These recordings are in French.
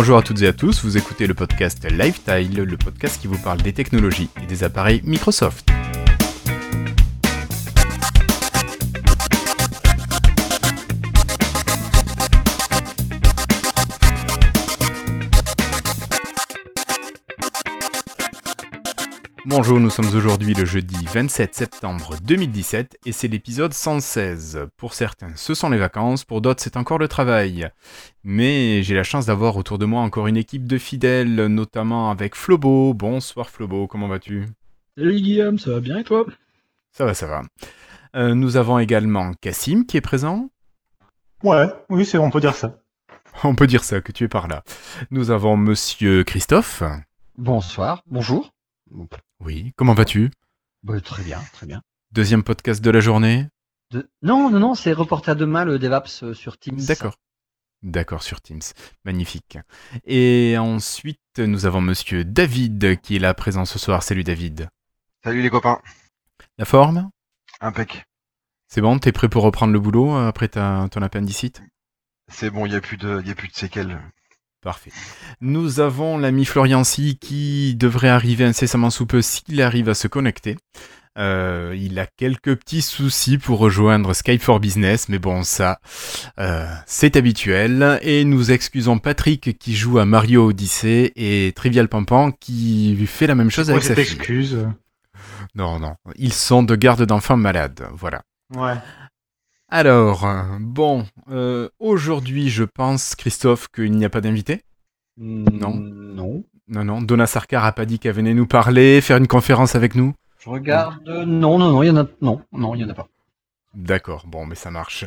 Bonjour à toutes et à tous, vous écoutez le podcast Lifestyle, le podcast qui vous parle des technologies et des appareils Microsoft. Bonjour, nous sommes aujourd'hui le jeudi 27 septembre 2017 et c'est l'épisode 116. Pour certains, ce sont les vacances, pour d'autres, c'est encore le travail. Mais j'ai la chance d'avoir autour de moi encore une équipe de fidèles, notamment avec Flobo. Bonsoir Flobo, comment vas-tu? Salut Guillaume, ça va bien et toi? Ça va, ça va. Euh, nous avons également Cassim qui est présent. Ouais, oui, c'est on peut dire ça. On peut dire ça, que tu es par là. Nous avons Monsieur Christophe. Bonsoir, bonjour. Oui, comment vas-tu? Bah, très bien, très bien. Deuxième podcast de la journée? De- Non, non, non, c'est reporté à demain le DevAps euh, sur Teams. D'accord. D'accord, sur Teams. Magnifique. Et ensuite, nous avons Monsieur David qui est là présent ce soir. Salut David. Salut les copains. La forme? Impec. C'est bon, t'es prêt pour reprendre le boulot euh, après ta, ton appendicite? C'est bon, il n'y a, plus de- y a plus de séquelles. Parfait. Nous avons l'ami Floriancy qui devrait arriver incessamment sous peu s'il arrive à se connecter. Euh, il a quelques petits soucis pour rejoindre Skype for Business, mais bon, ça, euh, c'est habituel. Et nous excusons Patrick qui joue à Mario Odyssey et Trivial Pampan qui fait la même chose avec sa cette fille. excuse. Non, non, ils sont de garde d'enfants malades, voilà. Ouais. Alors, euh, bon, euh, aujourd'hui, je pense, Christophe, qu'il n'y a pas d'invité. Non. Non. Non, non, Donna Sarkar a pas dit qu'elle venait nous parler, faire une conférence avec nous. Je regarde. euh, Non, non, non, il y en a. Non, non, il y en a pas. D'accord, bon, mais ça marche.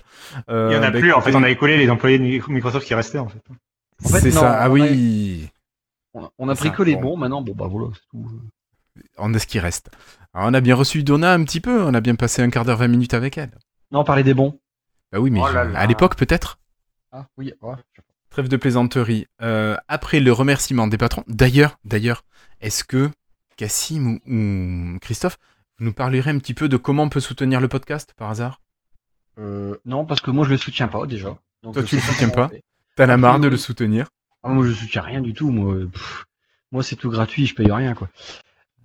Il y en a bah, plus, en fait, on avait collé les employés de Microsoft qui restaient, en fait. En fait, C'est ça, ah oui, On a, on a C'est pris ça, que les bon. bons, maintenant, bon, bah voilà, c'est tout. on a ce qui reste. Alors, on a bien reçu Donna un petit peu, on a bien passé un quart d'heure, 20 minutes avec elle. Non, parler des bons. Bah oui, mais Oh là je- là. à l'époque peut-être. Ah, oui, ouais. Trêve de plaisanterie. Euh, après le remerciement des patrons, d'ailleurs, d'ailleurs, est-ce que Cassim ou, ou Christophe, vous nous parlerez un petit peu de comment on peut soutenir le podcast par hasard? Euh, non, parce que moi, je le soutiens pas, déjà. Donc, Toi, je tu le soutiens pas. T'as la Ah, marre de le soutenir? Ah, moi, je soutiens rien du tout, moi. Pff, moi, c'est tout gratuit, je paye rien, quoi.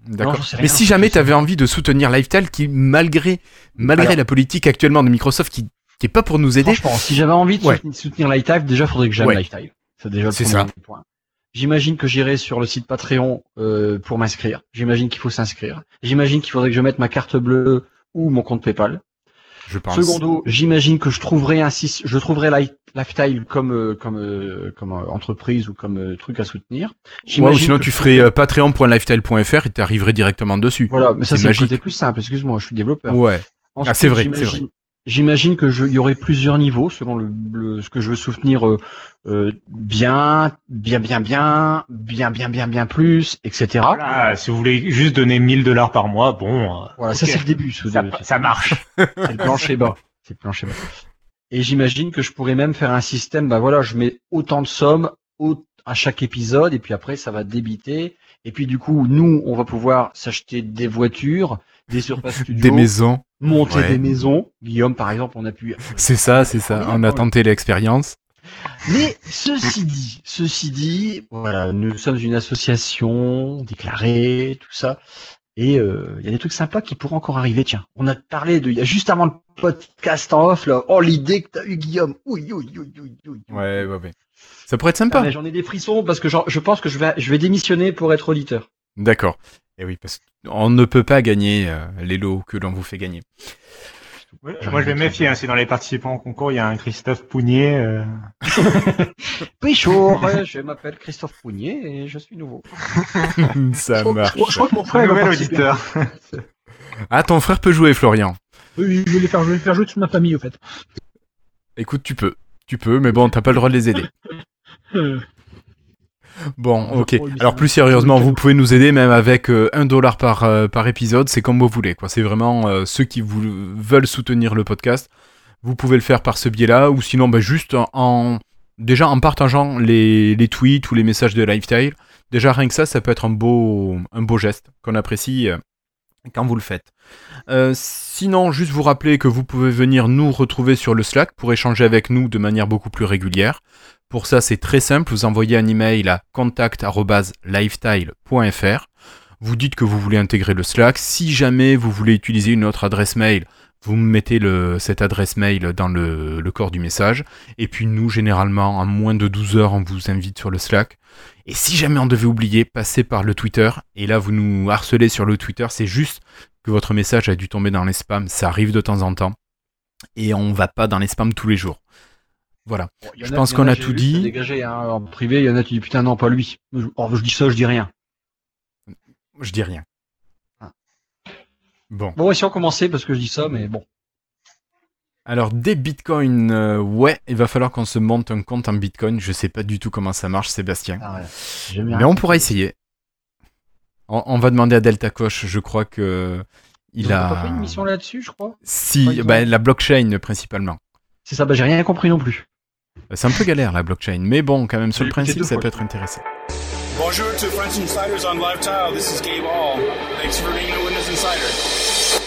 D'accord. Mais si jamais tu avais envie de soutenir Lifestyle, qui malgré malgré Alors- la politique actuellement de Microsoft qui qui est pas pour nous aider, Franchement, si j'avais envie de Ouais. soutenir- Lifetime, déjà, faudrait que j'aime Ouais. Lifetime. C'est déjà le premier ça. point. J'imagine que j'irai sur le site Patreon euh, pour m'inscrire. J'imagine qu'il faut s'inscrire. J'imagine qu'il faudrait que je mette ma carte bleue ou mon compte PayPal. je pense. Secondo, j'imagine que je trouverai un je trouverai Li- Lifestyle comme euh, comme euh, comme euh, entreprise ou comme euh, truc à soutenir. Ouais, ou sinon que tu ferais euh, et tu arriverais directement dessus. Voilà, mais ça c'est le plus simple. Excuse-moi, je suis développeur. Ouais. Ensuite, c'est vrai, j'imagine- c'est vrai. J'imagine que je, il y aurait plusieurs niveaux selon le, le- ce que je veux soutenir euh, euh, bien, bien, bien, bien, bien, bien, bien, bien plus, etc. Voilà, Voilà, si vous voulez juste donner 1000 dollars par mois, bon. euh, ça c'est le début. ce- ça, ça marche. C'est le plancher bas. C'est le plancher bas. Et j'imagine que je pourrais même faire un système. Bah voilà, je mets autant de sommes à chaque épisode, et puis après ça va débiter. Et puis du coup, nous, on va pouvoir s'acheter des voitures, des surfaces Des maisons. monter Ouais. des maisons. Guillaume, par exemple, on a pu C'est ça, c'est ça. On a tenté l'expérience. Mais ceci dit, ceci dit, voilà, nous sommes une association déclarée, tout ça, et euh, il y a des trucs sympas qui pourraient encore arriver. Tiens, on a parlé de, il y a juste avant le podcast en off là, oh l'idée que t'as eu Guillaume, oui, oui, oui, oui. Ouais, ouais, ouais. Ça pourrait être Ah, sympa. mais J'en ai des frissons parce que genre, je pense que je vais, je vais démissionner pour être auditeur. D'accord. Et oui, parce qu'on ne peut pas gagner euh, les lots que l'on vous fait gagner. Ouais, moi, je vais me méfier. Hein, si dans les participants au concours, il y a un Christophe Pougnier. euh, ouais, je m'appelle Christophe Pougnier et je suis nouveau. ça marche. je crois que mon frère participer. auditeur. Ah, ton frère peut jouer, Florian. Oui, oui, je vais les faire, je vais les faire jouer toute ma famille, au fait. Écoute, tu peux. Tu peux, mais bon, t'as pas le droit de les aider. Bon, ok. Alors plus sérieusement, vous pouvez nous aider même avec euh, un dollar par, euh, par épisode, c'est comme vous voulez. quoi. C'est vraiment euh, ceux qui vous veulent soutenir le podcast. Vous pouvez le faire par ce biais-là, ou sinon bah, juste en, en- déjà en partageant les, les tweets ou les messages de Lifestyle. Déjà rien que ça, ça peut être un beau, un beau geste qu'on apprécie quand vous le faites. Euh, sinon, juste vous rappeler que vous pouvez venir nous retrouver sur le Slack pour échanger avec nous de manière beaucoup plus régulière. Pour ça, c'est très simple, vous envoyez un email à contact@lifestyle.fr. Vous dites que vous voulez intégrer le Slack. Si jamais vous voulez utiliser une autre adresse mail, vous mettez cette adresse mail dans le, corps du message. Et puis nous, généralement, en moins de 12 heures, on vous invite sur le Slack. Et si jamais on devait oublier, passez par le Twitter. Et là, vous nous harcelez sur le Twitter. C'est juste que votre message a dû tomber dans les spams. Ça arrive de temps en temps. Et on va pas dans les spams tous les jours. Voilà. Bon, Je pense qu'on a tout dit. Dégagé, hein, en privé, il y en a qui disent putain non pas lui. Je, oh, je dis ça, je dis rien. Je dis rien. Ah. Bon. Bon, si on commençait parce que je dis ça, mais bon. Alors des bitcoins, euh, ouais, il va falloir qu'on se monte un compte en bitcoin. Je sais pas du tout comment ça marche, Sébastien. Ah, ouais. Mais on pourra essayer. On, on va demander à Delta Coche, je crois que il ont a. pas fait une mission là-dessus, je crois? Si, bah, la blockchain principalement. C'est ça, bah j'ai rien compris non plus. C'est un peu galère la blockchain, mais bon, quand même sur le principe, ça peut être intéressant. Bonjour to French Insiders on Live Tile. This is Gabe Hall. Thanks for being a Windows Insider.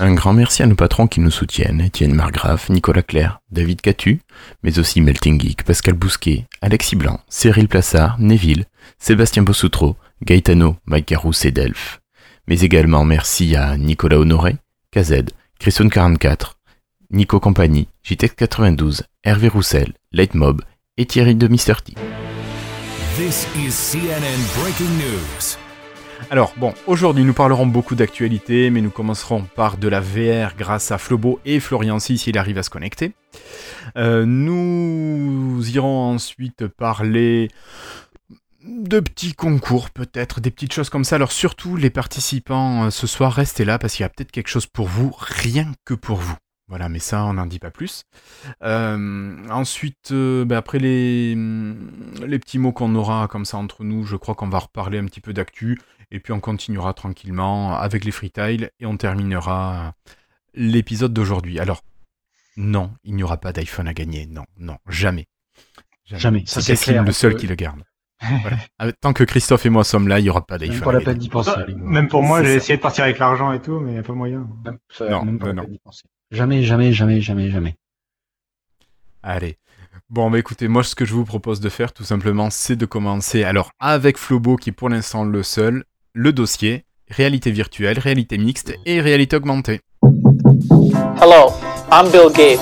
Un grand merci à nos patrons qui nous soutiennent, Étienne Margraf, Nicolas Claire, David Catu, mais aussi Melting Geek, Pascal Bousquet, Alexis Blanc, Cyril Plassard, Neville, Sébastien Bossoutro, Gaetano, Mike Garous et Delph. Mais également merci à Nicolas Honoré, KZ, Christian44, Nico Compagnie, JTEX92, Hervé Roussel, Lightmob et Thierry de Mr. T. This is CNN Breaking News. Alors bon, aujourd'hui nous parlerons beaucoup d'actualité, mais nous commencerons par de la VR grâce à Flobo et Florian Si s'il arrive à se connecter. Euh, nous irons ensuite parler de petits concours, peut-être des petites choses comme ça. Alors surtout les participants euh, ce soir, restez là parce qu'il y a peut-être quelque chose pour vous, rien que pour vous. Voilà, mais ça, on n'en dit pas plus. Euh, ensuite, euh, ben, après les, les petits mots qu'on aura comme ça entre nous, je crois qu'on va reparler un petit peu d'actu. Et puis on continuera tranquillement avec les freetiles et on terminera l'épisode d'aujourd'hui. Alors, non, il n'y aura pas d'iPhone à gagner. Non, non, jamais. Jamais. Ça, C'est clair, le seul qui le garde. Voilà. Ah, Tant que Christophe et moi sommes là, il n'y aura pas d'iPhone. pas la peine d'y penser. Même pour moi, j'ai essayé de partir avec l'argent et tout, mais il n'y a pas moyen. Même- ça, Non, même pas non, la peine d'y penser. Jamais, jamais, jamais, jamais, jamais. Allez. Bon, bah écoutez, moi ce que je vous propose de faire tout simplement, c'est de commencer alors avec Flobo qui est pour l'instant le seul, le dossier, réalité virtuelle, réalité mixte et réalité augmentée. Hello, I'm Bill Gates.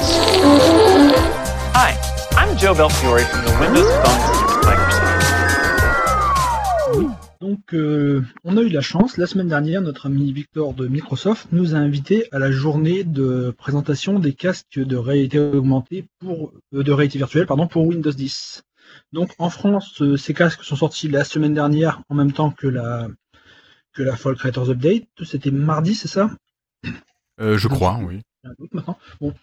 Hi, I'm Joe Belfiore from the Windows Phone Donc, euh, on a eu la chance, la semaine dernière, notre ami Victor de Microsoft nous a invités à la journée de présentation des casques de réalité augmentée pour, euh, de réalité virtuelle, pardon, pour Windows 10. Donc, en France, euh, ces casques sont sortis la semaine dernière en même temps que la, que la Fall Creators Update. C'était mardi, c'est ça? Je crois, oui. Il y en a d'autres maintenant. Bon,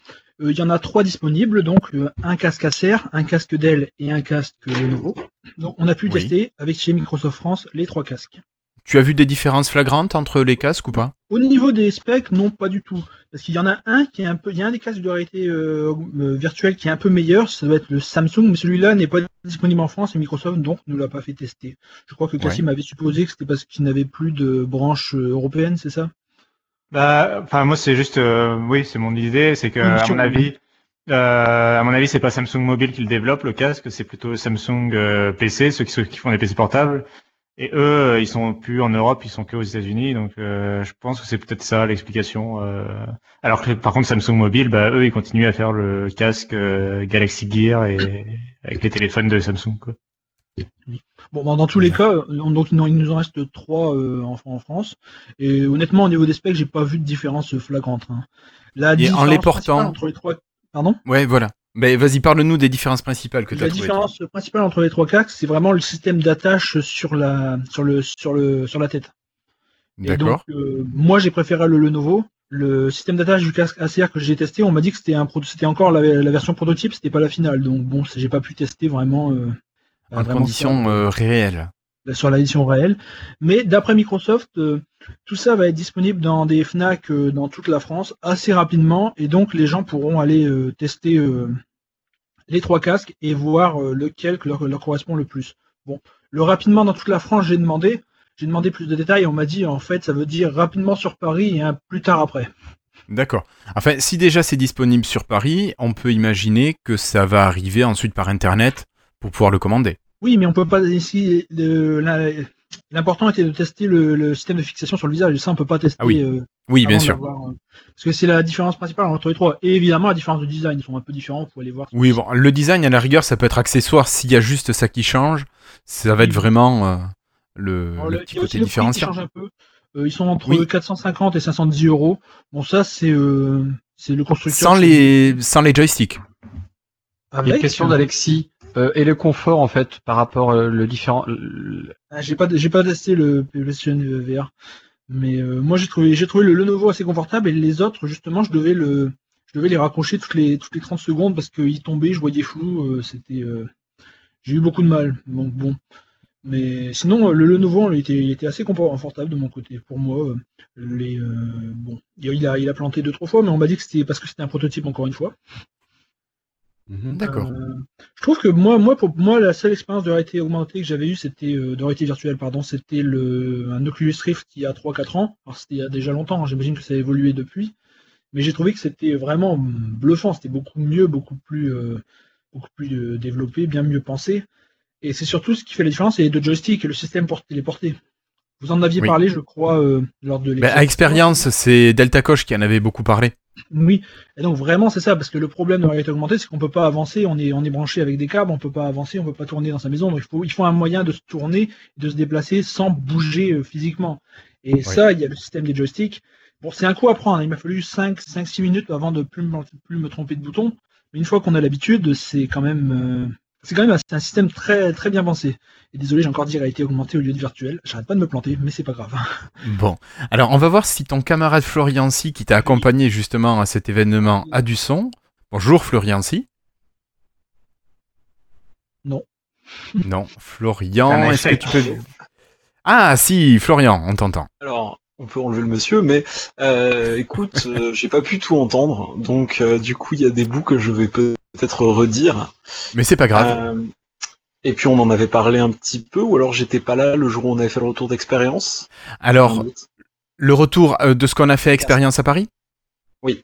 Euh, il y en a trois disponibles, donc euh, un casque Acer, un casque Dell et un casque Lenovo. Donc on a pu Oui. tester avec chez Microsoft France les trois casques. Tu as vu des différences flagrantes entre les casques ou pas? Au niveau des specs, non, pas du tout, parce qu'il y en a un qui est un peu, il y a un des casques de réalité euh, virtuelle qui est un peu meilleur, ça doit être le Samsung, mais celui-là n'est pas disponible en France et Microsoft donc ne l'a pas fait tester. Je crois que Cassim avait supposé que c'était parce qu'il n'avait plus de branche européenne, c'est ça? Bah, enfin, moi, c'est juste, euh, oui, c'est mon idée, c'est que, à mon avis, euh, à mon avis, c'est pas Samsung Mobile qui le développe, le casque, c'est plutôt Samsung euh, PC, ceux qui, ceux qui font des PC portables. Et eux, euh, ils sont plus en Europe, ils sont que aux États-Unis, donc euh, je pense que c'est peut-être ça l'explication. euh. Alors que par contre, Samsung Mobile, bah, eux, ils continuent à faire le casque Galaxy Gear et avec les téléphones de Samsung. Quoi. Bon, bah, dans tous les cas, donc il nous- en reste trois euh, en, en France. Et honnêtement, au niveau des specs, j'ai pas vu de différence flagrante. hein. La Et en les portant- entre les trois, pardon? Ouais, voilà. Ben vas-y, parle-nous des différences principales que tu as La différence principale entre les trois casques, c'est vraiment le système d'attache sur la sur le sur le sur la tête. Et D'accord. donc, euh, moi, j'ai préféré le Lenovo. Le système d'attache du casque ACR que j'ai testé, on m'a dit que c'était un c'était encore la, la version prototype, c'était pas la finale. Donc bon, j'ai pas pu tester vraiment. euh, En conditions euh, réelles. sur l'édition réelle. Mais d'après Microsoft, euh, tout ça va être disponible dans des Fnac euh, dans toute la France assez rapidement et donc les gens pourront aller euh, tester euh, les trois casques et voir euh, lequel que leur, leur correspond le plus. Bon, le rapidement dans toute la France, j'ai demandé. j'ai demandé plus de détails et on m'a dit en fait ça veut dire rapidement sur Paris et un plus tard après. D'accord. Enfin, si déjà c'est disponible sur Paris, on peut imaginer que ça va arriver ensuite par Internet pour pouvoir le commander. Oui, mais on peut pas ici. L'important était de tester le, le système de fixation sur le visage. Et ça, on peut pas tester. Ah oui. euh, Oui, bien sûr. euh, Parce que c'est la différence principale entre les trois. Et évidemment, la différence de design. Ils sont un peu différents. Vous pouvez aller voir. Oui, bon, le design à la rigueur, ça peut être accessoire s'il y a juste ça qui change. Ça va être vraiment euh, le, Alors, le petit côté le prix qui différenciant. change un peu. Euh, ils sont entre Oui. 450 et 510 euros. Bon, ça, c'est euh, c'est le constructeur. Sans qui- les, sans les joysticks. Avec, question d'Alexis. Euh, et le confort, en fait, par rapport euh, le différent. Ah, J'ai pas, j'ai pas testé le PlayStation VR, mais euh, moi j'ai trouvé, j'ai trouvé le Lenovo assez confortable et les autres justement, je devais le, je devais les raccrocher toutes les toutes les 30 secondes parce qu'ils tombaient, je voyais flou, euh, c'était, j'ai eu beaucoup de mal. Donc bon, mais sinon le Lenovo il était, il était assez confortable de mon côté. Pour moi, les, bon, il a, il a planté deux trois fois, mais on m'a dit que c'était parce que c'était un prototype encore une fois. D'accord. Euh, je trouve que moi, moi, pour moi, la seule expérience de réalité augmentée que j'avais eue, c'était euh, de réalité virtuelle, pardon, c'était le un Oculus Rift il y a 3-4 ans. Alors c'était il y a déjà longtemps, hein, j'imagine que ça a évolué depuis, mais j'ai trouvé que c'était vraiment bluffant. C'était beaucoup mieux, beaucoup plus, euh, beaucoup plus développé, bien mieux pensé. Et c'est surtout ce qui fait la différence, c'est les deux joysticks et le système pour téléporter. Vous en aviez Oui. parlé, je crois, euh, lors de l'expérience. à expérience, c'est Delta Coche qui en avait beaucoup parlé. Oui, et donc vraiment c'est ça, parce que le problème de la réalité augmentée, c'est qu'on peut pas avancer, on est, on est branché avec des câbles, on peut pas avancer, on peut pas tourner dans sa maison, donc il faut, il faut un moyen de se tourner, de se déplacer sans bouger euh, physiquement. Et ça, il y a le système des joysticks. Bon, c'est un coup à prendre, il m'a fallu 5-6 minutes avant de plus, me- plus me tromper de bouton, mais une fois qu'on a l'habitude, c'est quand même, euh, c'est quand même un, système très, très bien pensé. Et désolé, j'ai encore dit réalité augmentée au lieu de virtuelle, j'arrête pas de me planter, mais c'est pas grave. Bon, alors on va voir si ton camarade Floriancy, qui t'a accompagné justement à cet événement, a du son. Bonjour Floriancy. Non. Non, Florian, est-ce que tu peux... Ah si, Florian, on t'entend. Alors, on peut enlever le monsieur, mais euh, écoute, euh, j'ai pas pu tout entendre, donc euh, du coup, il y a des bouts que je vais peut-être redire. Mais c'est pas grave. Euh, et puis on en avait parlé un petit peu, ou alors j'étais pas là le jour où on avait fait le retour d'expérience. Alors, le retour euh, de ce qu'on a fait expérience à Paris? Oui.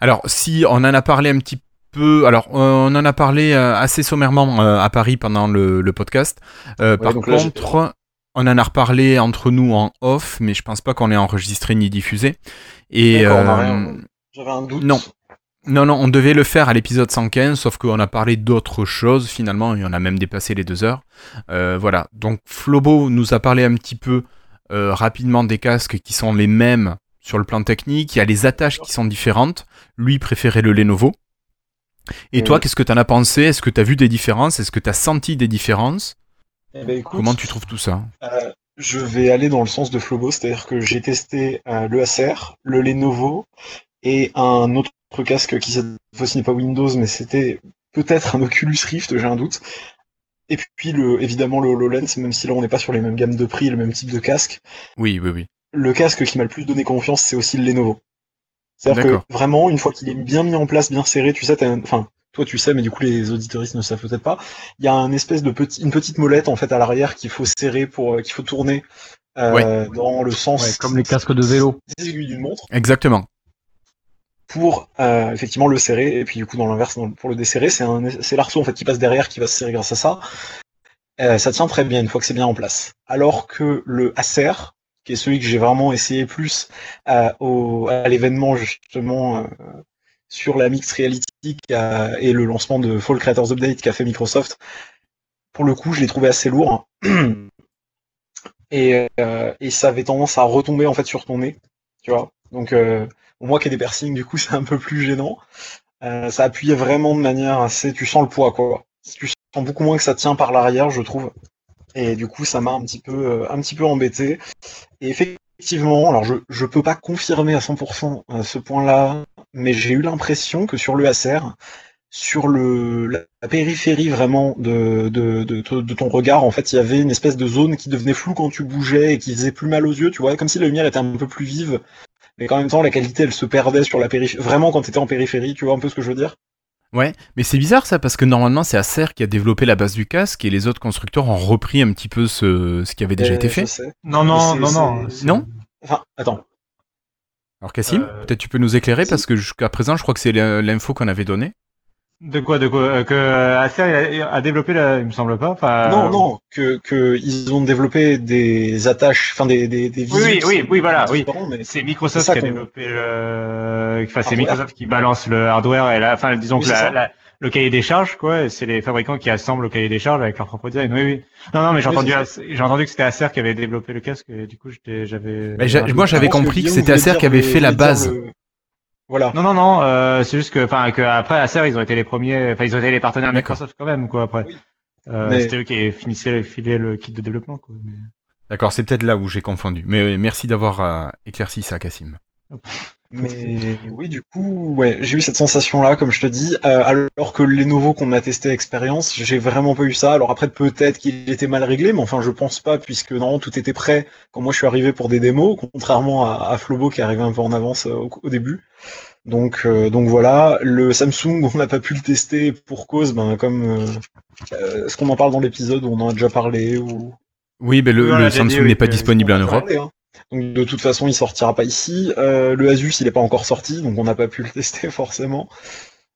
Alors, si on en a parlé un petit peu, alors on en a parlé assez sommairement à Paris pendant le, le podcast. Euh, par contre, on en a reparlé entre nous en off, mais je pense pas qu'on ait enregistré ni diffusé. Et euh, J'avais un doute. non. Non, non, on devait le faire à l'épisode 115, sauf qu'on a parlé d'autres choses finalement, et on a même dépassé les deux heures. Euh, voilà, donc Flobo nous a parlé un petit peu euh, rapidement des casques qui sont les mêmes sur le plan technique, il y a les attaches qui sont différentes, lui préférait le Lenovo. Et toi, qu'est-ce que tu en as pensé? Est-ce que tu as vu des différences? Est-ce que tu as senti des différences? Eh ben, écoute, Comment tu trouves tout ça Euh, je vais aller dans le sens de Flobo, c'est-à-dire que j'ai testé euh, le Acer, le Lenovo et un autre casque qui cette fois-ci n'est pas Windows, mais c'était peut-être un Oculus Rift, j'ai un doute. Et puis le, évidemment le HoloLens, même si là on n'est pas sur les mêmes gammes de prix, le même type de casque. Oui, oui, oui. Le casque qui m'a le plus donné confiance, c'est aussi le Lenovo. C'est-à-dire que vraiment, une fois qu'il est bien mis en place, bien serré, tu sais, t'as un- enfin, toi tu sais, mais du coup les auditoristes ne savent peut-être pas, il y a un espèce de petit, une petite molette en fait à l'arrière qu'il faut serrer pour, euh, qu'il faut tourner euh, dans le sens Ouais, comme les casques de vélo. des aiguilles d'une montre. Exactement. pour euh, effectivement le serrer. Et puis du coup dans l'inverse pour le desserrer c'est un c'est l'arceau en fait qui passe derrière qui va se serrer grâce à ça. Euh, ça tient très bien une fois que c'est bien en place. Alors que le Acer qui est celui que j'ai vraiment essayé plus euh, au, à l'événement justement euh, sur la mixed reality et le lancement de Fall Creators Update qu'a fait Microsoft pour le coup je l'ai trouvé assez lourd et, euh, ça avait tendance à retomber en fait sur ton nez tu vois donc euh, moi qui ai des piercings, du coup, c'est un peu plus gênant. Euh, ça appuyait vraiment de manière assez. Tu sens le poids, quoi. Tu sens beaucoup moins que ça tient par l'arrière, je trouve. Et du coup, ça m'a un petit peu, embêté. Et effectivement, alors je, je peux pas confirmer à 100% euh, ce point-là, mais j'ai eu l'impression que sur le Acer, sur le, la périphérie vraiment de, de, de, de ton regard, en fait, il y avait une espèce de zone qui devenait floue quand tu bougeais et qui faisait plus mal aux yeux, tu vois, comme si la lumière était un peu plus vive mais qu'en même temps la qualité elle se perdait sur la périphérie. Vraiment quand t'étais en périphérie, tu vois un peu ce que je veux dire? Ouais, mais c'est bizarre ça parce que normalement c'est Acer qui a développé la base du casque et les autres constructeurs ont repris un petit peu ce, ce qui avait déjà Euh, été fait. Non, non, non, non. Non? Enfin, attends. Alors Cassim, Euh, peut-être tu peux nous éclairer parce que jusqu'à présent je crois que c'est l'info qu'on avait donnée. De quoi, de quoi euh, Que euh, Acer a, développé, la... il me semble pas. Enfin, non, non, que, que ils ont développé des attaches, enfin des, des, des Oui, oui, visuels oui, oui, voilà, oui. C'est Microsoft qui a développé le. Enfin, c'est. Microsoft qui balance le hardware et la. Enfin, disons Oui, que la- le cahier des charges, quoi. C'est les fabricants qui assemblent le cahier des charges avec leur propre design. Oui, oui. Non, non, mais j'ai Oui, entendu, j'ai entendu que c'était Acer qui avait développé le casque et du coup, j'avais. Moi, j'avais compris que c'était Acer qui avait fait la base. le- Voilà. Non, non, non. Euh, c'est juste que, enfin, que après Acer, ils ont été les premiers. Enfin, ils ont été les partenaires. Microsoft quand même, quoi. Après, Oui. Euh, Mais- c'était eux qui finissaient, filaient le kit de développement, quoi. Mais- D'accord, c'est peut-être là où j'ai confondu. Mais euh, merci d'avoir euh, éclairci ça, Cassim. Mais oui, du coup, ouais, j'ai eu cette sensation-là, comme je te dis, euh, alors que les nouveaux qu'on a testé expérience, j'ai vraiment pas eu ça. Alors après, peut-être qu'il était mal réglé, mais enfin, je pense pas, puisque non, tout était prêt quand moi je suis arrivé pour des démos, contrairement à, à Flobo qui est arrivé un peu en avance euh, au, au début. Donc, euh, donc voilà, le Samsung, on n'a pas pu le tester pour cause, ben comme euh, euh, ce qu'on en parle dans l'épisode où on en a déjà parlé, ou Oui, mais le, on le Samsung oui, n'est pas disponible en Europe. parlé, hein. Donc de toute façon, il sortira pas ici. Euh, le Asus, il est pas encore sorti, donc on n'a pas pu le tester forcément.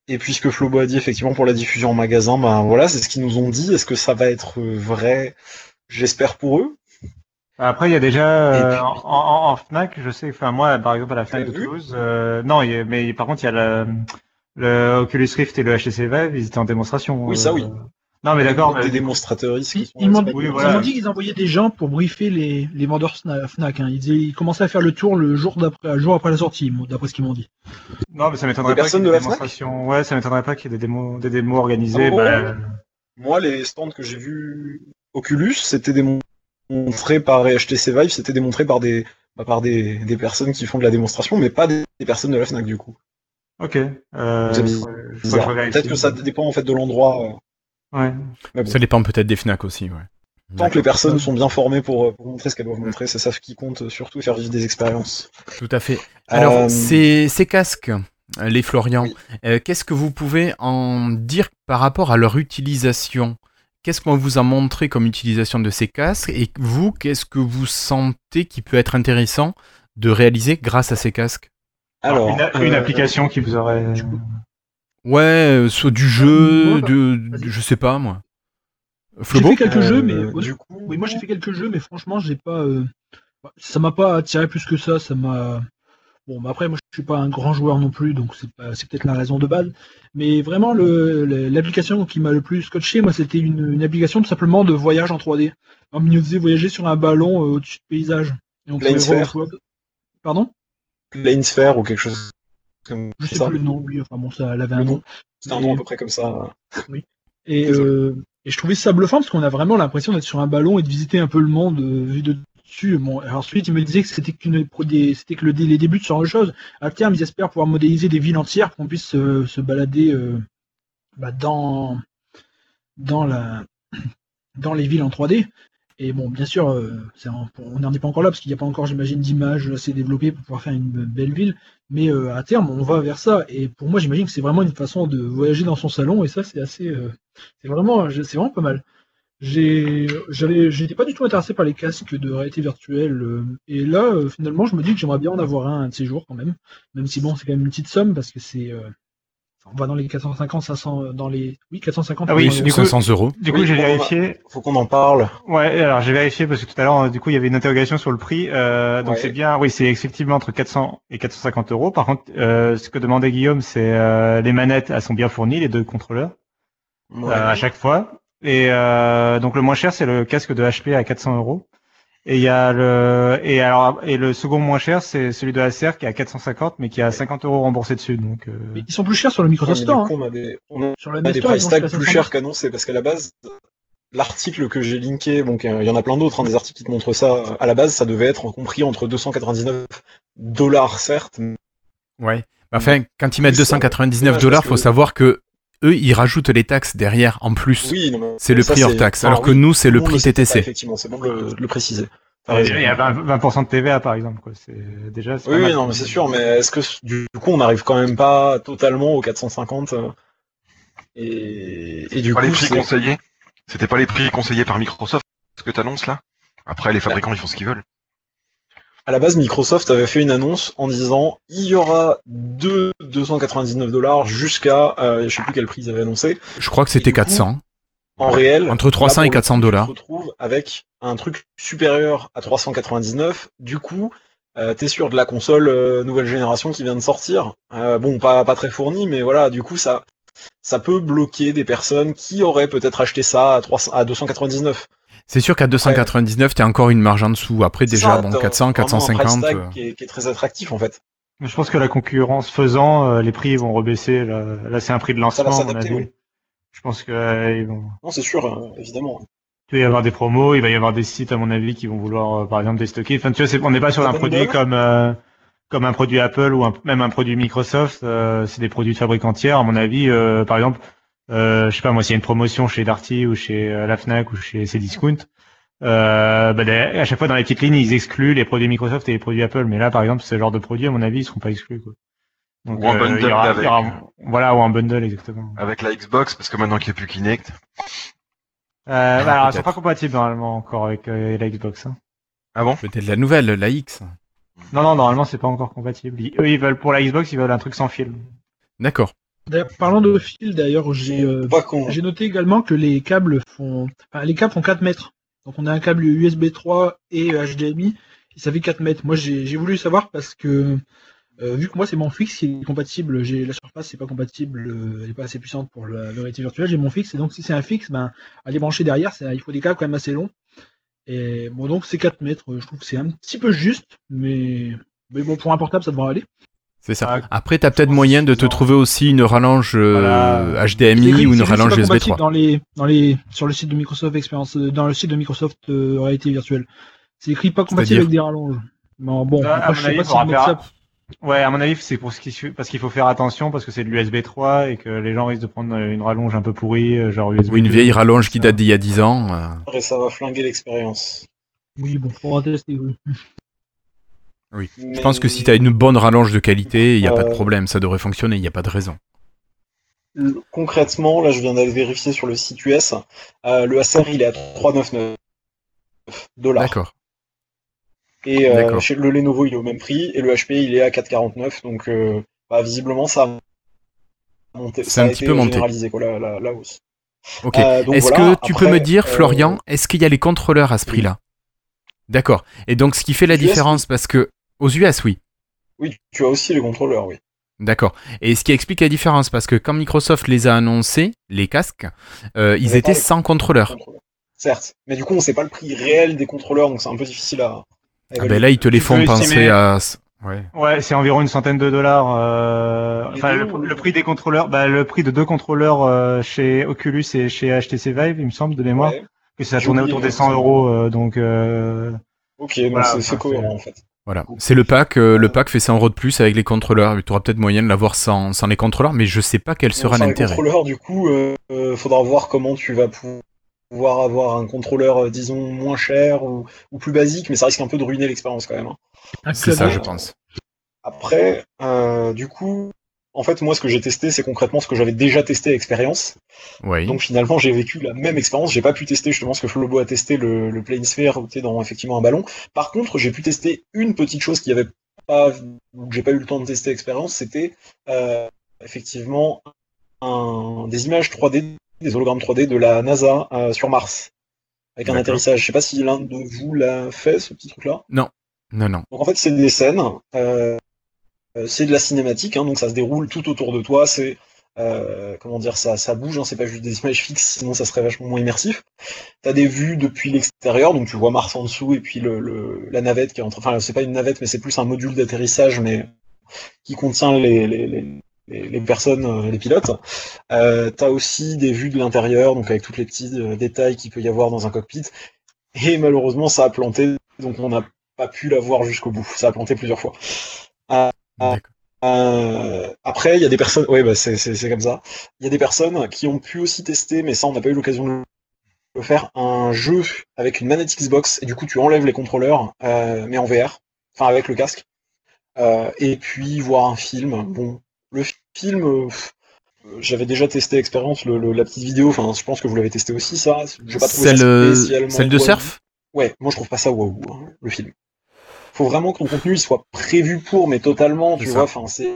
Et puisque Flobo a dit effectivement pour la diffusion en magasin, ben voilà, c'est ce qu'ils nous ont dit. Est-ce que ça va être vrai? J'espère pour eux. Après, il y a déjà euh, puis- en, en- en Fnac, je sais, enfin moi, par exemple à la Fnac de Toulouse, euh, non, il y a- mais par contre, il y a le, le Oculus Rift et le HTC Vive, ils étaient en démonstration. Oui, ça, oui. Non, mais d'accord. Des mais- démonstrateuristes qui Ils, sont ils m'ont. Oui, voilà. dit qu'ils envoyaient des gens pour briefer les, les vendeurs Fnac. Hein. Ils, disaient- ils commençaient à faire le tour le jour d'après, le jour après la sortie, d'après ce qu'ils m'ont dit. Non, mais ça m'étonnerait Des pas qu'il y personnes ait de la. Ouais, ça m'étonnerait pas qu'il y ait des démos, des démos organisées. Ah bon bah, Moi, les stands que j'ai vus Oculus, c'était démontré par HTC Vive, c'était démontré par des bah, par des, des personnes qui font de la démonstration, mais pas des, des personnes de la Fnac du coup. Ok. Euh. Peut-être que ça dépend en fait de l'endroit. Euh. Ouais. Mais bon. Ça dépend peut-être des Fnac aussi, ouais. Tant que les personnes sont bien formées pour, pour montrer ce qu'elles doivent montrer, c'est ça ce qui compte surtout, faire vivre des expériences. Tout à fait. Alors, Euh, ces, ces casques, euh, les Florian, Oui. euh, qu'est-ce que vous pouvez en dire par rapport à leur utilisation? Qu'est-ce qu'on vous a montré comme utilisation de ces casques? Et vous, qu'est-ce que vous sentez qui peut être intéressant de réaliser grâce à ces casques? Alors, une, une euh, application qui vous aurait. Ouais, euh, soit du jeu, moi, de, je sais pas moi. J'ai Flobo fait quelques euh, jeux, mais du coup, oui, moi j'ai fait quelques jeux, mais franchement, j'ai pas, euh, ça m'a pas attiré plus que ça. Ça m'a, bon, bah après, moi je suis pas un grand joueur non plus, donc c'est peut-être la raison de base. Mais vraiment, l'application qui m'a le plus scotché, moi, c'était une, une application tout simplement de voyage en 3D. On nous faisait voyager sur un ballon euh, au-dessus de paysage. Et on Pardon? Planesphère ou quelque chose comme Je sais ça. plus le nom, oui, enfin bon, ça un nom. C'est un nom à peu près comme ça. Et, euh, et je trouvais ça bluffant parce qu'on a vraiment l'impression d'être sur un ballon et de visiter un peu le monde euh, vu de dessus. Bon, ensuite, il me disait que c'était des- c'était que le, les débuts de ce genre de choses. À terme, ils espèrent pouvoir modéliser des villes entières pour qu'on puisse se, se balader euh, bah, dans dans la dans les villes en 3D. Et bon, bien sûr, euh, on n'en est pas encore là parce qu'il n'y a pas encore, j'imagine, d'images assez développées pour pouvoir faire une belle ville. Mais euh, à terme, on va vers ça. Et pour moi, j'imagine que c'est vraiment une façon de voyager dans son salon. Et ça, c'est assez, euh, c'est vraiment, vraiment pas mal. J'étais pas du tout intéressé par les casques de réalité virtuelle. et là, finalement, je me dis que j'aimerais bien en avoir un, un de ces jours quand même. Même si bon, c'est quand même une petite somme parce que c'est, on va dans les 450, 500, euh, dans les, oui, 450. Ah oui, 500 du euros. coup- 500 euros. Du coup, Oui, j'ai vérifié. Faut qu'on en parle. Ouais, alors j'ai vérifié parce que tout à l'heure, euh, du coup, il y avait une interrogation sur le prix. Euh, donc Ouais. c'est bien, oui, c'est effectivement entre 400 et 450 euros. Par contre, euh, ce que demandait Guillaume, c'est euh, les manettes, elles sont bien fournies, les deux contrôleurs, Ouais. euh, à chaque fois. Et euh, donc le moins cher, c'est le casque de HP à 400 euros. Et il y a le et alors et le second moins cher, c'est celui de Acer qui est à 450, mais qui a 50 euros remboursés dessus. Donc euh, Mais Ils sont plus chers sur le Microsoft Store. hein. on a des, on a Sur le On a des price tags plus 500. chers qu'annoncés parce qu'à la base, l'article que j'ai linké, donc euh, il y en a plein d'autres, hein, des articles qui te montrent ça. euh, À la base, ça devait être compris entre 299 dollars, certes. Ouais. Enfin, quand ils mettent Plus ça, 299 dommage, dollars, faut que- savoir que eux, ils rajoutent les taxes derrière en plus. Oui, non, mais C'est le ça, prix hors taxe, alors que nous, c'est le prix TTC. Effectivement, c'est bon de le, de le préciser. Il y a 20%, 20% de TVA par exemple. Quoi. C'est déjà. c'est Oui, oui, non, mais c'est sûr, mais est-ce que du coup, on n'arrive quand même pas totalement aux 450 euh, Et, et du Pas coup, les prix conseillés. C'était pas les prix conseillés par Microsoft ce que t'annonces là? Après, les fabricants ils font ce qu'ils veulent. À la base, Microsoft avait fait une annonce en disant il y aura deux 299 dollars jusqu'à, euh, je sais plus quel prix ils avaient annoncé. Je crois que c'était Et du coup, 400. En réel, Entre 300 là, et pour le 400 coup, dollars. Tu te retrouves avec un truc supérieur à 399. Du coup, euh, t'es sûr de la console euh, nouvelle génération qui vient de sortir. Euh, bon, pas pas très fournie, mais voilà. Du coup, ça ça peut bloquer des personnes qui auraient peut-être acheté ça à 300, à 299. C'est sûr qu'à 299, t'as encore une marge en dessous. Après, C'est déjà, ça, bon, t'as 400, vraiment un price 450. tag euh, qui, est, qui est très attractif en fait. Mais je pense que la concurrence faisant, euh, les prix vont rebaisser. Là, Là, c'est un prix de Ça va lancement, à mon s'adapter, avis. oui. Je pense que euh, ils vont... Non, c'est sûr, euh, évidemment. il va y avoir des promos, il va y avoir des sites, à mon avis, qui vont vouloir, par exemple, déstocker. Enfin, tu vois, c'est- on n'est pas sur Ça un produit comme euh, comme un produit Apple ou un- même un produit Microsoft. euh, c'est des produits de fabricants tiers, à mon avis. euh, par exemple, euh, je sais pas moi, s'il y a une promotion chez Darty ou chez euh, la Fnac ou chez Cdiscount, euh, bah, à chaque fois dans les petites lignes, ils excluent les produits Microsoft et les produits Apple. Mais là, par exemple, ce genre de produits, à mon avis, ils seront pas exclus. Quoi. Donc, Ou un euh, bundle il y aura- il y aura- avec. voilà, ou un bundle exactement. Avec la Xbox, parce que maintenant qu'il n'y a plus Kinect. Euh, bah, alors, ils sont pas compatibles normalement encore avec euh, la Xbox. Hein. Ah bon? Peut-être la nouvelle, la X. Non, non, normalement, c'est pas encore compatible. Ils- eux, ils veulent pour la Xbox, ils veulent un truc sans fil. D'accord. D'ailleurs, parlant de fil, d'ailleurs, j'ai euh, con. j'ai noté également que les câbles font, enfin, les câbles font 4 mètres. Donc on a un câble USB 3 et euh, HDMI, et ça fait 4 mètres. Moi, j'ai voulu savoir parce que euh, vu que moi c'est mon fixe qui est compatible, j'ai la surface c'est pas compatible, euh, elle est pas assez puissante pour la vérité virtuelle. J'ai mon fixe et donc si c'est un fixe, ben aller brancher derrière, ça- il faut des câbles quand même assez longs. Et bon donc c'est 4 mètres. Je trouve que c'est un petit peu juste, mais mais bon pour un portable ça devrait aller. C'est ça. Ah, Après, t'as peut-être moyen de te trouver aussi une rallonge euh, Voilà. HDMI écrit- ou une rallonge USB compatible 3. Dans les, dans les, sur le site de Microsoft Experience, euh, dans le site de Microsoft euh, Réalité Virtuelle. C'est écrit pas compatible avec des rallonges. Non, bon, à après, mon je sais avis, pas si faire- ça. Ouais, à mon avis, c'est pour ce qui parce qu'il faut faire attention parce que c'est de l'USB 3 et que les gens risquent de prendre euh, une rallonge un peu pourrie, euh, genre USB. Ou une 2, vieille rallonge qui date d'il y a 10 ans. euh, Et ça va flinguer l'expérience. Oui, bon, faudra tester. oui. Oui. Je pense que si t'as une bonne rallonge de qualité, il n'y a pas de Euh, problème, ça devrait fonctionner, il n'y a pas de raison. Concrètement, là, je viens d'aller vérifier sur le site US. euh, le Acer, il est à 3,99 dollars. D'accord. Et euh, chez le Lenovo, il est au même prix. Et le HP, il est à 4,49. Donc, bah, visiblement, ça a monté. C'est un petit peu monté. quoi, la, la, la hausse. Ok. Euh, Est-ce voilà, que tu peux me dire, euh, Florian, est-ce qu'il y a les contrôleurs à ce prix-là? D'accord. Et donc, ce qui fait la US, différence, parce que aux US, oui. Oui, tu as aussi les contrôleurs, oui. D'accord. Et ce qui explique la différence, parce que quand Microsoft les a annoncés, les casques, euh, ils étaient sans contrôleur. Contrôleurs. Certes. Mais du coup, on sait pas le prix réel des contrôleurs, donc c'est un peu difficile à. à Ah ben là, ils te les font penser estimer- à. Ouais. Ouais, c'est environ une centaine de dollars. euh, Enfin, le, le prix des contrôleurs, bah, le prix de deux contrôleurs euh, chez Oculus et chez HTC Vive, il me semble de mémoire, Ouais. que ça tournait autour des ouais, 100 c'est- euros. donc, euh, Ok, donc Voilà, c'est- enfin, c'est cohérent en fait. Voilà. C'est le pack. euh, le pack fait 100 euros de plus avec les contrôleurs. Tu auras peut-être moyen de l'avoir sans, sans les contrôleurs, mais je sais pas quel sera Sans les l'intérêt. contrôleurs, du coup, euh, euh, faudra voir comment tu vas pou- pouvoir avoir un contrôleur, euh, disons, moins cher ou, ou plus basique, mais ça risque un peu de ruiner l'expérience quand même. hein. C'est ça, je pense. Après, euh, du coup, en fait, moi, ce que j'ai testé, c'est concrètement ce que j'avais déjà testé à expérience. Oui. Donc finalement, j'ai vécu la même expérience. J'ai pas pu tester justement ce que Flobo a testé, le, le Planesphère, t'es dans effectivement un ballon. Par contre, j'ai pu tester une petite chose qui avait pas, que j'ai pas eu le temps de tester à expérience, c'était euh, effectivement un, des images 3D, des hologrammes 3D de la NASA euh, sur Mars, avec un atterrissage. Je sais pas si l'un de vous l'a fait, ce petit truc-là. Non, non. Donc en fait, c'est des scènes, euh, c'est de la cinématique, hein, donc ça se déroule tout autour de toi. C'est euh, comment dire, ça, bouge, hein, c'est pas juste des images fixes, sinon ça serait vachement moins immersif. T'as des vues depuis l'extérieur, donc tu vois Mars en dessous et puis le, le- la navette qui est en train, enfin c'est pas une navette, mais c'est plus un module d'atterrissage, mais qui contient les, les, les, personnes, euh, les pilotes. Euh, T'as aussi des vues de l'intérieur, donc avec tous les petits euh, détails qu'il peut y avoir dans un cockpit. Et malheureusement, ça a planté, donc on n'a pas pu la voir jusqu'au bout. Ça a planté plusieurs fois. Euh. Euh, après, il y a des personnes, bah c'est comme ça. Il y a des personnes qui ont pu aussi tester, mais ça, on n'a pas eu l'occasion de le faire, un jeu avec une manette Xbox, et du coup, tu enlèves les contrôleurs, euh, mais en VR, enfin avec le casque, Euh, et puis voir un film. Bon, le film, j'avais déjà testé l'expérience, le, le- la petite vidéo. Enfin, je pense que vous l'avez testé aussi, ça. J'ai pas trouvé Celle, ça spécialement celle de surf? Ouais, moi je trouve pas ça waouh, hein, le film. Faut vraiment que ton contenu il soit prévu pour, mais totalement, tu vois. Enfin, c'est.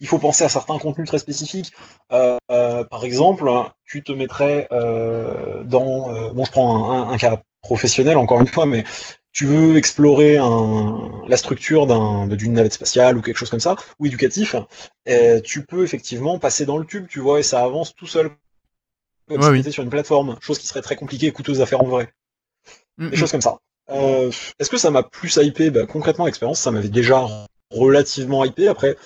Il faut penser à certains contenus très spécifiques. Euh, euh, par exemple, tu te mettrais euh, dans. bon, je prends un, un- un cas professionnel encore une fois, mais tu veux explorer un, la structure d'un- d'une navette spatiale ou quelque chose comme ça, ou éducatif, tu peux effectivement passer dans le tube, tu vois, et ça avance tout seul. Comme Ouais, si oui. t'étais sur une plateforme, chose qui serait très compliquée et coûteuse à faire en vrai. Mm, Des choses comme ça. Euh, Est-ce que ça m'a plus hypé? Bah, Concrètement, l'expérience, ça m'avait déjà relativement hypé. Après,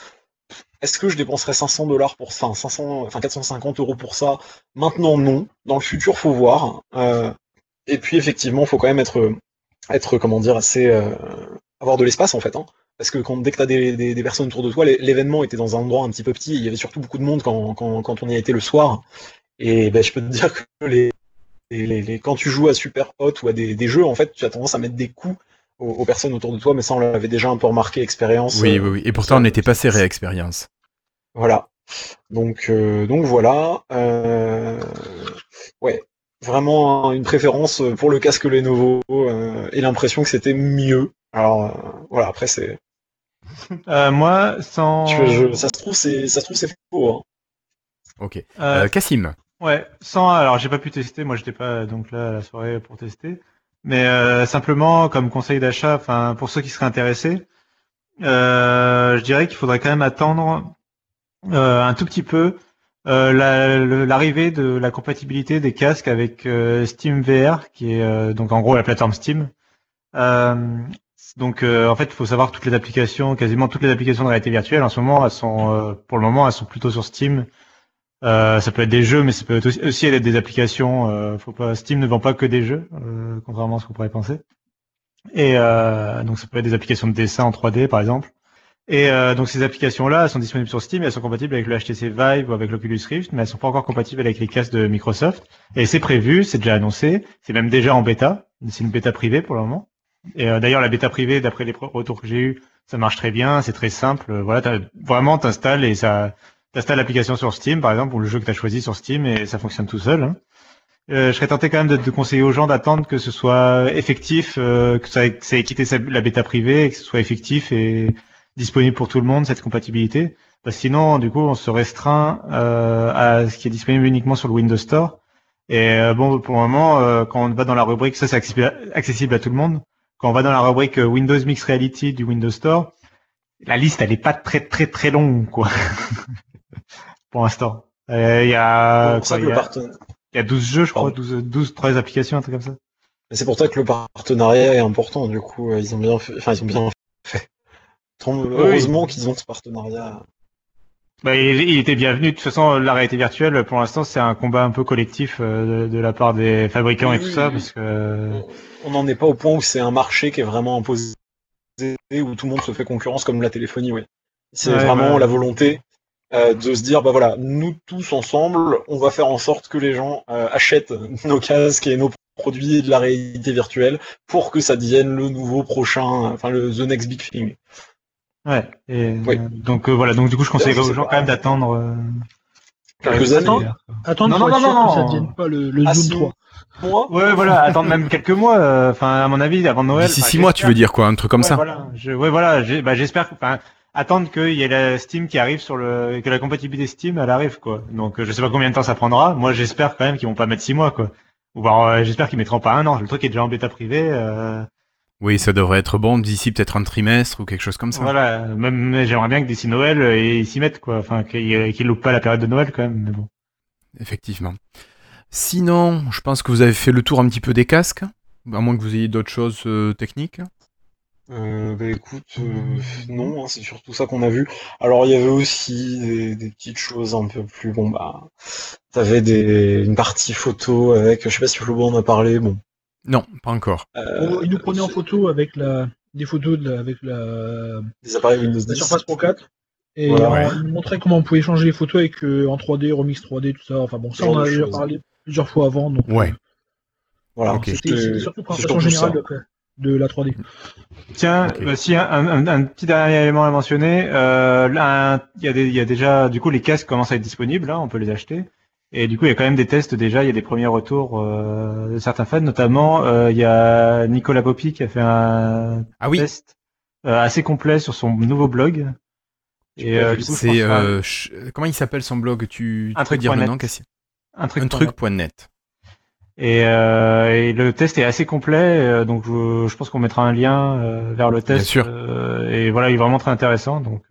est-ce que je dépenserais 500 dollars pour ça, enfin, 500, enfin 450 euros pour ça? Maintenant, non. Dans le futur, faut voir. Euh, et puis, effectivement, faut quand même être, être comment dire, assez, euh, avoir de l'espace en fait. Hein. Parce que dès que tu as des, personnes autour de toi, l'é- l'événement était dans un endroit un petit peu petit. Il y avait surtout beaucoup de monde quand, quand, quand on y a été le soir. Et ben, je peux te dire que les, les- les- les- quand tu joues à Super Hot ou à des, des jeux, en fait, tu as tendance à mettre des coups aux, aux personnes autour de toi. Mais ça, on l'avait déjà un peu remarqué, expérience. Oui, euh, oui, oui. Et pourtant, on n'était pas serré à expérience. voilà. Donc, euh, donc voilà. Euh, ouais, vraiment un- une préférence pour le casque Lenovo euh, et l'impression que c'était mieux. Alors euh, voilà, après c'est, Euh, moi, sans. je- je- ça se trouve c'est, ça se trouve c'est faux. hein. Ok. Euh, Euh, Cassim. Ouais, sans. Alors, j'ai pas pu tester. Moi, j'étais pas donc là à la soirée pour tester. Mais euh, simplement, comme conseil d'achat, enfin, pour ceux qui seraient intéressés, euh, je dirais qu'il faudrait quand même attendre euh, un tout petit peu euh, l'arrivée de la compatibilité des casques avec euh, Steam VR, qui est euh, donc en gros la plateforme Steam. Euh, donc, euh, en fait, il faut savoir toutes les applications, quasiment toutes les applications de réalité virtuelle, en ce moment, elles sont, euh, pour le moment, elles sont plutôt sur Steam. Euh, ça peut être des jeux, mais ça peut aussi, être des applications. Euh, faut pas, Steam ne vend pas que des jeux, euh, contrairement à ce qu'on pourrait penser. Et euh, donc ça peut être des applications de dessin en 3D, par exemple. Et euh, donc ces applications-là, elles sont disponibles sur Steam, elles sont compatibles avec le HTC Vive ou avec l'Oculus Rift, mais elles sont pas encore compatibles avec les casques de Microsoft. Et c'est prévu, c'est déjà annoncé, c'est même déjà en bêta. C'est une bêta privée pour le moment. Et euh, d'ailleurs, la bêta privée, d'après les retours que j'ai eu, ça marche très bien, c'est très simple. Voilà, t'as- vraiment, t'installes et ça, t'installes l'application sur Steam, par exemple, ou le jeu que t'as choisi sur Steam, et ça fonctionne tout seul. hein. Euh, je serais tenté quand même de, conseiller aux gens d'attendre que ce soit effectif, euh, que ça, ait- quitté la bêta privée, et que ce soit effectif et disponible pour tout le monde cette compatibilité. Parce que sinon, du coup, on se restreint euh, à ce qui est disponible uniquement sur le Windows Store. Et euh, bon, pour le moment, euh, quand on va dans la rubrique, ça c'est accessible, à tout le monde. Quand on va dans la rubrique euh, Windows Mixed Reality du Windows Store, la liste elle est pas très très très longue quoi. pour l'instant. Euh, Il y a quoi, que il y le a- parten- il y a 12 jeux, je crois, Pardon. 12, 12 13 applications, un truc comme ça. c'est pour ça que le partenariat est important. Du coup, euh, ils ont bien fait. Enfin, ils ont bien fait. Heureusement qu'ils ont ce partenariat. Bah, il, il était bienvenu. De toute façon, la réalité virtuelle, pour l'instant, c'est un combat un peu collectif euh, de, de la part des fabricants Oui, et tout oui, ça, oui. parce que On n'en est pas au point où c'est un marché qui est vraiment imposé, où tout le monde se fait concurrence comme la téléphonie, oui. C'est Ouais, vraiment la volonté euh, de se dire, bah voilà, nous tous ensemble, on va faire en sorte que les gens euh, achètent nos casques et nos produits de la réalité virtuelle pour que ça devienne le nouveau prochain, enfin le the next big thing. ouais. Et, Oui. euh, donc euh, voilà. Donc du coup, je sais aux gens quand même d'attendre. euh, Quelques années. Attends, Non, non, non, non, que ça non. devienne pas le, le Zoom si. 3. Moi, Ouais, voilà. attendre même quelques mois. euh, Enfin, à mon avis, avant Noël. D'ici six mois, tu veux dire quoi Un truc comme Ouais, ça Voilà. Je, ouais, voilà. Bah, j'espère. que- Enfin, attendre qu'il y ait la Steam qui arrive sur le, que la compatibilité Steam, elle arrive, quoi. Donc, euh, je sais pas combien de temps ça prendra. Moi, j'espère quand même qu'ils vont pas mettre six mois, quoi. Ou alors, euh, j'espère qu'ils mettront pas un an. Le truc est déjà en bêta privée. Euh, Oui, ça devrait être bon d'ici peut-être un trimestre ou quelque chose comme ça. voilà. Même, j'aimerais bien que d'ici Noël, euh, ils s'y mettent, quoi. Enfin, qu'ils loupent pas la période de Noël, quand même. Mais bon. Effectivement. Sinon, je pense que vous avez fait le tour un petit peu des casques, à moins que vous ayez d'autres choses euh, techniques. Euh, bah écoute, euh, non, hein, c'est surtout ça qu'on a vu. Alors il y avait aussi des, des petites choses un peu plus bon bah t'avais des une partie photo avec je sais pas si Flobo en a parlé bon Non, pas encore. euh, il nous prenait en photo avec la, des photos de la- avec la, des appareils Windows la 10. Surface Pro 4. Et Voilà. on- Ouais. il nous montrait comment on pouvait changer les photos avec euh, en 3D, remix 3D, tout ça. Enfin bon, ça on a déjà parlé plusieurs fois avant. Donc, Ouais. Voilà, Ok. C'était surtout présentation générale de, la 3D. Tiens, bah, si un, un- un petit dernier élément à mentionner, euh, il y, a y déjà, du coup, les casques commencent à être disponibles, là, on peut les acheter. Et du coup, il y a quand même des tests déjà, il y a des premiers retours euh, de certains fans, notamment euh, il y a Nicolas Poppy qui a fait un Ah oui, test euh, assez complet sur son nouveau blog. Et euh, du coup, je c'est que- comment il s'appelle son blog? Tu, tu Un peux dire le nom, un truc. Un pour moi. truc.net. Et, euh, et le test est assez complet, euh, donc je, je pense qu'on mettra un lien euh, vers le test. sûr. euh, et voilà, il est vraiment très intéressant. Donc,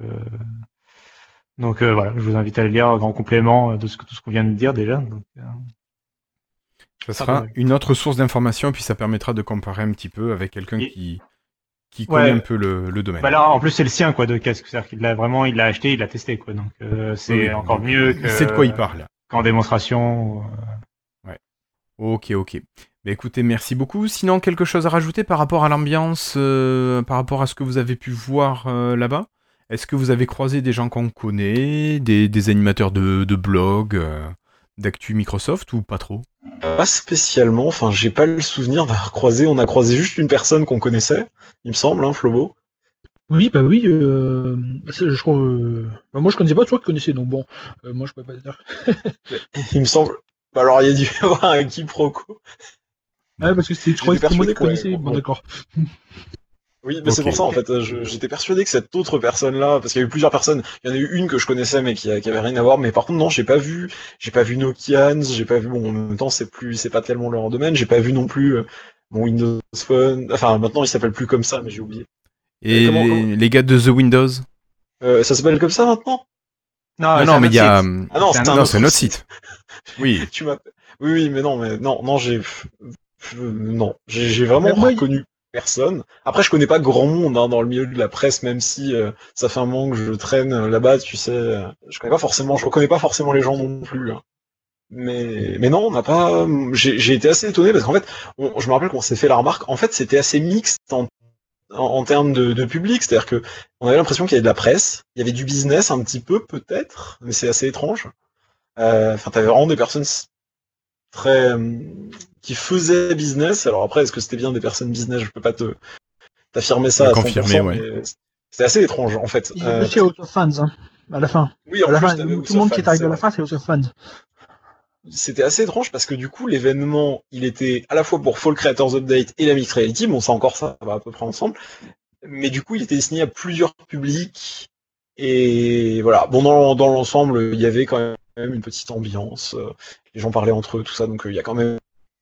donc voilà, je vous invite à le lire en complément de ce tout ce qu'on vient de dire déjà. Donc, Ça sera une autre source d'information puis ça permettra de comparer un petit peu avec quelqu'un Et- qui qui Ouais. connaît un peu le, le domaine. bah là, en plus, c'est le sien quoi de casque, c'est-à-dire qu'il l'a vraiment, il l'a acheté, il l'a testé quoi. Donc c'est Oui, encore mieux que C'est de quoi il parle. qu'en démonstration. Ok, ok. Bah, écoutez, merci beaucoup. Sinon, quelque chose à rajouter par rapport à l'ambiance, euh, par rapport à ce que vous avez pu voir euh, là-bas? Est-ce que vous avez croisé des gens qu'on connaît, des, des animateurs de, de blog, euh, d'actu Microsoft ou pas trop? Pas spécialement, enfin j'ai pas le souvenir d'avoir croisé, on a croisé juste une personne qu'on connaissait, il me semble, hein, Flobo. Oui, bah oui, euh, je crois. euh, bah moi, je connaissais pas, toi qui connaissais, donc bon, euh, moi, je peux pas dire. Il me semble. Bah alors il y a dû y avoir un quiproquo. Ouais, parce que c'est, je croyais que tout le monde connaissait. Bon, d'accord. Oui, mais c'est pour ça en fait, euh, j'étais persuadé que cette autre personne-là, parce qu'il y a eu plusieurs personnes, il y en a eu une que je connaissais mais qui, qui avait rien à voir, mais par contre non, j'ai pas vu, j'ai pas vu Nokians, j'ai pas vu, bon en même temps c'est plus, c'est pas tellement leur domaine, j'ai pas vu non plus euh, mon Windows Phone, enfin maintenant il s'appelle plus comme ça, mais j'ai oublié. Et comment- les, comment les gars de The Windows? Euh, ça s'appelle comme ça maintenant? Non, mais il y a. Ah non, C'est c'était un un autre site. Oui. tu m'appelles. Oui, oui, mais non, mais non, non, j'ai, non, j'ai vraiment moi, il- reconnu personne. Après, je connais pas grand monde hein, dans le milieu de la presse, même si euh, ça fait un moment que je traîne euh, là-bas, tu sais. euh, Je connais pas forcément, je reconnais pas forcément les gens non plus. hein. Mais, mais non, on n'a pas. J'ai j'ai été assez étonné parce qu'en fait, on- je me rappelle qu'on s'est fait la remarque. En fait, c'était assez mixte en, en, en termes de, de public, c'est-à-dire que on avait l'impression qu'il y avait de la presse, il y avait du business un petit peu peut-être, mais c'est assez étrange. Euh, Enfin, t'avais vraiment des personnes très euh, qui faisaient business. Alors après, est-ce que c'était bien des personnes business? Je peux pas te t'affirmer ça Le à 100%, confirmer, ouais. mais c'était assez étrange en fait. Il y Euh, a aussi House of Fans, hein, à la fin. oui, en À la plus, fin, t'avais tout le monde qui est arrivé à la fin, c'est House of Fans. C'était assez étrange parce que du coup, l'événement, il était à la fois pour Fall Creators Update et la Mixed Reality. Bon, ça encore, ça va à peu près ensemble. Mais du coup, il était destiné à plusieurs publics. Et voilà. Bon, dans, dans l'ensemble, il y avait quand même une petite ambiance. euh, Les gens parlaient entre eux, tout ça. Donc, euh, il y a quand même.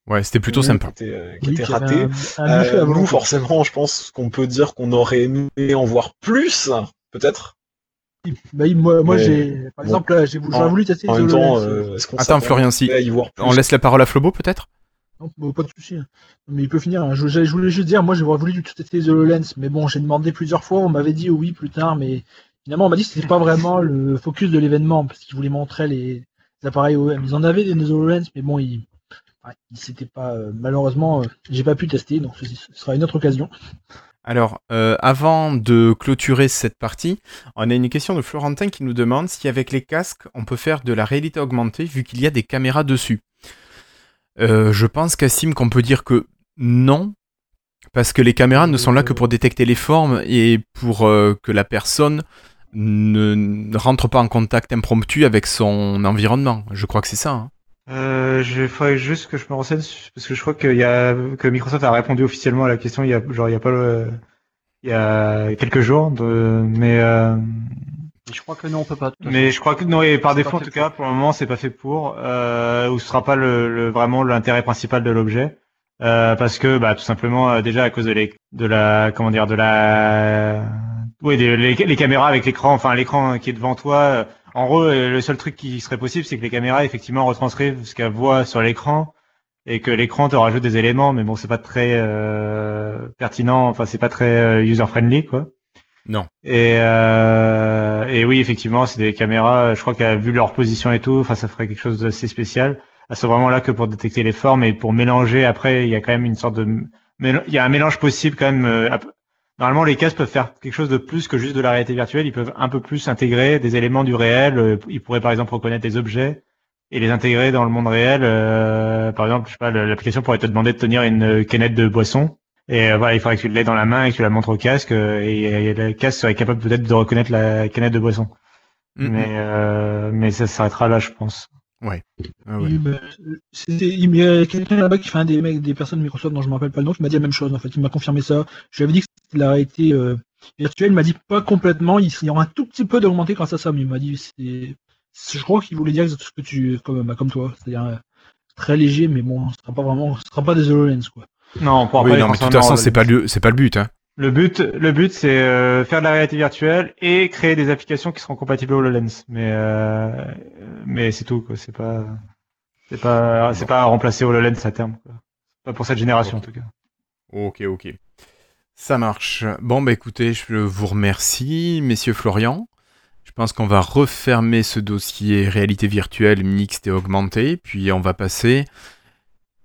Ouais, c'était plutôt sympa. Qui était, euh, qui Oui, était raté. un- un Euh, nous, forcément, je pense qu'on peut dire qu'on aurait aimé en voir plus, peut-être. Bah, oui, moi, moi j'ai, par bon. exemple, là, j'ai voulu, En- j'aurais voulu tester En même The temps, euh, Attends, Florian, si. On laisse la parole à Flobo, peut-être? Non, pas de souci. hein. Mais il peut finir. hein. Je, je- je voulais juste dire, moi, j'aurais voulu tester The Lowlands, mais bon, j'ai demandé plusieurs fois. On m'avait dit oui plus tard, mais finalement, on m'a dit que c'était pas vraiment le focus de l'événement parce qu'ils voulaient montrer les, les appareils OEM. Ils en avaient des The Lowlands, mais bon, ils, ils- c'était pas euh, malheureusement, euh, j'ai pas pu tester, donc ce, ce sera une autre occasion. Alors, euh, avant de clôturer cette partie, on a une question de Florentin qui nous demande si avec les casques, on peut faire de la réalité augmentée vu qu'il y a des caméras dessus. Euh, je pense, Cassim, qu'on peut dire que non, parce que les caméras ne sont là que pour détecter les formes et pour euh, que la personne ne, rentre pas en contact impromptu avec son environnement. Je crois que c'est ça. hein. Euh, je faudrait juste que je me renseigne parce que je crois qu'il y a que Microsoft a répondu officiellement à la question il y a genre il y a pas le- il y a quelques jours de mais euh, Je crois que non, on peut pas. mais je crois que non et par défaut en tout cas pour le moment c'est pas fait pour euh, ou ce sera pas le, le- vraiment l'intérêt principal de l'objet euh, parce que bah tout simplement euh, déjà à cause de les de la comment dire de la oui les, les caméras avec l'écran enfin l'écran qui est devant toi euh, en gros euh, le seul truc qui serait possible c'est que les caméras effectivement retranscrivent ce qu'elles voient sur l'écran et que l'écran te rajoute des éléments mais bon c'est pas très euh, pertinent enfin c'est pas très user friendly quoi Non. et, euh, et oui, effectivement, c'est des caméras, je crois qu'à vu leur position et tout, enfin, ça ferait quelque chose d'assez spécial. Elles sont vraiment là que pour détecter les formes et pour mélanger. Après, il y a quand même une sorte de, il y a un mélange possible quand même. Euh, Normalement, les casques peuvent faire quelque chose de plus que juste de la réalité virtuelle. Ils peuvent un peu plus intégrer des éléments du réel. Euh, Ils pourraient par exemple reconnaître des objets et les intégrer dans le monde réel. Euh, par exemple, je sais pas, l'application pourrait te demander de tenir une canette de boisson Et euh, voilà, il faudrait que tu l'aies dans la main et que tu la montres au casque euh, et, et le casque serait capable peut-être de reconnaître la canette de boisson. Mm. Mais euh, mais ça s'arrêtera là, je pense. Ouais. Ah ouais. Oui, bah, c'est- il y a quelqu'un là-bas qui fait un des mecs, des personnes de Microsoft dont je me rappelle pas le nom, qui m'a dit la même chose. En fait, il m'a confirmé ça. Je lui avais dit que c'était la réalité euh, virtuelle. Il m'a dit pas complètement. Il y aura un tout petit peu d'augmenté grâce à ça, mais il m'a dit c'est. c'est- Je crois qu'il voulait dire ce que tu comme, bah, comme toi, c'est-à-dire euh, très léger, mais bon, ce sera pas vraiment, ce sera pas des HoloLens quoi. Non, on pourra Oui, pas non, mais de toute façon, c'est pas le, c'est pas le but, hein. Le but, le but, c'est euh, faire de la réalité virtuelle et créer des applications qui seront compatibles au HoloLens. Mais euh, mais c'est tout, quoi. C'est pas, c'est pas, c'est pas à remplacer HoloLens à terme. Quoi. Pas pour cette génération en tout cas. Ok, ok. Ça marche. Bon, bah écoutez, je vous remercie, messieurs Florian. Je pense qu'on va refermer ce dossier réalité virtuelle mixte et augmentée, puis on va passer,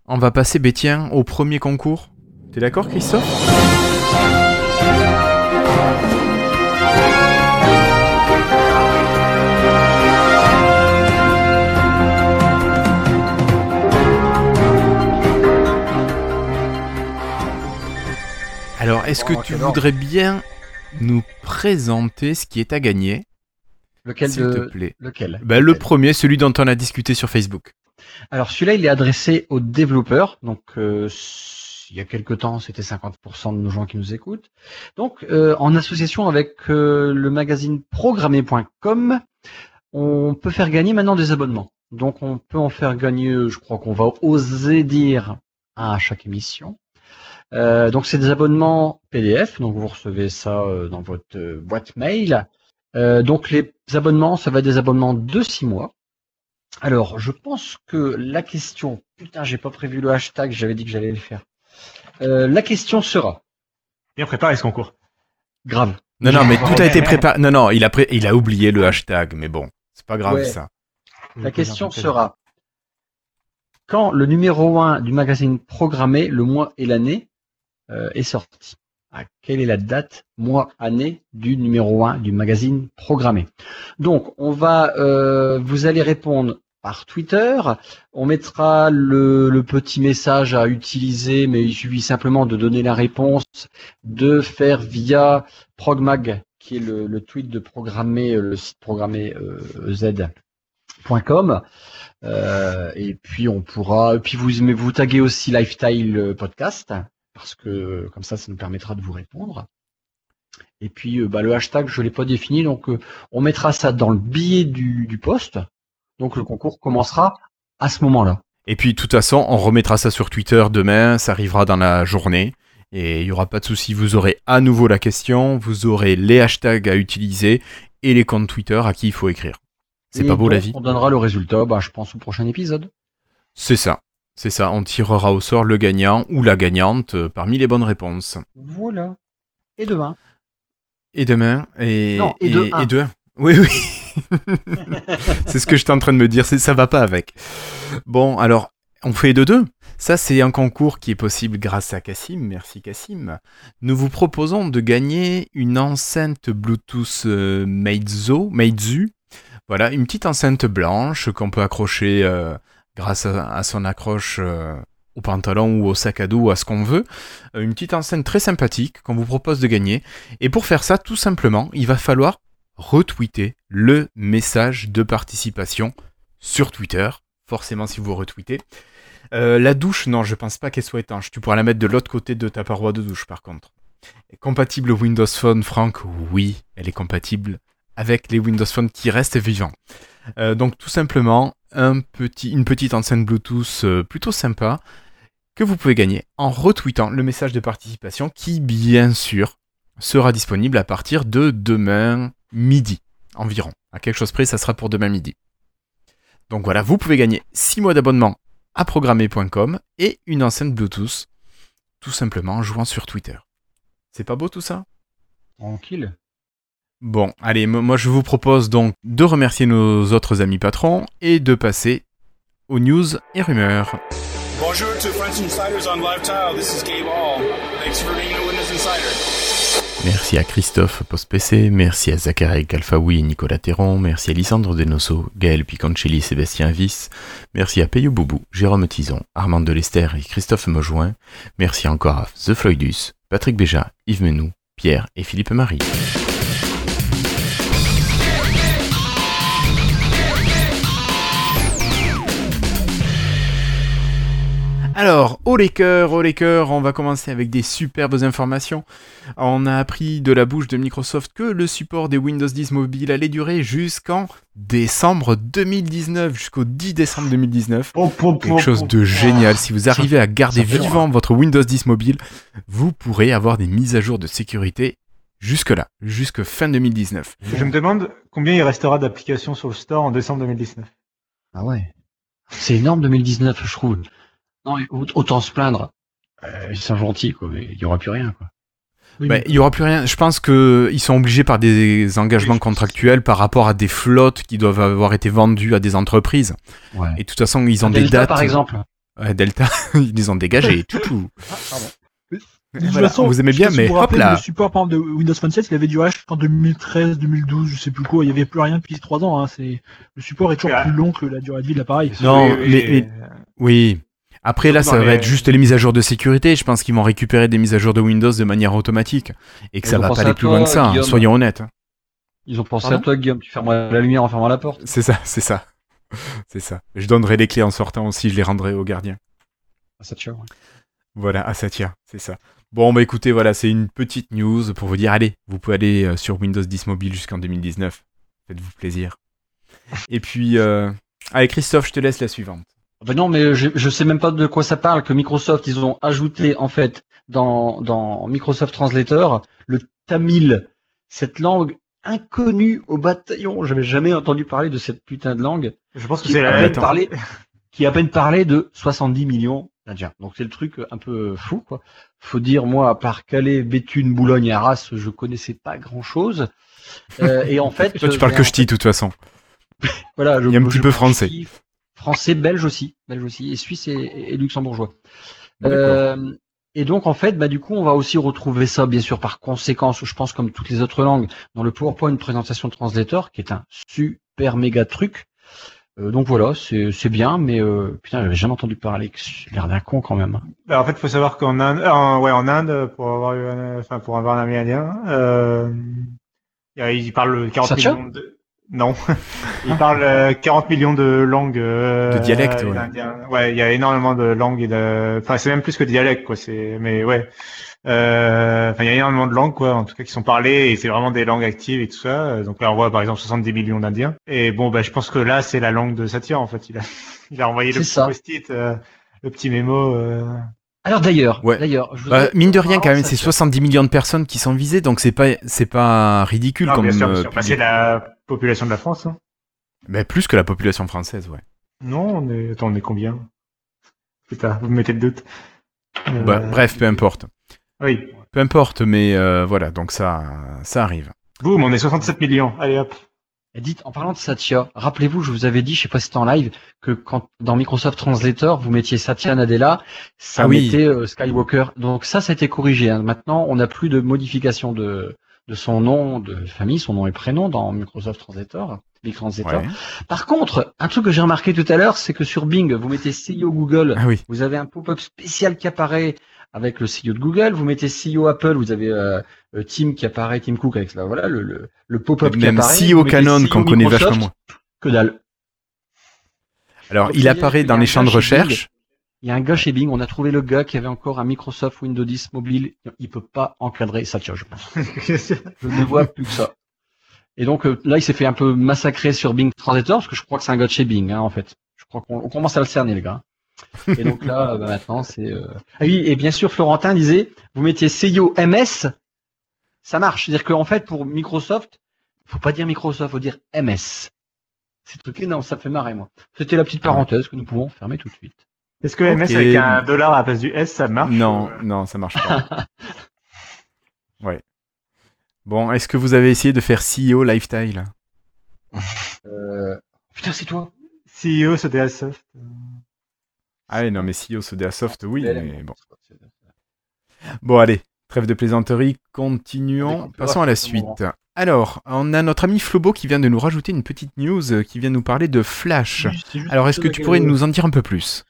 on va passer, bah tiens, au premier concours. T'es d'accord, Christophe? Alors, est-ce que Bon, tu voudrais bien nous présenter ce qui est à gagner, Lequel s'il de... te plaît? Lequel? Bah, Le premier, celui dont on a discuté sur Facebook. Alors celui-là, il est adressé aux développeurs. Donc euh, il y a quelque temps, c'était 50% de nos gens qui nous écoutent. Donc euh, en association avec euh, le magazine programmé.com, on peut faire gagner maintenant des abonnements. Donc on peut en faire gagner, je crois qu'on va oser dire à chaque émission. Euh, donc c'est des abonnements PDF, donc vous recevez ça euh, dans votre euh, boîte mail. Euh, donc les abonnements, ça va être des abonnements de 6 mois. Alors, je pense que la question, putain, j'ai pas prévu le hashtag, j'avais dit que j'allais le faire. Euh, la question sera Bien préparé ce concours. grave. Non, non, mais tout a été préparé. Non, non, il a, pré- il a oublié le hashtag, mais bon, c'est pas grave Ouais. ça. La question sera quand le numéro 1 du magazine programmé, le mois et l'année, euh, est sorti. À quelle est la date, mois, année du numéro 1 du magazine programmé? Donc, on va, euh, vous allez répondre par Twitter. On mettra le, petit message à utiliser, mais il suffit simplement de donner la réponse, de faire via Progmag, qui est le, tweet de programmer, le site programmé euh, et puis on pourra, puis vous vous taguez aussi Lifestyle Podcast parce que comme ça, ça nous permettra de vous répondre. Et puis euh, bah, le hashtag, je l'ai pas défini, donc euh, on mettra ça dans le billet du, du post. Donc le concours commencera à ce moment-là. Et puis, de toute façon, on remettra ça sur Twitter demain, ça arrivera dans la journée. Et il n'y aura pas de souci, vous aurez à nouveau la question, vous aurez les hashtags à utiliser et les comptes Twitter à qui il faut écrire. C'est pas beau la vie On donnera le résultat, bah, je pense, au prochain épisode. C'est ça. C'est ça, on tirera au sort le gagnant ou la gagnante euh, parmi les bonnes réponses. Voilà. Et demain? Et demain, et, Non, et de un. et de- Oui, oui. c'est ce que j'étais en train de me dire, ça va pas avec. Bon, alors, on fait de deux. Ça, c'est un concours qui est possible grâce à Cassim. Merci Cassim. Nous vous proposons de gagner une enceinte Bluetooth euh, Meizu, Meizu. Voilà, une petite enceinte blanche qu'on peut accrocher euh, grâce à, son accroche euh, au pantalon ou au sac à dos ou à ce qu'on veut. Euh, Une petite enceinte très sympathique qu'on vous propose de gagner. Et pour faire ça, tout simplement, il va falloir retweeter le message de participation sur Twitter. Forcément, si vous retweetez. Euh, la douche, non, je pense pas qu'elle soit étanche. Tu pourras la mettre de l'autre côté de ta paroi de douche, par contre. Compatible Windows Phone, Franck Oui, elle est compatible avec les Windows Phone qui restent vivants. Donc, tout simplement, un petit, une petite enceinte Bluetooth euh, plutôt sympa que vous pouvez gagner en retweetant le message de participation qui, bien sûr, sera disponible à partir de demain midi environ. À quelque chose près, ça sera pour demain midi. Donc voilà, vous pouvez gagner 6 mois d'abonnement à programmer.com et une enceinte Bluetooth, tout simplement en jouant sur Twitter. C'est pas beau tout ça? Tranquille. Bon, allez, mo- moi je vous propose donc de remercier nos autres amis patrons et de passer aux news et rumeurs. Bonjour to French Insiders on Live Tile. This is Gabe Hall. Thanks for being a Windows Insider. Merci à Christophe Post PC, merci à Zachary Kalfaoui et Nicolas Terron, merci à Lisandro Denoso, Gaël Piconcelli, Sébastien Viss, merci à Peyo Boubou, Jérôme Tison, Armand Delester et Christophe Mojoin, merci encore à The Floydus, Patrick Béja, Yves Menou, Pierre et Philippe Marie. Alors, au les cœurs, au les cœurs, on va commencer avec des superbes informations. On a appris de la bouche de Microsoft que le support des Windows 10 mobile allait durer jusqu'en décembre 2019, jusqu'au 10 décembre 2019. Quelque chose de génial. Si vous arrivez à garder vivant votre Windows 10 mobile, vous pourrez avoir des mises à jour de sécurité jusque-là, jusque fin 2019. Je me demande combien il restera d'applications sur le store en décembre 2019. Ah ouais. C'est énorme 2019, je trouve. Non, autant se plaindre. Euh, ils sont gentils, quoi, mais il y aura plus rien, quoi. Oui, Bah, mais- il y aura plus rien. Je pense que ils sont obligés par des engagements contractuels par rapport à des flottes qui doivent avoir été vendues à des entreprises. Ouais. Et de toute façon, ils ont des Delta, dates. par exemple. Ouais, Delta, ils les ont dégagés. tout, tout. De toute Voilà, façon, vous aimez bien, mais hop là. Le support par exemple, de Windows Phone 7, il avait duré jusqu'en 2013, 2012, je sais plus quoi. Il y avait plus rien depuis 3 ans. Hein. C'est le support est toujours Ouais. plus long que la durée de vie de l'appareil. Non, et- mais- Oui. Après, là, ça va être juste les mises à jour de sécurité. Je pense qu'ils vont récupérer des mises à jour de Windows de manière automatique. Et que Ils ça va pas aller à plus toi, loin que ça, hein, soyons honnêtes. Ils ont pensé Pardon à toi, Guillaume. Tu fermes la lumière en fermant la porte. C'est ça, c'est ça. C'est ça. Je donnerai les clés en sortant aussi, je les rendrai au gardien. Ah, ça tue, ouais. Voilà, à Satya, c'est ça. Bon, bah écoutez, voilà, c'est une petite news pour vous dire, allez, vous pouvez aller euh, sur Windows 10 Mobile jusqu'en 2019. Faites-vous plaisir. Et puis, euh... allez, Christophe, je te laisse la suivante. Ben non, mais je, je sais même pas de quoi ça parle. Que Microsoft, ils ont ajouté en fait dans dans Microsoft Translator le tamil, cette langue inconnue au bataillon. J'avais jamais entendu parler de cette putain de langue. Je pense que c'est la peine Attends. parlé, qui a à peine parlé de 70 millions d'Indiens. Donc c'est le truc un peu fou, quoi. Faut dire, moi, à part Calais, Béthune, Boulogne et Arras, je connaissais pas grand chose. et en fait, Toi, tu euh, parles ben, que ch'ti, de toute façon. voilà, je, Il y a un je petit peu français. Français, belge aussi, belge aussi, et suisse et, et luxembourgeois. Euh, et donc en fait, bah du coup, on va aussi retrouver ça, bien sûr, par conséquence, je pense comme toutes les autres langues, dans le PowerPoint de présentation de Translator, qui est un super méga truc. Euh, donc voilà, c'est bien, mais euh, putain, j'avais jamais entendu parler. J'ai l'air d'un con quand même. Bah, en fait, il faut savoir qu'en Inde, euh, en- ouais, en Inde, pour avoir eu un, enfin, pour avoir un ami indien, euh, il parle 40 Satya millions de, non, il parle euh, 40 millions de langues, euh, De dialectes, ouais. indiens. Ouais, il y a énormément de langues et de, enfin, c'est même plus que dialectes, quoi, c'est, mais ouais. Euh, Enfin, il y a énormément de langues, quoi, en tout cas, qui sont parlées, et c'est vraiment des langues actives et tout ça. Euh, Donc là, on voit, par exemple, 70 millions d'Indiens. Et bon, bah, je pense que là, c'est la langue de Satya, en fait. Il a, il a envoyé le petit post-it, euh, le petit mémo, euh, Alors d'ailleurs, Ouais. d'ailleurs, je Bah, mine de rien, quand même, c'est tient. 70 millions de personnes qui sont visées, donc c'est pas, c'est pas ridicule Non, comme. bien sûr, bien euh, sûr. Bah, c'est la population de la France. Hein. Mais plus que la population française, ouais. Non, on est... Attends, on est combien? Putain, vous me mettez de doute. Euh, Bah, bref, peu importe. Oui. Peu importe, mais euh, voilà, donc ça, ça arrive. Boum, on est 67 millions. Allez hop. Et dites, en parlant de Satya, rappelez-vous, je vous avais dit, je sais pas si c'était en live, que quand dans Microsoft Translator, vous mettiez Satya Nadella, ça Ah oui. mettait euh, Skywalker. Donc ça, ça a été corrigé. hein. Maintenant, on n'a plus de modification de, de son nom de famille, son nom et prénom dans Microsoft Translator. Translator. Ouais. Par contre, un truc que j'ai remarqué tout à l'heure, c'est que sur Bing, vous mettez CEO Google, Ah oui. vous avez un pop-up spécial qui apparaît avec le CEO de Google. Vous mettez CEO Apple, vous avez euh, euh, Tim qui apparaît, Tim Cook avec ça. Voilà le, le, le pop-up qui Même apparaît. CEO Vous mettez Canon CEO qu'on connaît Microsoft, vachement moins. Que dalle. Alors, Donc, il apparaît dans les champs de recherche. Il y a un gars chez Bing, on a trouvé le gars qui avait encore un Microsoft Windows 10 mobile. Il peut pas encadrer Satya, je pense. Je ne vois plus que ça. Et donc euh, là, il s'est fait un peu massacrer sur Bing Translator parce que je crois que c'est un gars de chez Bing, hein, en fait. Je crois qu'on on commence à le cerner, le gars. Et donc là, euh, bah, maintenant, c'est. euh, Ah oui, et bien sûr, Florentin disait, vous mettiez CEO MS, ça marche. C'est-à-dire qu'en fait, pour Microsoft, faut pas dire Microsoft, faut dire MS. C'est truc énorme, ça me fait marrer, moi. C'était la petite parenthèse que nous pouvons fermer tout de suite. Est-ce que MS avec un dollar à la place du S, ça marche Non, Euh, non, ça marche pas. ouais. Bon, est-ce que vous avez essayé de faire CEO Lifestyle? Euh... Putain, c'est toi. CEO, c'est Soft. Ah oui, non, mais CEO Soda Soft, oui, mais bon. Bon, allez, Trêve de plaisanterie, continuons. Passons à la suite. Alors, on a notre ami Flobo qui vient de nous rajouter une petite news euh, qui vient nous parler de Flash. Alors, est-ce que tu pourrais nous en dire un peu plus?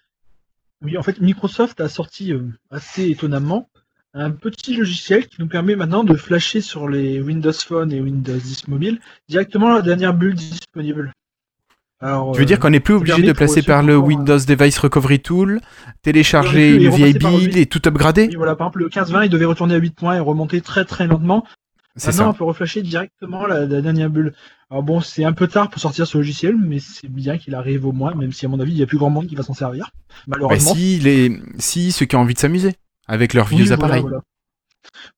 Oui, en fait, Microsoft a sorti euh, assez étonnamment un petit logiciel qui nous permet maintenant de flasher sur les Windows Phone et Windows 10 mobile directement la dernière bulle disponible. Alors, Tu veux euh, dire qu'on n'est plus obligé de ceux par le Windows Device Recovery Tool, télécharger une vieille build et tout upgrader voilà, par exemple, le 15-20, il devait retourner à 8 points et remonter très très lentement. C'est Maintenant, ça. on peut reflasher directement la, la dernière bulle. Alors bon, c'est un peu tard pour sortir ce logiciel, mais c'est bien qu'il arrive au moins, même si à mon avis, il n'y a plus grand monde qui va s'en servir. Bah, Malheureusement. si, les... si ceux qui ont envie de s'amuser avec leurs Oui, vieux voilà, appareils. Voilà,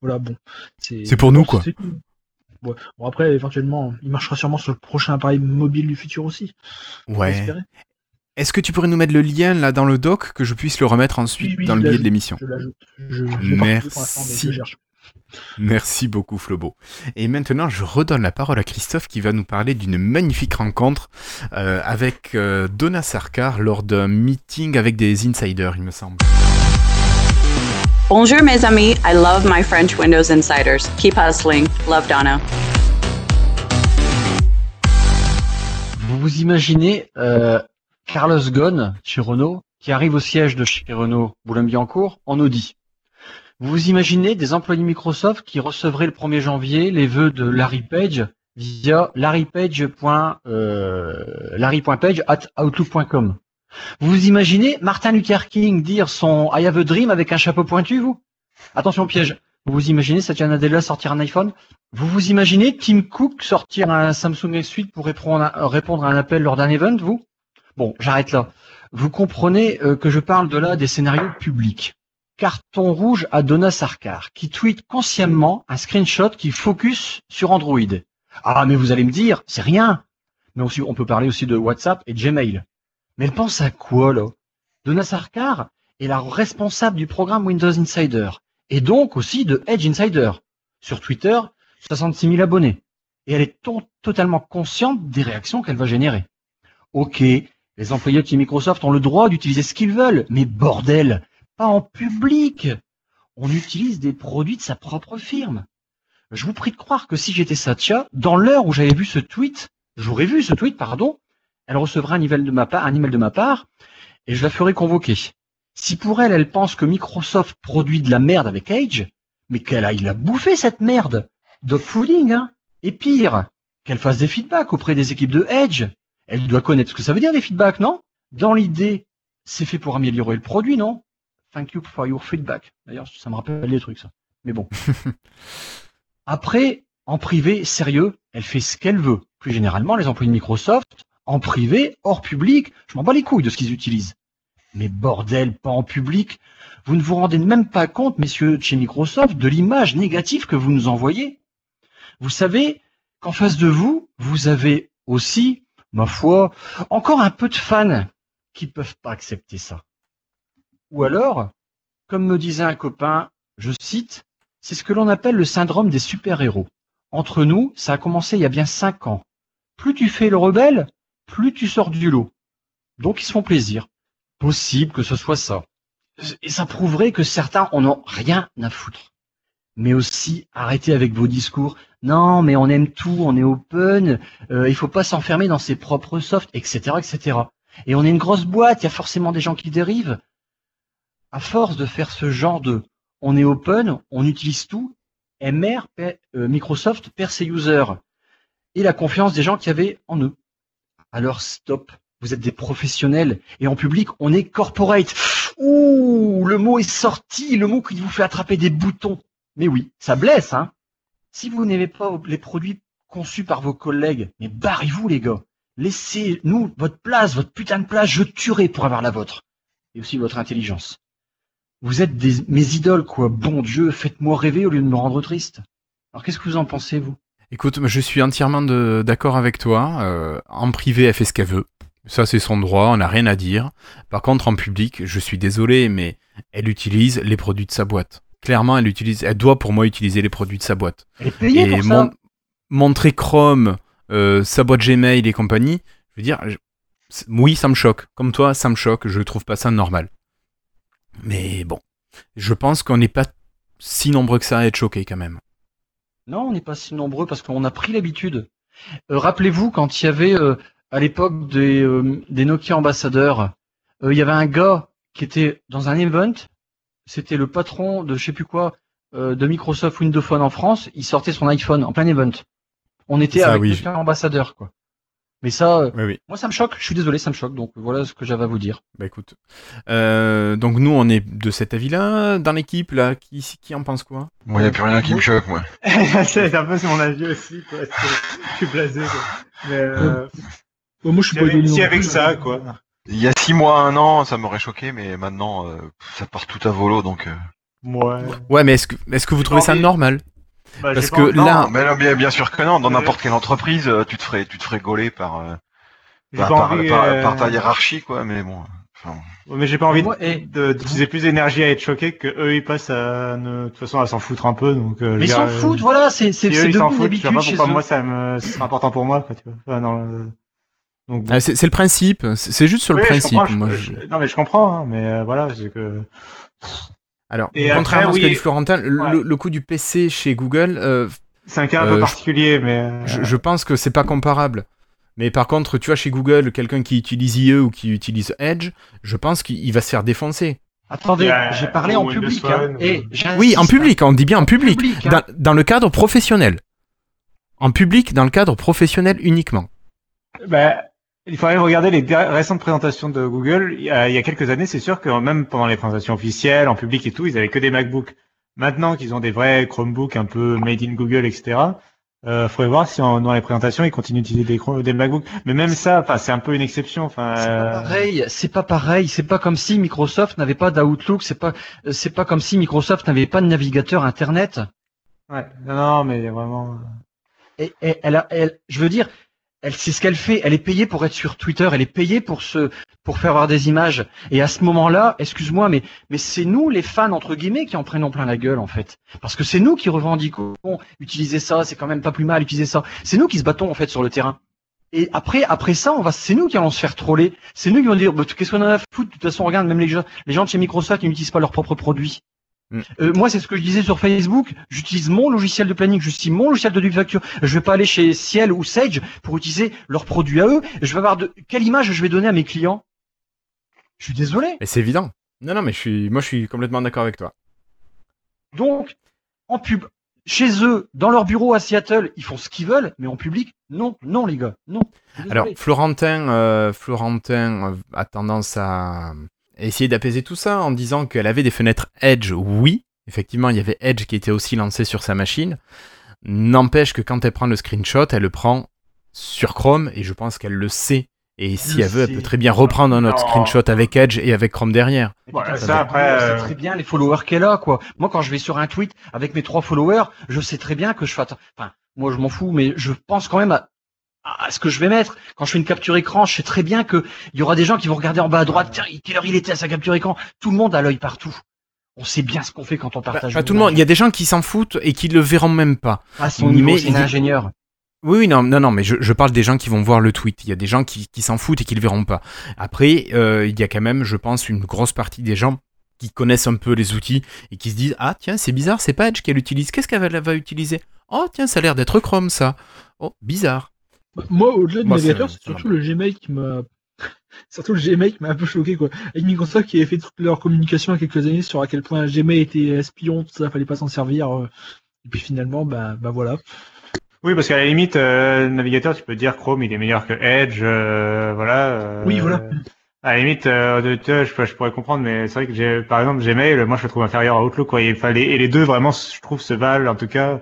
Voilà, bon. C'est pour nous, quoi. cool. Bon, après, éventuellement, il marchera sûrement sur le prochain appareil mobile du futur aussi. Ouais. Est-ce que tu pourrais nous mettre le lien là dans le doc que je puisse le remettre ensuite Oui, oui, dans le billet de l'émission? Je. Je, je Merci. Merci beaucoup Flobo. Et maintenant, je redonne la parole à Christophe qui va nous parler d'une magnifique rencontre euh, avec euh, Donna Sarkar lors d'un meeting avec des insiders, il me semble. Bonjour mes amis, I love my French Windows Insiders. Keep hustling. Love Donna. Vous vous imaginez euh, Carlos Ghosn chez Renault qui arrive au siège de chez Renault Boulogne-Billancourt en Audi. Vous vous imaginez des employés Microsoft qui recevraient le 1er janvier les vœux de Larry Page via larrypage.page euh, larry.page at outlook.com. Vous imaginez Martin Luther King dire son I have a dream avec un chapeau pointu, vous? Attention piège. Vous vous imaginez Satya Nadella sortir un iPhone? Vous vous imaginez Tim Cook sortir un Samsung S8 pour répondre à, répondre à un appel lors d'un event, vous? Bon, j'arrête là. Vous comprenez euh, que je parle de là des scénarios publics. Carton rouge à Donna Sarkar, qui tweet consciemment un screenshot qui focus sur Android. Ah, mais vous allez me dire, c'est rien. Mais on peut parler aussi de WhatsApp et de Gmail. Mais elle pense à quoi, là? Donna Sarkar est la responsable du programme Windows Insider, et donc aussi de Edge Insider. Sur Twitter, 66 000 abonnés. Et elle est to- totalement consciente des réactions qu'elle va générer. Ok, les employés de chez Microsoft ont le droit d'utiliser ce qu'ils veulent, mais bordel, pas en public. On utilise des produits de sa propre firme. Je vous prie de croire que si j'étais Satya, dans l'heure où j'avais vu ce tweet, j'aurais vu ce tweet, pardon, elle recevrait un email de ma part, un email de ma part, et je la ferai convoquer. Si pour elle, elle pense que Microsoft produit de la merde avec Edge, mais qu'elle aille la bouffer cette merde. Dog fooding, hein. Et pire, qu'elle fasse des feedbacks auprès des équipes de Edge. Elle doit connaître ce que ça veut dire des feedbacks, non? Dans l'idée, c'est fait pour améliorer le produit, non? Thank you for your feedback. D'ailleurs, ça me rappelle des trucs, ça. Mais bon. Après, en privé, sérieux, elle fait ce qu'elle veut. Plus généralement, les employés de Microsoft, en privé, hors public, je m'en bats les couilles de ce qu'ils utilisent. Mais bordel, pas en public. Vous ne vous rendez même pas compte, messieurs de chez Microsoft, de l'image négative que vous nous envoyez. Vous savez qu'en face de vous, vous avez aussi, ma foi, encore un peu de fans qui peuvent pas accepter ça. Ou alors, comme me disait un copain, je cite, c'est ce que l'on appelle le syndrome des super-héros. Entre nous, ça a commencé il y a bien cinq ans. Plus tu fais le rebelle, plus tu sors du lot. Donc ils se font plaisir. Possible que ce soit ça. Et ça prouverait que certains en ont rien à foutre. Mais aussi, arrêtez avec vos discours. Non, mais on aime tout, on est open, euh, il faut pas s'enfermer dans ses propres softs, etc., etc. Et on est une grosse boîte, il y a forcément des gens qui dérivent. À force de faire ce genre de on est open, on utilise tout, MR, euh, Microsoft perd ses users et la confiance des gens qui avaient en eux. Alors stop, vous êtes des professionnels et en public on est corporate. Ouh, le mot est sorti, le mot qui vous fait attraper des boutons. Mais oui, ça blesse, hein. Si vous n'aimez pas les produits conçus par vos collègues, mais barrez-vous les gars. Laissez-nous votre place, votre putain de place, je tuerai pour avoir la vôtre. Et aussi votre intelligence. Vous êtes mes idoles, quoi. Bon Dieu, faites-moi rêver au lieu de me rendre triste. Alors qu'est-ce que vous en pensez, vous? Écoute, je suis entièrement d'accord avec toi. Euh, en privé, elle fait ce qu'elle veut. Ça, c'est son droit, on n'a rien à dire. Par contre, en public, je suis désolé, mais elle utilise les produits de sa boîte. Clairement, elle utilise, elle doit pour moi utiliser les produits de sa boîte. Elle est payée et pour ça. montrer Chrome, euh, sa boîte Gmail et compagnie, je veux dire, je- oui, ça me choque. Comme toi, ça me choque. Je trouve pas ça normal. Mais bon, je pense qu'on n'est pas si nombreux que ça à être choqués quand même. Non, on n'est pas si nombreux parce qu'on a pris l'habitude. Euh, Rappelez-vous quand il y avait euh, à l'époque des, euh, des Nokia ambassadeurs, euh, il y avait un gars qui était dans un event, c'était le patron de je sais plus quoi euh, de Microsoft Windows Phone en France, il sortait son iPhone en plein event. On était Ça, avec oui. Nokia ambassadeur quoi. Mais ça, euh, Oui, oui. moi ça me choque. Je suis désolé, ça me choque. Donc voilà ce que j'avais à vous dire. Bah écoute. Euh, donc nous, on est de cet avis-là. Dans l'équipe, là, qui, qui en pense quoi? Moi, y a plus rien qui me choque, moi. c'est un peu mon avis aussi, quoi. Je suis blasé, quoi. Mais, euh, Ouais, moi, je suis pas avec, si ça, quoi. Il y a six mois, un an, ça m'aurait choqué, mais maintenant, euh, ça part tout à volo, donc. euh, Ouais. Ouais, mais est-ce que, est-ce que vous trouvez ça normal? Bah, Parce que Non, là, mais non, bien, bien sûr que non. Dans Euh, n'importe quelle entreprise, euh, tu te ferais, tu te ferais gauler par, euh, j'ai par, envie, par- euh, par ta hiérarchie, quoi. Mais bon. enfin, Ouais, Mais j'ai pas envie Moi, de- et- de- d'utiliser plus d'énergie à être choqué que eux ils passent à ne... de toute façon à s'en foutre un peu donc. euh, Mais ils s'en euh, foutent, voilà, c'est c'est Si devenu une foutent, je sais habitude pas chez pourquoi eux. moi ça me c'est important pour moi quoi tu vois. Enfin, le- Donc, Ah, c'est c'est le principe. C'est c'est juste sur le oui, je principe. je- moi, je- je- Non mais je comprends hein, mais euh, voilà c'est que. Alors, Et contrairement après, à ce que oui. dit Florentin, le, Ouais. le coup du PC chez Google, euh, C'est un cas un Euh, peu je- particulier mais. euh, je, je pense que c'est pas comparable. Mais par contre, tu vois, chez Google, quelqu'un qui utilise IE ou qui utilise Edge, je pense qu'il va se faire défoncer. Attendez, j'ai parlé en public. Hein. Ou- Oui, en public, on dit bien en public. public, hein. Dans, dans le cadre professionnel. En public, dans le cadre professionnel uniquement. Bah, il faudrait regarder les récentes présentations de Google. Il y a, quelques années, c'est sûr que même pendant les présentations officielles, en public et tout, ils avaient que des MacBooks. Maintenant qu'ils ont des vrais Chromebooks un peu made in Google, etc., euh, faudrait voir si en- dans les présentations, ils continuent d'utiliser des, MacBooks. Mais même ça, enfin, c'est un peu une exception. Enfin, C'est pas euh, pareil, c'est pas pareil, c'est pas comme si Microsoft n'avait pas d'Outlook, c'est pas euh, c'est pas comme si Microsoft n'avait pas de navigateur internet. ouais. Non, non, mais vraiment. Et, et elle a, elle, je veux dire, elle c'est ce qu'elle fait, elle est payée pour être sur Twitter, elle est payée pour se pour faire voir des images. Et à ce moment-là, excuse-moi, mais mais c'est nous les fans entre guillemets qui en prenons plein la gueule en fait, parce que c'est nous qui revendiquons utiliser ça, c'est quand même pas plus mal utiliser ça. C'est nous qui se battons en fait sur le terrain. Et après, après ça, on va, c'est nous qui allons se faire troller. C'est nous qui vont dire, bah, qu'est-ce qu'on en a à foutre? De toute façon, regarde, même les gens, les gens de chez Microsoft, ils n'utilisent pas leurs propres produits. Mm. Euh, moi, c'est ce que je disais sur Facebook. J'utilise mon logiciel de planning, j'utilise mon logiciel de facture. Je vais pas aller chez Ciel ou Sage pour utiliser leurs produits à eux. Je vais avoir de quelle image je vais donner à mes clients? Je suis désolé. Mais c'est évident. Non, non, mais je suis, moi, je suis complètement d'accord avec toi. Donc, en pub, chez eux, dans leur bureau à Seattle, ils font ce qu'ils veulent, mais en public, non, non, les gars, non. Alors. Florentin, euh, Florentin euh, a tendance à essayer d'apaiser tout ça en disant qu'elle avait des fenêtres Edge. Oui, effectivement, il y avait Edge qui était aussi lancé sur sa machine. N'empêche que quand elle prend le screenshot, elle le prend sur Chrome et je pense qu'elle le sait. Et si le elle veut, elle peut très bien reprendre notre Non. screenshot avec Edge et avec Chrome derrière. Voilà, ça après. C'est euh, très bien les followers qu'elle a, quoi. Moi, quand je vais sur un tweet avec mes trois followers, je sais très bien que je fais. Enfin, moi, je m'en fous, mais je pense quand même à, à ce que je vais mettre. Quand je fais une capture écran, je sais très bien que il y aura des gens qui vont regarder en bas à droite. Tiens, quelle heure il était à sa capture écran Tout le monde a l'œil partout. On sait bien ce qu'on fait quand on partage. pas une tout le monde. Il y a des gens qui s'en foutent et qui le verront même pas. Mais c'est y un ingénieur. Oui, oui, non, non, non, mais je, je parle des gens qui vont voir le tweet. Il y a des gens qui, qui s'en foutent et qui le verront pas. Après, euh, il y a quand même, je pense, une grosse partie des gens qui connaissent un peu les outils et qui se disent Ah, tiens, c'est bizarre, c'est pas Edge qu'elle utilise. Qu'est-ce qu'elle va, va utiliser? Oh, tiens, ça a l'air d'être Chrome, ça. Oh, bizarre. Bah, Moi, au-delà du navigateur, c'est- surtout le Gmail qui m'a. surtout le Gmail qui m'a un peu choqué, quoi. Avec Microsoft qui avait fait toute leur communication il y a quelques années sur à quel point Gmail était espion, tout ça, fallait pas s'en servir. euh, Et puis finalement, bah, bah voilà. Oui, parce qu'à la limite, euh, le navigateur, tu peux dire Chrome, il est meilleur que Edge, euh, voilà. euh, Oui, voilà. À la limite, euh, de- je, je pourrais comprendre, mais c'est vrai que j'ai, par exemple, Gmail, moi, je le trouve inférieur à Outlook, quoi. Il fallait, et les deux, vraiment, je trouve, se valent, en tout cas.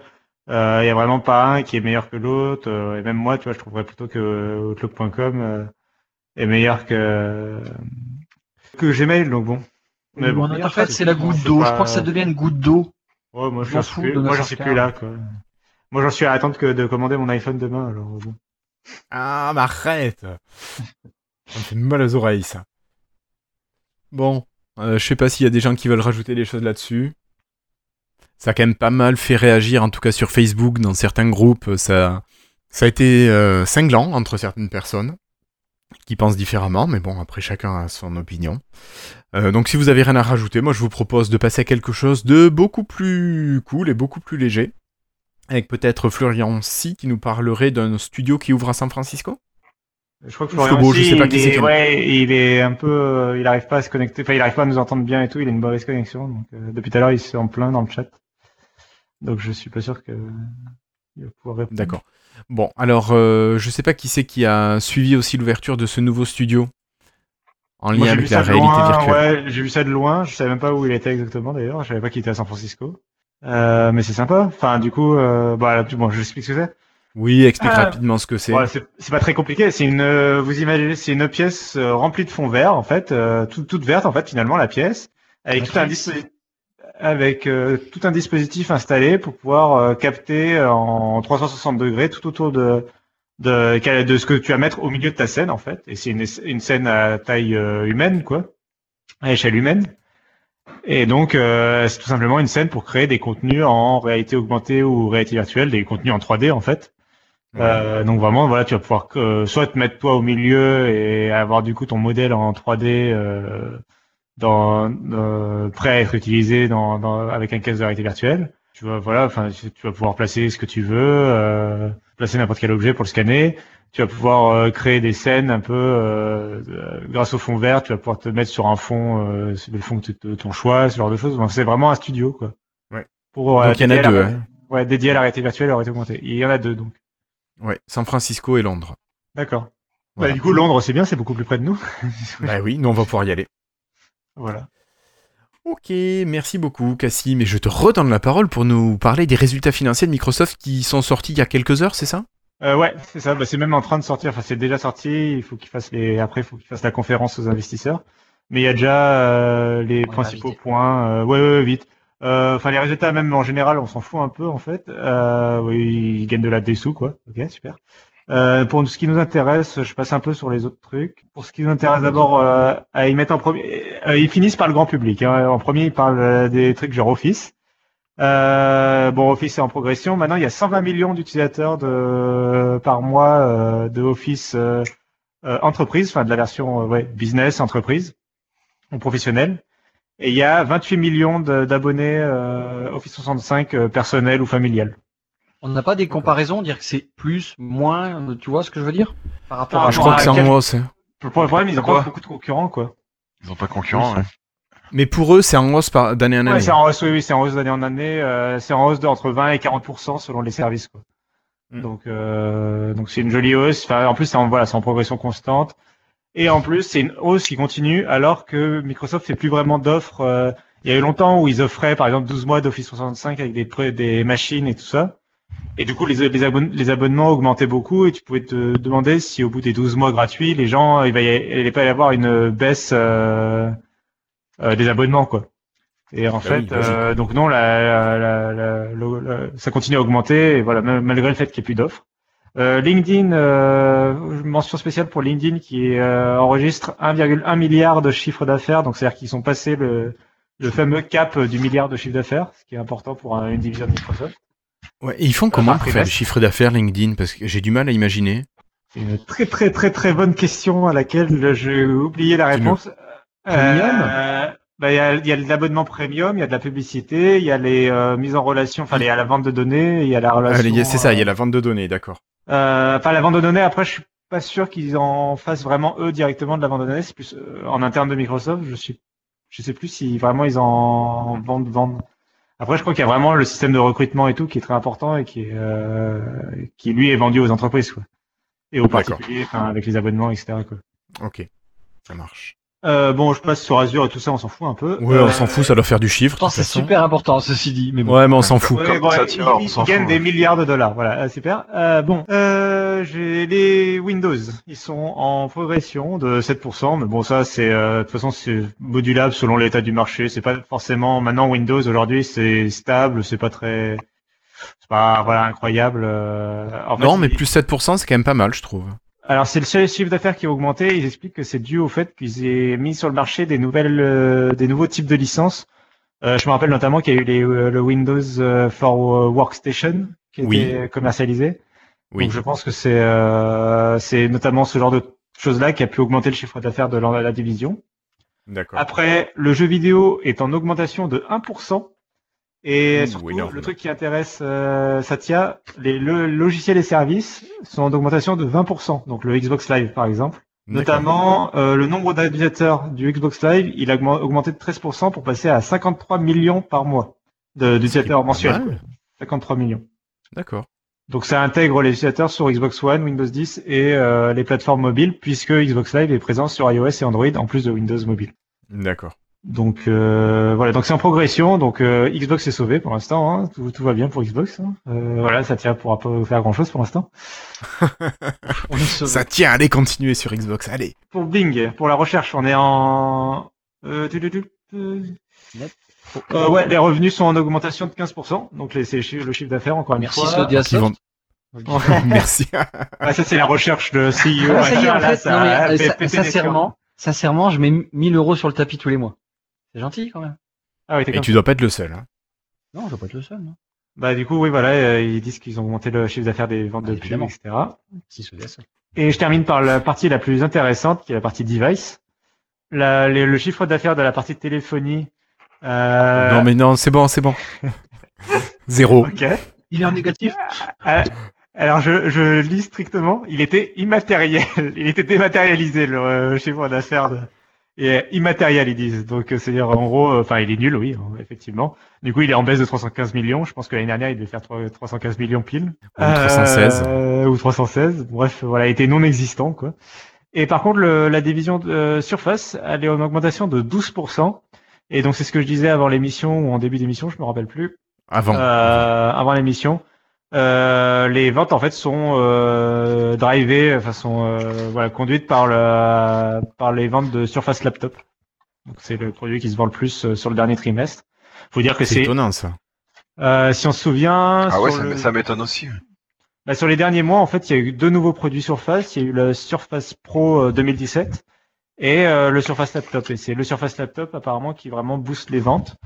Euh, Il y a vraiment pas un qui est meilleur que l'autre, euh, et même moi, tu vois, je trouverais plutôt que Outlook.com euh, est meilleur que que Gmail, donc bon. Mais bon. En fait, c'est la goutte d'eau. Je crois que ça devient une goutte d'eau. Ouais, moi, Je suis plus, moi, j'en suis plus là, quoi. Moi, j'en suis à attendre que de commander mon iPhone demain, alors bon. Ah, mais arrête Ça me fait mal aux oreilles, ça. Bon, euh, je sais pas s'il y a des gens qui veulent rajouter des choses là-dessus. Ça a quand même pas mal fait réagir, en tout cas sur Facebook, dans certains groupes. Ça, ça a été euh, cinglant entre certaines personnes. qui pensent différemment, mais bon, après chacun a son opinion. Euh, donc si vous avez rien à rajouter, moi je vous propose de passer à quelque chose de beaucoup plus cool et beaucoup plus léger, avec peut-être Florian Si qui nous parlerait d'un studio qui ouvre à San Francisco. Je crois que Florian Flobo, je sais pas il qui c'est est, ouais, il est un peu, euh, il arrive pas à se connecter, enfin, il arrive pas à nous entendre bien et tout, il a une mauvaise connexion, donc, euh, depuis tout à l'heure, il s'est en plein dans le chat. Donc, je suis pas sûr que, il va pouvoir répondre. D'accord. Bon, alors euh, je sais pas qui c'est qui a suivi aussi l'ouverture de ce nouveau studio en lien Moi, j'ai avec vu la ça de réalité loin, virtuelle. Ouais, j'ai vu ça de loin. Je savais même pas où il était exactement d'ailleurs. Je savais pas qu'il était à San Francisco. Euh, mais c'est sympa. Enfin, du coup, euh, bah, bon, je explique ce que c'est. Oui, explique Ah. rapidement ce que c'est. Ouais, c'est pas très compliqué. C'est une, euh, vous imaginez, c'est une pièce euh, remplie de fond vert en fait, euh, toute, toute verte en fait finalement la pièce, avec tout un dispositif, avec euh, tout un dispositif installé pour pouvoir euh, capter en 360 degrés tout autour de de, de ce que tu vas mettre au milieu de ta scène en fait. Et c'est une, une scène à taille euh, humaine quoi, à échelle humaine. Et donc euh, c'est tout simplement une scène pour créer des contenus en réalité augmentée ou réalité virtuelle, des contenus en 3D en fait. Euh, donc vraiment, voilà, tu vas pouvoir euh, soit te mettre toi au milieu et avoir du coup ton modèle en 3D euh, dans, euh, prêt à être utilisé dans, dans, avec un casque de réalité virtuelle. Tu vas voilà, enfin, tu vas pouvoir placer ce que tu veux, euh, placer n'importe quel objet pour le scanner. Tu vas pouvoir euh, créer des scènes un peu grâce au fond vert. Tu vas pouvoir te mettre sur un fond, le fond de ton choix, ce genre de choses. C'est vraiment un studio quoi. Ouais. Pour Donc, il y en a à la- deux, hein. Ouais, dédié à la réalité virtuelle réalité augmentée. Il y en a deux donc. Ouais, San Francisco et Londres. D'accord. Voilà. Bah, du coup, Londres, c'est bien, c'est beaucoup plus près de nous. Bah oui, nous on va pouvoir y aller. Voilà. Ok, merci beaucoup Cassim, et je te redonne la parole pour nous parler des résultats financiers de Microsoft qui sont sortis il y a quelques heures, c'est ça? Euh, ouais, c'est ça. Bah, c'est même en train de sortir. Enfin, c'est déjà sorti. Il faut qu'il fasse les. Après, il faut qu'il fasse la conférence aux investisseurs. Mais il y a déjà euh, les principaux points. Euh, ouais, ouais, ouais, vite. Euh, Enfin, les résultats même en général, on s'en fout un peu en fait. Euh, oui, ils gagnent de la des sous, quoi. Ok, super. Euh, pour ce qui nous intéresse, je passe un peu sur les autres trucs. Pour ce qui nous intéresse d'abord, euh, mettre en premier, euh, ils finissent par le grand public. Hein. En premier, ils parlent euh, des trucs genre Office. Euh, bon, Office est en progression. Maintenant, il y a 120 millions d'utilisateurs de, par mois euh, de Office entreprise, enfin de la version ouais, business entreprise ou professionnelle. Et il y a 28 millions d'abonnés Office 65 euh, personnel ou familial. On n'a pas des comparaisons, dire que c'est plus, moins, euh, tu vois ce que je veux dire Par rapport Ah, à Je crois que c'est en hausse. hein. Le problème, ils ont Quoi pas beaucoup de concurrents, quoi. Ils ont pas de concurrents, ouais. Mais pour eux, c'est en hausse par- d'année en Ouais, année. c'est en hausse, oui, oui, c'est en hausse d'année en année. euh, c'est en hausse d'entre 20 et 40% selon les services, quoi. Mm. Donc, euh, donc c'est une jolie hausse. Enfin, en plus, c'est en, voilà, c'est en progression constante. Et en plus, c'est une hausse qui continue alors que Microsoft fait plus vraiment d'offres. euh, il y a eu longtemps où ils offraient, par exemple, 12 mois d'Office 65 avec des, des machines et tout ça. Et du coup, les, les, abonn- les abonnements augmentaient beaucoup et tu pouvais te demander si au bout des 12 mois gratuits, les gens, il va y, il y avoir une baisse euh, euh, des abonnements, quoi. Et en Bah fait, oui, logique. euh, donc non, la, la, la, ça continue à augmenter, et voilà, ma- malgré le fait qu'il n'y ait plus d'offres. LinkedIn, mention spéciale pour LinkedIn qui enregistre 1,1 milliard de chiffre d'affaires, donc c'est-à-dire qu'ils sont passés le, le fameux cap du milliard de chiffre d'affaires, ce qui est important pour un- une division de Microsoft. Ouais, et ils font comment pour faire le chiffre d'affaires LinkedIn? Parce que j'ai du mal à imaginer. C'est une très très très très bonne question à laquelle j'ai oublié la réponse. Premium? Euh, bah, il y a, y a de l'abonnement premium, il y a de la publicité, il y a les euh, mises en relation, enfin il y a la vente de données, il y a la relation. Allez, il y a- c'est ça, il y a euh, la vente de données, d'accord. euh, Enfin la vente de données. Après, je suis pas sûr qu'ils en fassent vraiment eux directement de la vente de données. C'est plus euh, en interne de Microsoft. Je suis, je sais plus si vraiment ils en vendent vendent. Après, je crois qu'il y a vraiment le système de recrutement et tout qui est très important et qui est, euh, qui lui est vendu aux entreprises quoi. Et aux particuliers, avec les abonnements, etc. Quoi. Ok, ça marche. Euh, bon, je passe sur Azure et tout ça, on s'en fout un peu. Ouais, Euh, on s'en fout, ça doit faire du chiffre. toute c'est super important, ceci dit. Mais bon. Ouais, mais on s'en fout. Ouais, bon, ça, ils- vois, gagnent fout, des milliards de dollars. Voilà, euh, super. Euh, bon, euh, j'ai les Windows. Ils sont en progression de 7%, mais bon, ça, c'est euh, de toute façon, c'est modulable selon l'état du marché. C'est pas forcément maintenant Windows aujourd'hui, c'est stable, c'est pas très, c'est pas voilà incroyable. euh, en fait, Non, mais plus 7%, c'est quand même pas mal, je trouve. Alors c'est le seul chiffre d'affaires qui a augmenté. Ils expliquent que c'est dû au fait qu'ils aient mis sur le marché des nouvelles, euh, des nouveaux types de licences. Euh, je me rappelle notamment qu'il y a eu les, euh, le Windows euh, for Workstation qui Oui. était commercialisé. Oui. Donc je pense que c'est euh, c'est notamment ce genre de chose-là qui a pu augmenter le chiffre d'affaires de la, la division. D'accord. Après, le jeu vidéo est en augmentation de 1%. Et Ouh, surtout, le truc qui intéresse euh, Satya, les le, logiciels et services sont en augmentation de 20%. Donc le Xbox Live, par exemple. Notamment, euh, le nombre d'utilisateurs du Xbox Live, il a augmen- augmenté de 13% pour passer à 53 millions par mois d'utilisateurs mensuels. mal. 53 millions. D'accord. Donc ça intègre les utilisateurs sur Xbox One, Windows 10 et euh, les plateformes mobiles, puisque Xbox Live est présent sur iOS et Android en plus de Windows Mobile. D'accord. Donc euh, voilà, donc c'est en progression. Donc euh, Xbox est sauvé pour l'instant, hein. tout, tout va bien pour Xbox. hein. Euh, voilà, ça tient pourra pas faire grand chose pour l'instant. Ça tient, allez, continuez sur Xbox, allez. Pour Bing, pour la recherche, on est en euh, tu- tu- tu- euh, euh, ouais, les revenus sont en augmentation de 15%. Donc les- c'est le chiffre d'affaires encore une Merci fois. Vont- Merci. Ouais, ça c'est la recherche de CEO. Ah, ça y est, machin, en là, fait, ça non, mais, a euh, sincèrement, sincèrement, je mets 1000 euros sur le tapis tous les mois. C'est gentil quand même. Ah oui, t'es Et tu dois pas être le seul. Hein. Non, je dois pas être le seul. Non Bah du coup oui voilà euh, ils disent qu'ils ont augmenté le chiffre d'affaires des ventes Ah, de pubs évidemment. etc. Si. Et je termine par la partie la plus intéressante qui est la partie device. La- les- le chiffre d'affaires de la partie téléphonie. Euh, Non mais non, c'est bon, c'est bon. Zéro. Ok. Il est en négatif Euh, alors je, je lis strictement. Il était immatériel. Il était dématérialisé le euh, chiffre d'affaires. De... Et euh, immatériel ils disent. Donc euh, c'est-à-dire en gros, euh, enfin il est nul oui hein, effectivement. Du coup il est en baisse de 315 millions. Je pense que l'année dernière il devait faire 3- 315 millions pile. Ou 316. Euh, ou 316. Bref, voilà, il était non existant, quoi. Et par contre, le- la division de, Surface, elle est en augmentation de 12%. Et donc, c'est ce que je disais avant l'émission ou en début d'émission, je me rappelle plus. Avant. Euh, avant l'émission. Euh, les ventes, en fait, sont euh, drivées, enfin, sont euh, voilà, conduites par, le, par les ventes de Surface Laptop. Donc, c'est le produit qui se vend le plus euh, sur le dernier trimestre. Faut dire que C'est c'est, étonnant ça. euh, si on se souvient, Ah ouais, sur ça, le- m'étonne aussi. bah, sur les derniers mois, en fait, il y a eu deux nouveaux produits Surface. Il y a eu le Surface Pro euh, 2017 et euh, le Surface Laptop. Et c'est le Surface Laptop apparemment qui vraiment booste les ventes.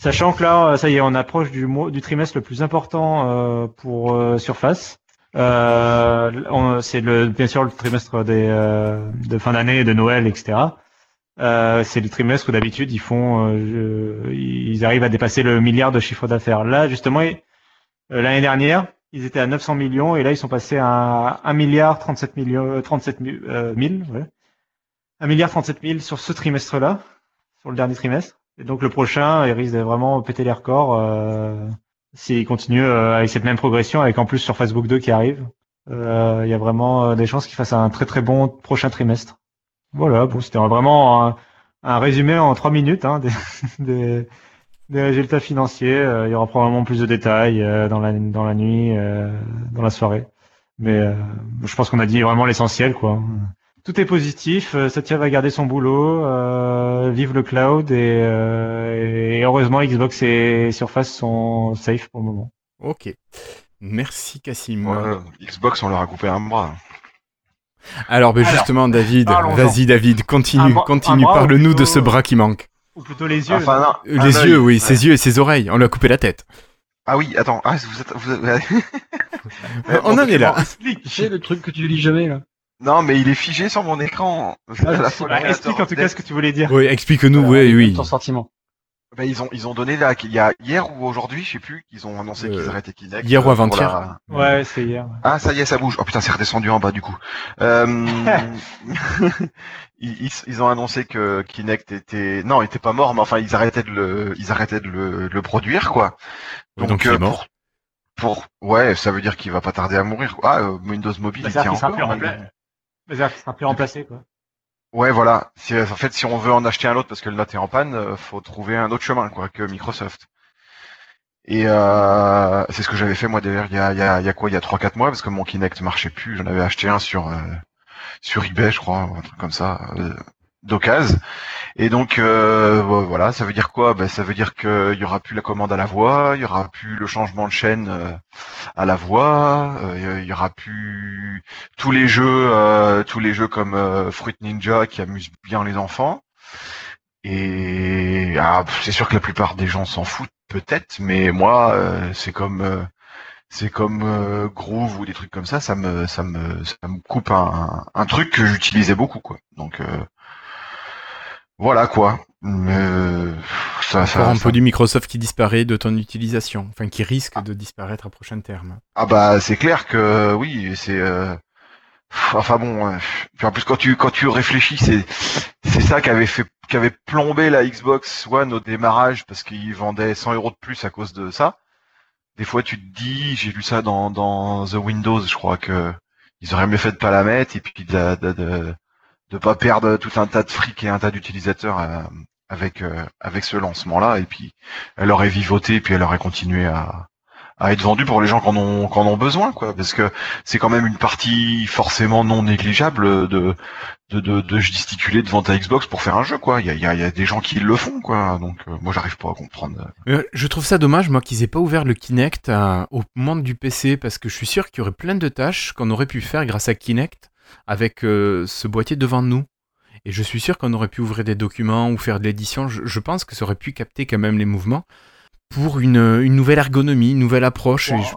Sachant que là, euh, ça y est, on approche du du trimestre le plus important euh, pour euh, Surface. C'est le bien sûr le trimestre des, euh, de fin d'année, de Noël, etc. C'est le trimestre où d'habitude ils font, ils arrivent à dépasser le milliard de chiffre d'affaires. Là, justement, l'année dernière, ils étaient à 900 millions et là ils sont passés à 1 milliard 37 millions, euh, 37 mi- euh, mille, ouais. 1 milliard 37 mille sur ce trimestre-là, sur le dernier trimestre. Donc le prochain, il risque de vraiment péter les records euh, s'il continue euh, avec cette même progression, avec en plus sur Facebook 2 qui arrive. Euh, Il y a vraiment euh, des chances qu'il fasse un très très bon prochain trimestre. Voilà, bon, c'était vraiment un, résumé en trois minutes hein, des, des, des résultats financiers. Euh, il y aura probablement plus de détails dans la dans la nuit, dans la soirée. Mais je pense qu'on a dit vraiment l'essentiel, quoi. Tout est positif. euh, Satya va garder son boulot. euh, vive le cloud et, euh, et heureusement Xbox et Surface sont safe pour le moment. Ok. Merci Cassim. Ouais, Xbox, on leur a coupé un bras. Alors, ben Alors, justement, David, vas-y, David, continue, continue, parle-nous de ce bras qui manque. Ou plutôt les yeux. Enfin, non, un les yeux, oui, Ouais. ses yeux et ses oreilles. On lui a coupé la tête. Ah oui, attends, ah, vous êtes, vous êtes- on en est là. Explique. C'est le truc que tu lis jamais là. Non, mais il est figé sur mon écran. La fois Bah, explique en tout cas ce que tu voulais dire. Oui, explique-nous, oui, oui. Ton sentiment. Bah, ils ont ils ont donné là qu'il y a hier ou aujourd'hui, je sais plus, qu'ils ont annoncé qu'ils Euh, arrêtaient Kinect. hier ou euh, avant-hier. la- Ouais, c'est hier. Ah ça y est, ça bouge. Oh putain, c'est redescendu en bas du coup. Euh... ils, ils, ils ont annoncé que Kinect était non, il était pas mort, mais enfin ils arrêtaient de le ils arrêtaient de le, le produire quoi. Donc il est euh, mort. pour, pour ouais, ça veut dire qu'il va pas tarder à mourir. Ah, euh, Windows Mobile, Bah, il tient encore. plus remplacé. C'est-à-dire remplacé, quoi. Ouais, voilà. En fait, si on veut en acheter un autre parce que le note est en panne, euh, faut trouver un autre chemin, quoi, que Microsoft. Et euh, c'est ce que j'avais fait moi d'ailleurs il y a, y a, quoi il y a trois quatre mois parce que mon Kinect marchait plus j'en avais acheté un sur euh, sur eBay je crois un truc comme ça euh, d'occasion. Et donc euh, vo- voilà ça veut dire quoi? Ben ça veut dire qu'il y aura plus la commande à la voix il y aura plus le changement de chaîne euh, à la voix euh, il y aura plus tous les jeux euh, tous les jeux comme euh, Fruit Ninja qui amusent bien les enfants. Et ah, c'est sûr que la plupart des gens s'en foutent peut-être, mais moi, euh, c'est comme euh, c'est comme euh, Groove ou des trucs comme ça, ça me ça me ça me coupe un, un truc que j'utilisais beaucoup quoi. Donc euh, voilà quoi. Mais euh, ça, ça, un ça- peu du Microsoft qui disparaît de ton utilisation, enfin qui risque de disparaître à prochain terme. Ah bah c'est clair que oui, c'est euh, enfin bon. Puis en plus quand tu quand tu réfléchis, c'est c'est ça qui avait fait qui avait plombé la Xbox One au démarrage parce qu'ils vendaient 100 euros de plus à cause de ça. Des fois tu te dis, j'ai lu ça dans dans The Windows, je crois que ils auraient mieux fait de pas la mettre et puis de de de, de pas perdre tout un tas de fric et un tas d'utilisateurs euh, avec euh, avec ce lancement là et puis elle aurait vivoté et puis elle aurait continué à à être vendue pour les gens qui en ont, ont besoin, quoi, parce que c'est quand même une partie forcément non négligeable de, de, de, de gesticuler devant ta Xbox pour faire un jeu, quoi. Il y a, y y a des gens qui le font, quoi. Donc, euh, moi, j'arrive pas à comprendre. Euh, Je trouve ça dommage, moi, qu'ils aient pas ouvert le Kinect au monde du PC, parce que je suis sûr qu'il y aurait plein de tâches qu'on aurait pu faire grâce à Kinect avec euh, ce boîtier devant nous. Et je suis sûr qu'on aurait pu ouvrir des documents ou faire de l'édition. Je, je pense que ça aurait pu capter quand même les mouvements pour une, une nouvelle ergonomie, une nouvelle approche. et je-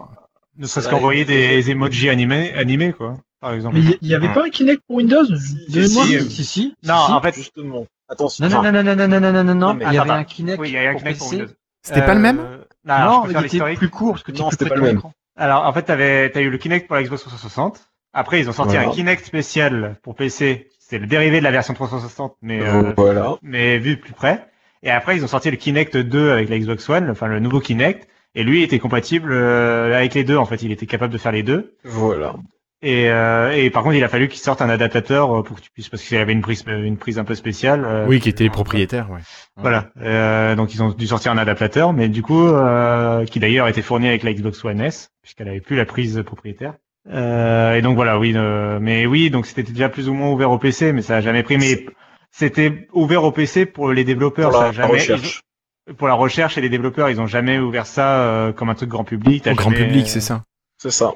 Ne serait-ce qu'envoyer des emojis animés, animés, quoi, par exemple. Mais il n'y avait pas un Kinect pour Windows? Si, si, Si, si. Non, si, en fait, Justement. Attention. Non, non, non, non, non, non, non, non, non, non, mais il y avait un Kinect Oui, il y a un pour Kinect pour PC. Windows. C'était pas le même Euh, Non, Non, il était plus court parce que tu Non, c'était pas le même. Alors, en fait, t'avais, t'as eu le Kinect pour la Xbox 360. Après, ils ont sorti Voilà. un Kinect spécial pour PC. C'est le dérivé de la version 360, mais, euh, Voilà. mais vu de plus près. Et après, ils ont sorti le Kinect 2 avec la Xbox One, enfin le nouveau Kinect. Et lui était compatible euh, avec les deux. En fait, il était capable de faire les deux. Voilà. Et, euh, et par contre, il a fallu qu'ils sortent un adaptateur euh, pour que tu puisses, parce qu'il y avait une prise, une prise un peu spéciale. euh, Oui, qui était les propriétaires, ouais. Voilà. Euh, donc ils ont dû sortir un adaptateur, mais du coup, euh, qui d'ailleurs était fourni avec la Xbox One S, puisqu'elle avait plus la prise propriétaire. Euh, et donc voilà, oui. euh, mais oui, donc c'était déjà plus ou moins ouvert au PC, mais ça a jamais pris. Mais c'était ouvert au PC pour les développeurs, Pour ça la a jamais. recherche. ils pour la recherche et les développeurs, ils ont jamais ouvert ça euh, comme un truc grand public. Grand public, c'est ça. C'est ça.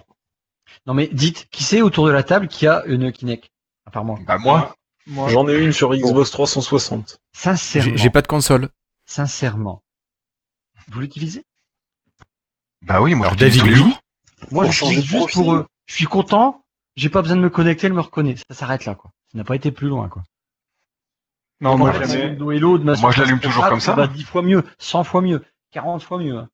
Non, mais dites, qui c'est autour de la table qui a une Kinect À part moi? Bah moi, Moi, J'en ai une sur Xbox 360. Sincèrement. J'ai pas de console. Sincèrement. Vous l'utilisez? Bah oui, moi, Alors, je l'utilise David, oui. Moi, je de juste profil. pour eux. Je suis content. J'ai pas besoin de me connecter, elle me reconnaît. Ça s'arrête là, quoi. Ça n'a pas été plus loin, quoi. non, moi, jamais- Moi, je l'allume toujours comme ça. va 10 fois mieux, 100 fois mieux, 40 fois mieux. hein.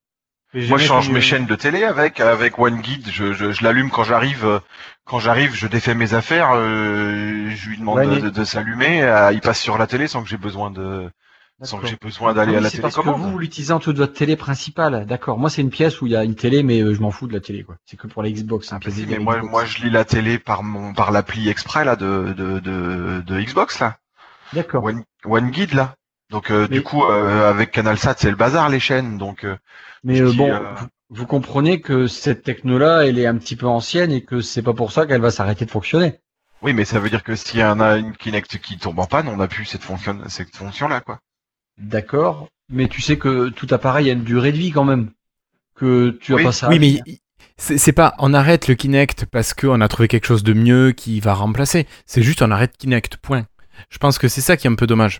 Moi, je change mes du- chaînes de télé avec avec OneGuide. Je, je, je l'allume quand j'arrive. euh, Quand j'arrive, je défais mes affaires. euh, je lui demande Ouais, de, mais- de, de s'allumer. euh, il passe sur la télé sans que j'ai besoin de sans que j'ai besoin d'aller Oui, à la c'est parce que vous, vous l'utilisez en dessous de votre télé principale. D'accord. Moi, c'est une pièce où il y a une télé, mais euh, je m'en fous de la télé, quoi. C'est que pour la Xbox. Ah, Hein, bah si, pièce mais moi, Xbox. moi, je lis la télé par mon par l'appli exprès là de de de, de Xbox là. D'accord. One, OneGuide là. Donc euh, Mais- du coup, euh, avec CanalSat, c'est le bazar les chaînes. Donc euh, Mais euh, dis, bon, euh, vous, vous comprenez que cette techno-là, elle est un petit peu ancienne et que c'est pas pour ça qu'elle va s'arrêter de fonctionner. oui, mais ça veut dire que s'il y en a une Kinect qui tombe en panne, on n'a plus cette fonction cette fonction là quoi. D'accord. Mais tu sais que tout appareil a une durée de vie quand même. Que tu vas Oui. pas ça. Oui, mais c'est c'est pas on arrête le Kinect parce qu'on a trouvé quelque chose de mieux qui va remplacer. C'est juste on arrête Kinect, point. Je pense que c'est ça qui est un peu dommage.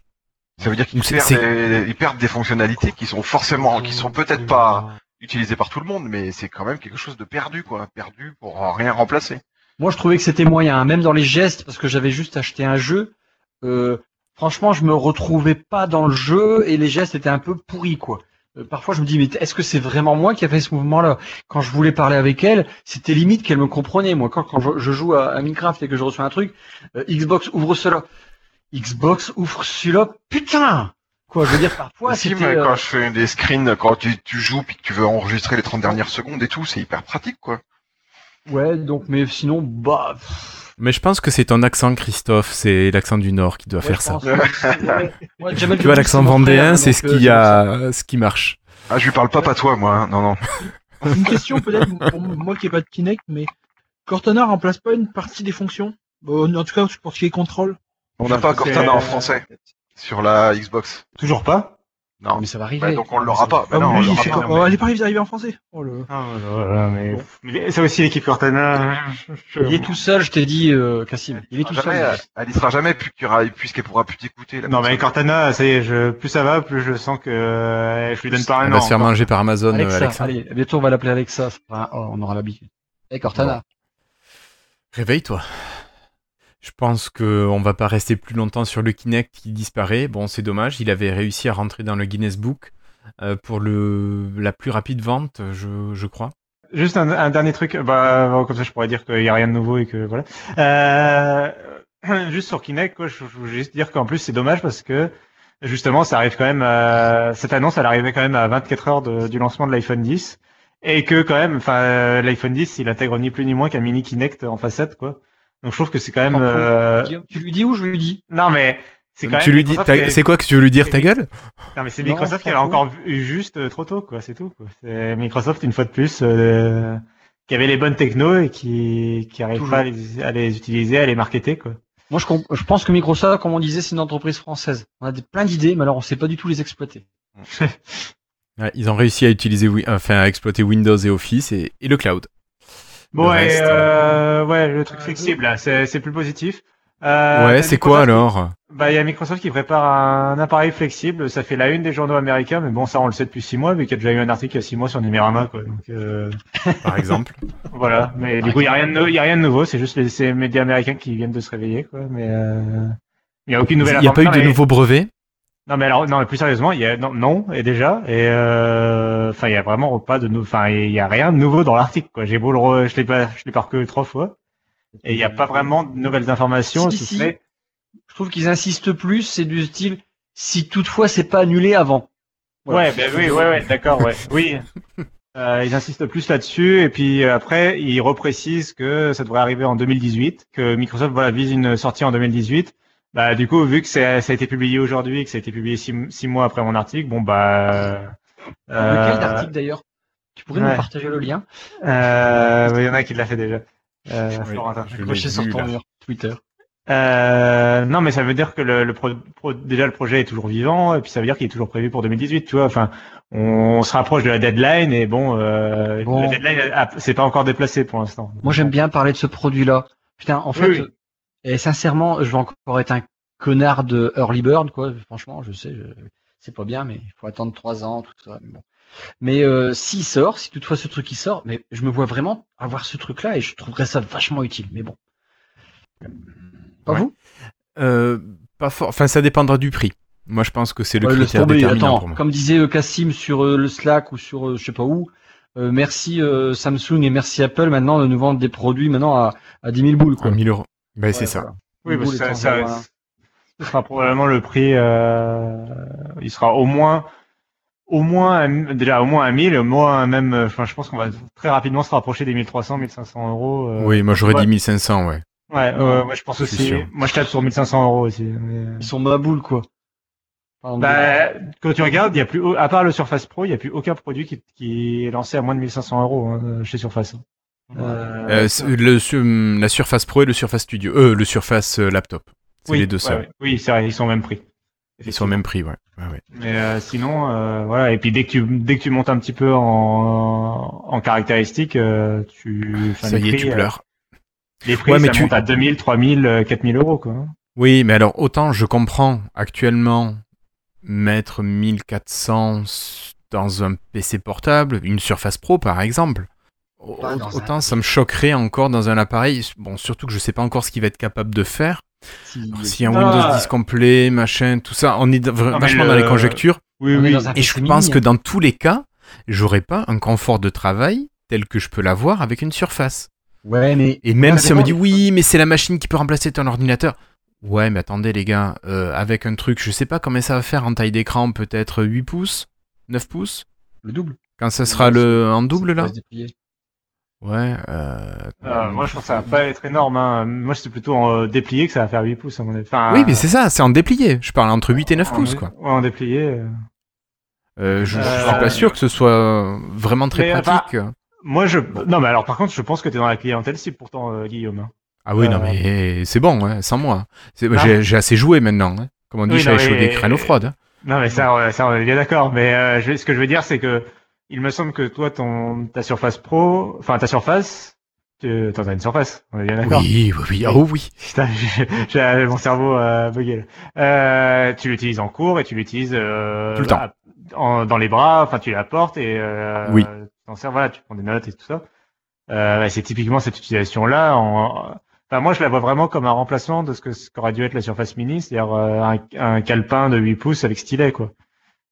Ça veut dire qu'ils C'est- perdent, c'est- des, ils perdent des fonctionnalités qui sont forcément, qui sont peut-être pas utilisées par tout le monde, mais c'est quand même quelque chose de perdu, quoi, perdu pour rien remplacer. Moi, je trouvais que c'était moyen, hein, même dans les gestes, parce que j'avais juste acheté un jeu. Euh, franchement, je me retrouvais pas dans le jeu et les gestes étaient un peu pourris, quoi. Euh, parfois, je me dis, mais est-ce que c'est vraiment moi qui a fait ce mouvement-là? Quand je voulais parler avec elle, c'était limite qu'elle me comprenait. Moi, quand, quand je, je joue à, à Minecraft et que je reçois un truc, euh, Xbox ouvre cela. Xbox ouvre celui-là. Putain Quoi, je veux dire, parfois, si, mais euh, quand je fais des screens, quand tu, tu joues puis que tu veux enregistrer les 30 dernières secondes et tout, c'est hyper pratique, quoi. Ouais, donc, mais sinon, bah... pff, Mais je pense que c'est ton accent, Christophe. C'est l'accent du Nord qui doit ouais, faire ça. ouais. Ouais, Tu vois, l'accent vendéen, c'est ce euh, qui a, ce qui marche. Ah, je lui parle pas patois, moi, hein. non, non. Une question peut-être pour moi qui n'ai pas de Kinect, mais Cortana remplace pas une partie des fonctions? Bon, En tout cas, pour ce qui est contrôle. On n'a pas Cortana en français sur la Xbox. Toujours pas. Non. Mais ça va arriver. Bah, donc on l'aura pas. Bah Ah, non, on il l'aura fait pas. quoi Oh, elle est pas arrivée en français. Oh, le... Ah, voilà, mais mais c'est aussi l'équipe Cortana. Je- Il est tout seul, je t'ai dit, euh, Cassim. Il est tout Jamais, seul. elle, elle y sera jamais puisqu'elle pourra plus t'écouter. la Non mais. Cortana, ça y est, je, plus ça va, plus je sens que euh, je lui donne pas un Elle an. va se faire manger par Amazon, euh, Alexa, Alexa. allez, bientôt on va l'appeler Alexa. ça oh, on aura l'habitude. Eh, Cortana. Réveille-toi. Je pense qu'on va pas rester plus longtemps sur le Kinect qui disparaît. Bon, c'est dommage. Il avait réussi à rentrer dans le Guinness Book euh, pour le la plus rapide vente, je, je crois. Juste un, un dernier truc, bah, comme ça je pourrais dire qu'il y a rien de nouveau et que voilà. Euh, juste sur Kinect, quoi, je, je voulais juste dire qu'en plus c'est dommage parce que justement ça arrive quand même, à- cette annonce elle arrivait quand même à 24 heures du lancement de l'iPhone 10 et que quand même, enfin euh, l'iPhone 10 il intègre ni plus ni moins qu'un mini Kinect en facette quoi. Donc je trouve que c'est quand même. Euh, Tu- lui dis ou je lui dis? Non mais c'est quand Tu même lui dis, ta- c'est quoi que tu veux lui dire ta gueule? Non mais c'est Microsoft qui l'a encore vu juste euh, trop tôt quoi, c'est tout quoi. C'est Microsoft une fois de plus euh, qui avait les bonnes technos et qui qui arrive Toujours. pas à les, à les utiliser, à les marketer quoi. Moi, je, comp- je pense que Microsoft, comme on disait, c'est une entreprise française. On a des, plein d'idées, mais alors on sait pas du tout les exploiter. Ouais, Ils ont réussi à utiliser, enfin, à exploiter Windows et Office et, et le cloud. Bon Le et reste, euh, ouais le truc flexible là, c'est c'est plus positif. Euh, ouais, c'est quoi Microsoft alors? Bah il y a Microsoft qui prépare un appareil flexible, ça fait la une des journaux américains, mais bon ça on le sait depuis six mois, vu qu'il y a déjà eu un article il y a six mois sur Numérama quoi. Donc euh, Par exemple. Voilà, mais du coup, il n'y a, rien de y a rien de nouveau, c'est juste les, ces médias américains qui viennent de se réveiller, quoi. Mais euh, il n'y a aucune nouvelle Il n'y a pas eu de mais- nouveaux brevets? Non, mais alors, non, mais plus sérieusement, il y a non, non et déjà, et euh, enfin, il y a vraiment pas de, enfin, il y a rien de nouveau dans l'article, quoi. J'ai beau le, re- je l'ai pas, je l'ai parcouru trois fois, et il n'y a pas vraiment de nouvelles informations. Si, Je trouve qu'ils insistent plus, c'est du style, si toutefois c'est pas annulé avant. Voilà. Ouais, ben oui, ouais, ouais, d'accord, ouais, oui. Euh, ils insistent plus là-dessus et puis euh, après ils reprécisent que ça devrait arriver en 2018, que Microsoft voilà vise une sortie en 2018. Bah du coup vu que ça a été publié aujourd'hui, que ça a été publié six, six mois après mon article, bon bah. euh, Lequel d'article d'ailleurs? Tu pourrais ouais. nous partager le lien? Euh, Il y en a qui l'a fait déjà. Euh, Oui, Florentin. Accroché sur ton mur Twitter. Euh, non, mais ça veut dire que le, le pro- pro- déjà le projet est toujours vivant, et puis ça veut dire qu'il est toujours prévu pour 2018, tu vois. Enfin, on, se rapproche de la deadline, et bon, euh, Bon. la deadline, c'est pas encore déplacé pour l'instant. Moi, j'aime bien parler de ce produit-là. Putain, en fait, Oui, oui. Et sincèrement, je vais encore être un connard de early bird, quoi. Franchement, je sais, je- c'est pas bien, mais il faut attendre trois ans, tout ça. Mais bon. Mais euh, s'il sort, si toutefois ce truc il sort, mais je me vois vraiment avoir ce truc-là et je trouverais ça vachement utile. Mais bon. Pas Ouais. vous? Euh, pas fort. Enfin, ça dépendra du prix. Moi, je pense que c'est le Ouais, critère déterminant Attends, pour moi. comme disait euh, Cassim sur euh, le Slack ou sur euh, je sais pas où, euh, merci euh, Samsung et merci Apple maintenant de nous vendre des produits maintenant à, à 10 000 boules. Quoi. À 1000 euros. Ben, c'est ça. Oui, 1000 parce que ça, ce sera probablement le prix. Euh, il sera au moins, au moins un- déjà au moins à 1000, au moins même. euh, Enfin, je pense qu'on va très rapidement se rapprocher des 1300, 1500 euros. euh, Oui, moi, j'aurais ouais. dit 1500, ouais. Ouais, ouais, ouais, je pense aussi. sûr. Moi, je tape sur 1500 euros aussi. mais- Ils sont ma boule quoi. Pardon. Bah, quand tu regardes, il y a plus, à part le Surface Pro, il n'y a plus aucun produit qui, qui est lancé à moins de 1500 euros hein, chez Surface. Euh, Euh, le, la Surface Pro et le Surface Studio. Euh, le Surface Laptop. C'est oui, les deux ouais, seuls. ouais. Oui, c'est vrai, ils sont au même prix. Ils sont au même prix, ouais. ouais, ouais. Mais euh, sinon, euh, voilà. Et puis dès que tu dès que tu montes un petit peu en, en caractéristiques, euh, tu. enfin, Ça y est, prix, tu euh, pleures. Les prix, Ouais, mais ça tu- monte à 2000, 3000, euh, 4000 euros, quoi. Oui, mais alors, autant je comprends actuellement mettre 1400 s- dans un PC portable, une Surface Pro par exemple. Un- Autant ça me choquerait encore dans un appareil. Bon, surtout que je sais pas encore ce qu'il va être capable de faire. si- Alors, S'il y a un Ah. Windows 10 complet, machin, tout ça, on est vachement le- dans les conjectures. Oui, oui. Et je pense mini, que dans tous les cas, j'aurais pas un confort de travail tel que je peux l'avoir avec une Surface. Ouais, mais Et même si on me dit oui, mais c'est la machine qui peut remplacer ton ordinateur. Ouais, mais attendez les gars, euh, avec un truc, je sais pas combien ça va faire en taille d'écran, peut-être 8 pouces 9 pouces le double. Quand ça sera le en double là. Ouais, euh... Euh, moi, je pense que ça va pas être énorme. Hein. Moi, c'est plutôt en euh, déplié que ça va faire 8 pouces, à mon avis. Enfin, Oui, mais c'est ça, c'est en déplié. Je parle entre 8 et 9 en pouces quoi. Ouais, en déplié. je, je suis pas sûr que ce soit vraiment très mais, pratique. Moi, je. Non, mais alors, par contre, je pense que t'es dans la clientèle cible, pourtant, Guillaume. hein. Ah oui, non mais c'est bon, ouais, sans moi. J'ai assez joué maintenant. hein. Comme on dit, Oui, non, chaud des créneaux froides. hein. Non, mais ça, on- ça on est bien d'accord. Mais euh, je- ce que je veux dire, c'est que il me semble que toi, ton ta Surface Pro, enfin ta Surface, tu t'as une Surface, on est bien d'accord. Oui, oui, oui. Oh oui. Putain, j'ai- j'ai mon cerveau euh, bugué. Euh, tu l'utilises en cours et tu l'utilises euh, Tout le temps. en- dans les bras. Enfin, tu la portes et euh, Oui. sers. Voilà, tu prends des notes et tout ça. Euh, c'est typiquement cette utilisation-là. En... Enfin, moi, je la vois vraiment comme un remplacement de ce que ce qu'aurait dû être la Surface Mini, c'est-à-dire euh, un, un calepin de 8 pouces avec stylet, quoi.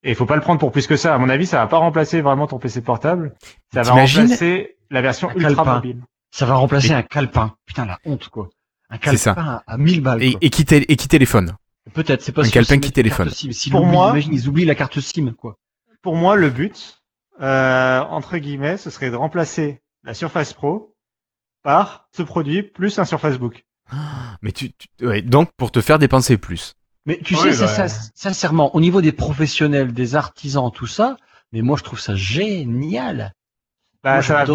Et il faut pas le prendre pour plus que ça. À mon avis, ça va pas remplacer vraiment ton PC portable. Ça va remplacer la version ultra calepin. mobile. Ça va remplacer Et- un calepin. Putain, la honte, quoi. Un ça. calepin à 1000 balles. Et, quoi. et qui, tél- et qui téléphone? Peut-être, c'est pas un calepin qui téléphone. Pour moi- imagine, ils oublient la carte SIM, quoi. pour moi, le but, euh, entre guillemets, ce serait de remplacer la Surface Pro par ce produit plus un Surface Book. Mais tu, tu- ouais, donc pour te faire dépenser plus. Mais tu Oui, sais, bah, ça- ça- sincèrement, au niveau des professionnels, des artisans, tout ça, mais moi je trouve ça génial. Bah, Moi, ça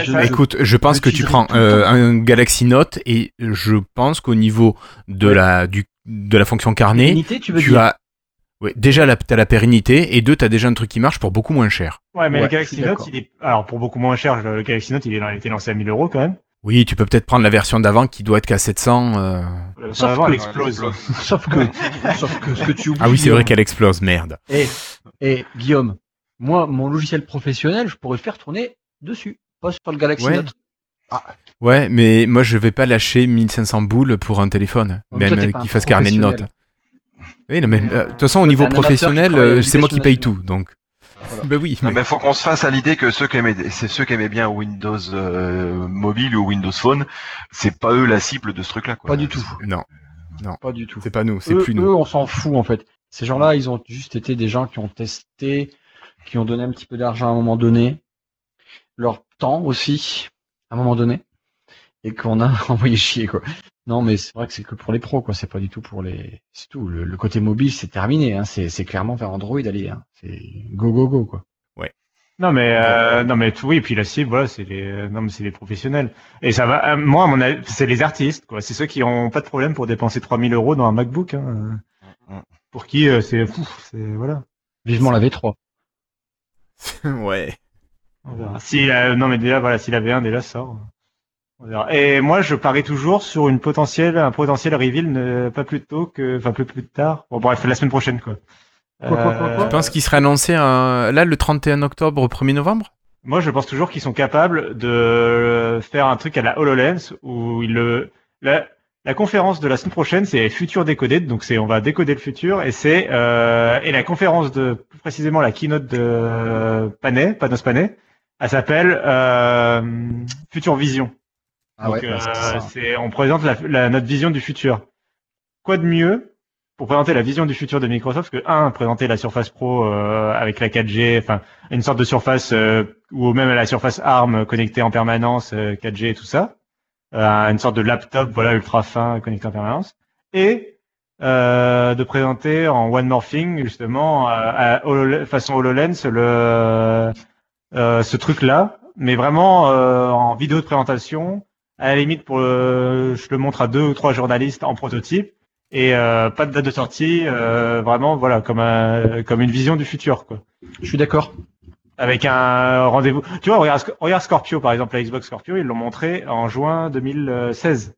je- Écoute, je pense que tu prends euh, un Galaxy Note et je pense qu'au niveau de Ouais. la du de la fonction carnet, Unité, tu veux tu dire as ouais, déjà la, t'as la pérennité et deux, t'as déjà un truc qui marche pour beaucoup moins cher. Ouais, mais Ouais, le Galaxy Note, il est, alors pour beaucoup moins cher, le Galaxy Note, il, est, il a été lancé à 1000 euros quand même. Oui, tu peux peut-être prendre la version d'avant qui doit être qu'à 700. euh. Euh, Sauf avant, que- elle explose. Sauf que, sauf que ce que tu oublies. Ah oui, c'est vrai Guillaume, qu'elle explose, merde. Et, et Guillaume, moi, mon logiciel professionnel, je pourrais le faire tourner dessus, pas sur le Galaxy Ouais. Note. Ouais, mais moi je vais pas lâcher 1500 boules pour un téléphone, même t'es euh, pas un qui fasse carnet de notes. Oui, non, mais euh, de toute façon au niveau professionnel, euh, c'est moi qui paye tout, donc. Ben oui. Non, mais- mais faut qu'on se fasse à l'idée que ceux qui aimaient, c'est ceux qui aimaient bien Windows euh, mobile ou Windows Phone, c'est pas eux la cible de ce truc-là. quoi. Pas du tout. Non, Pas du tout. c'est pas nous, c'est eux, plus nous. eux, on s'en fout en fait. Ces gens-là, ils ont juste été des gens qui ont testé, qui ont donné un petit peu d'argent à un moment donné, leur temps aussi, à un moment donné, et qu'on a envoyé chier quoi. Non, mais c'est vrai que c'est que pour les pros quoi. C'est pas du tout pour les. C'est tout. Le, le côté mobile, c'est terminé. Hein. C'est c'est clairement vers Android aller. Hein. C'est go go go quoi. Non mais euh, non mais tout- oui, et puis la cible, voilà, c'est les non mais c'est les professionnels. Et ça va. euh, moi, mon c'est les artistes, quoi. C'est ceux qui ont pas de problème pour dépenser 3000 euros dans un MacBook. Hein. Mm. Pour qui euh, c'est fou, c'est voilà. Vivement la V3. ouais. On verra. Si euh, non mais déjà voilà, si la V1 déjà sort. Et moi, je parie toujours sur une potentielle, un potentiel reveal, ne- pas plus tôt que, enfin plus plus tard. Bon bref, la semaine prochaine quoi. Quoi, quoi, quoi, quoi Tu penses qu'il serait annoncé euh, là le 31 octobre au 1er novembre? Moi, je pense toujours qu'ils sont capables de faire un truc à la HoloLens où ils le, la, la conférence de la semaine prochaine, c'est Future Décoded, donc c'est on va décoder le futur et c'est euh, et la conférence de plus précisément la keynote de Panay, Panos Panay, elle s'appelle euh, Future Vision. Ah. Donc, bah, euh, c'est on présente la, la- notre vision du futur. Quoi de mieux pour présenter la vision du futur de Microsoft que un présenter la Surface Pro euh, avec la 4G, enfin une sorte de surface euh, ou même la Surface ARM connectée en permanence, euh, 4G et tout ça, euh, une sorte de laptop voilà ultra fin connecté en permanence et euh, de présenter en one more thing justement euh, à Holo- façon Hololens le euh, ce truc là, mais vraiment euh, en vidéo de présentation à la limite pour le- je le montre à deux ou trois journalistes en prototype. Et euh, pas de date de sortie euh, vraiment voilà comme un, comme une vision du futur quoi. Je suis d'accord. avec un rendez-vous. Tu vois regarde, regarde Scorpio par exemple la Xbox Scorpio ils l'ont montré en juin 2016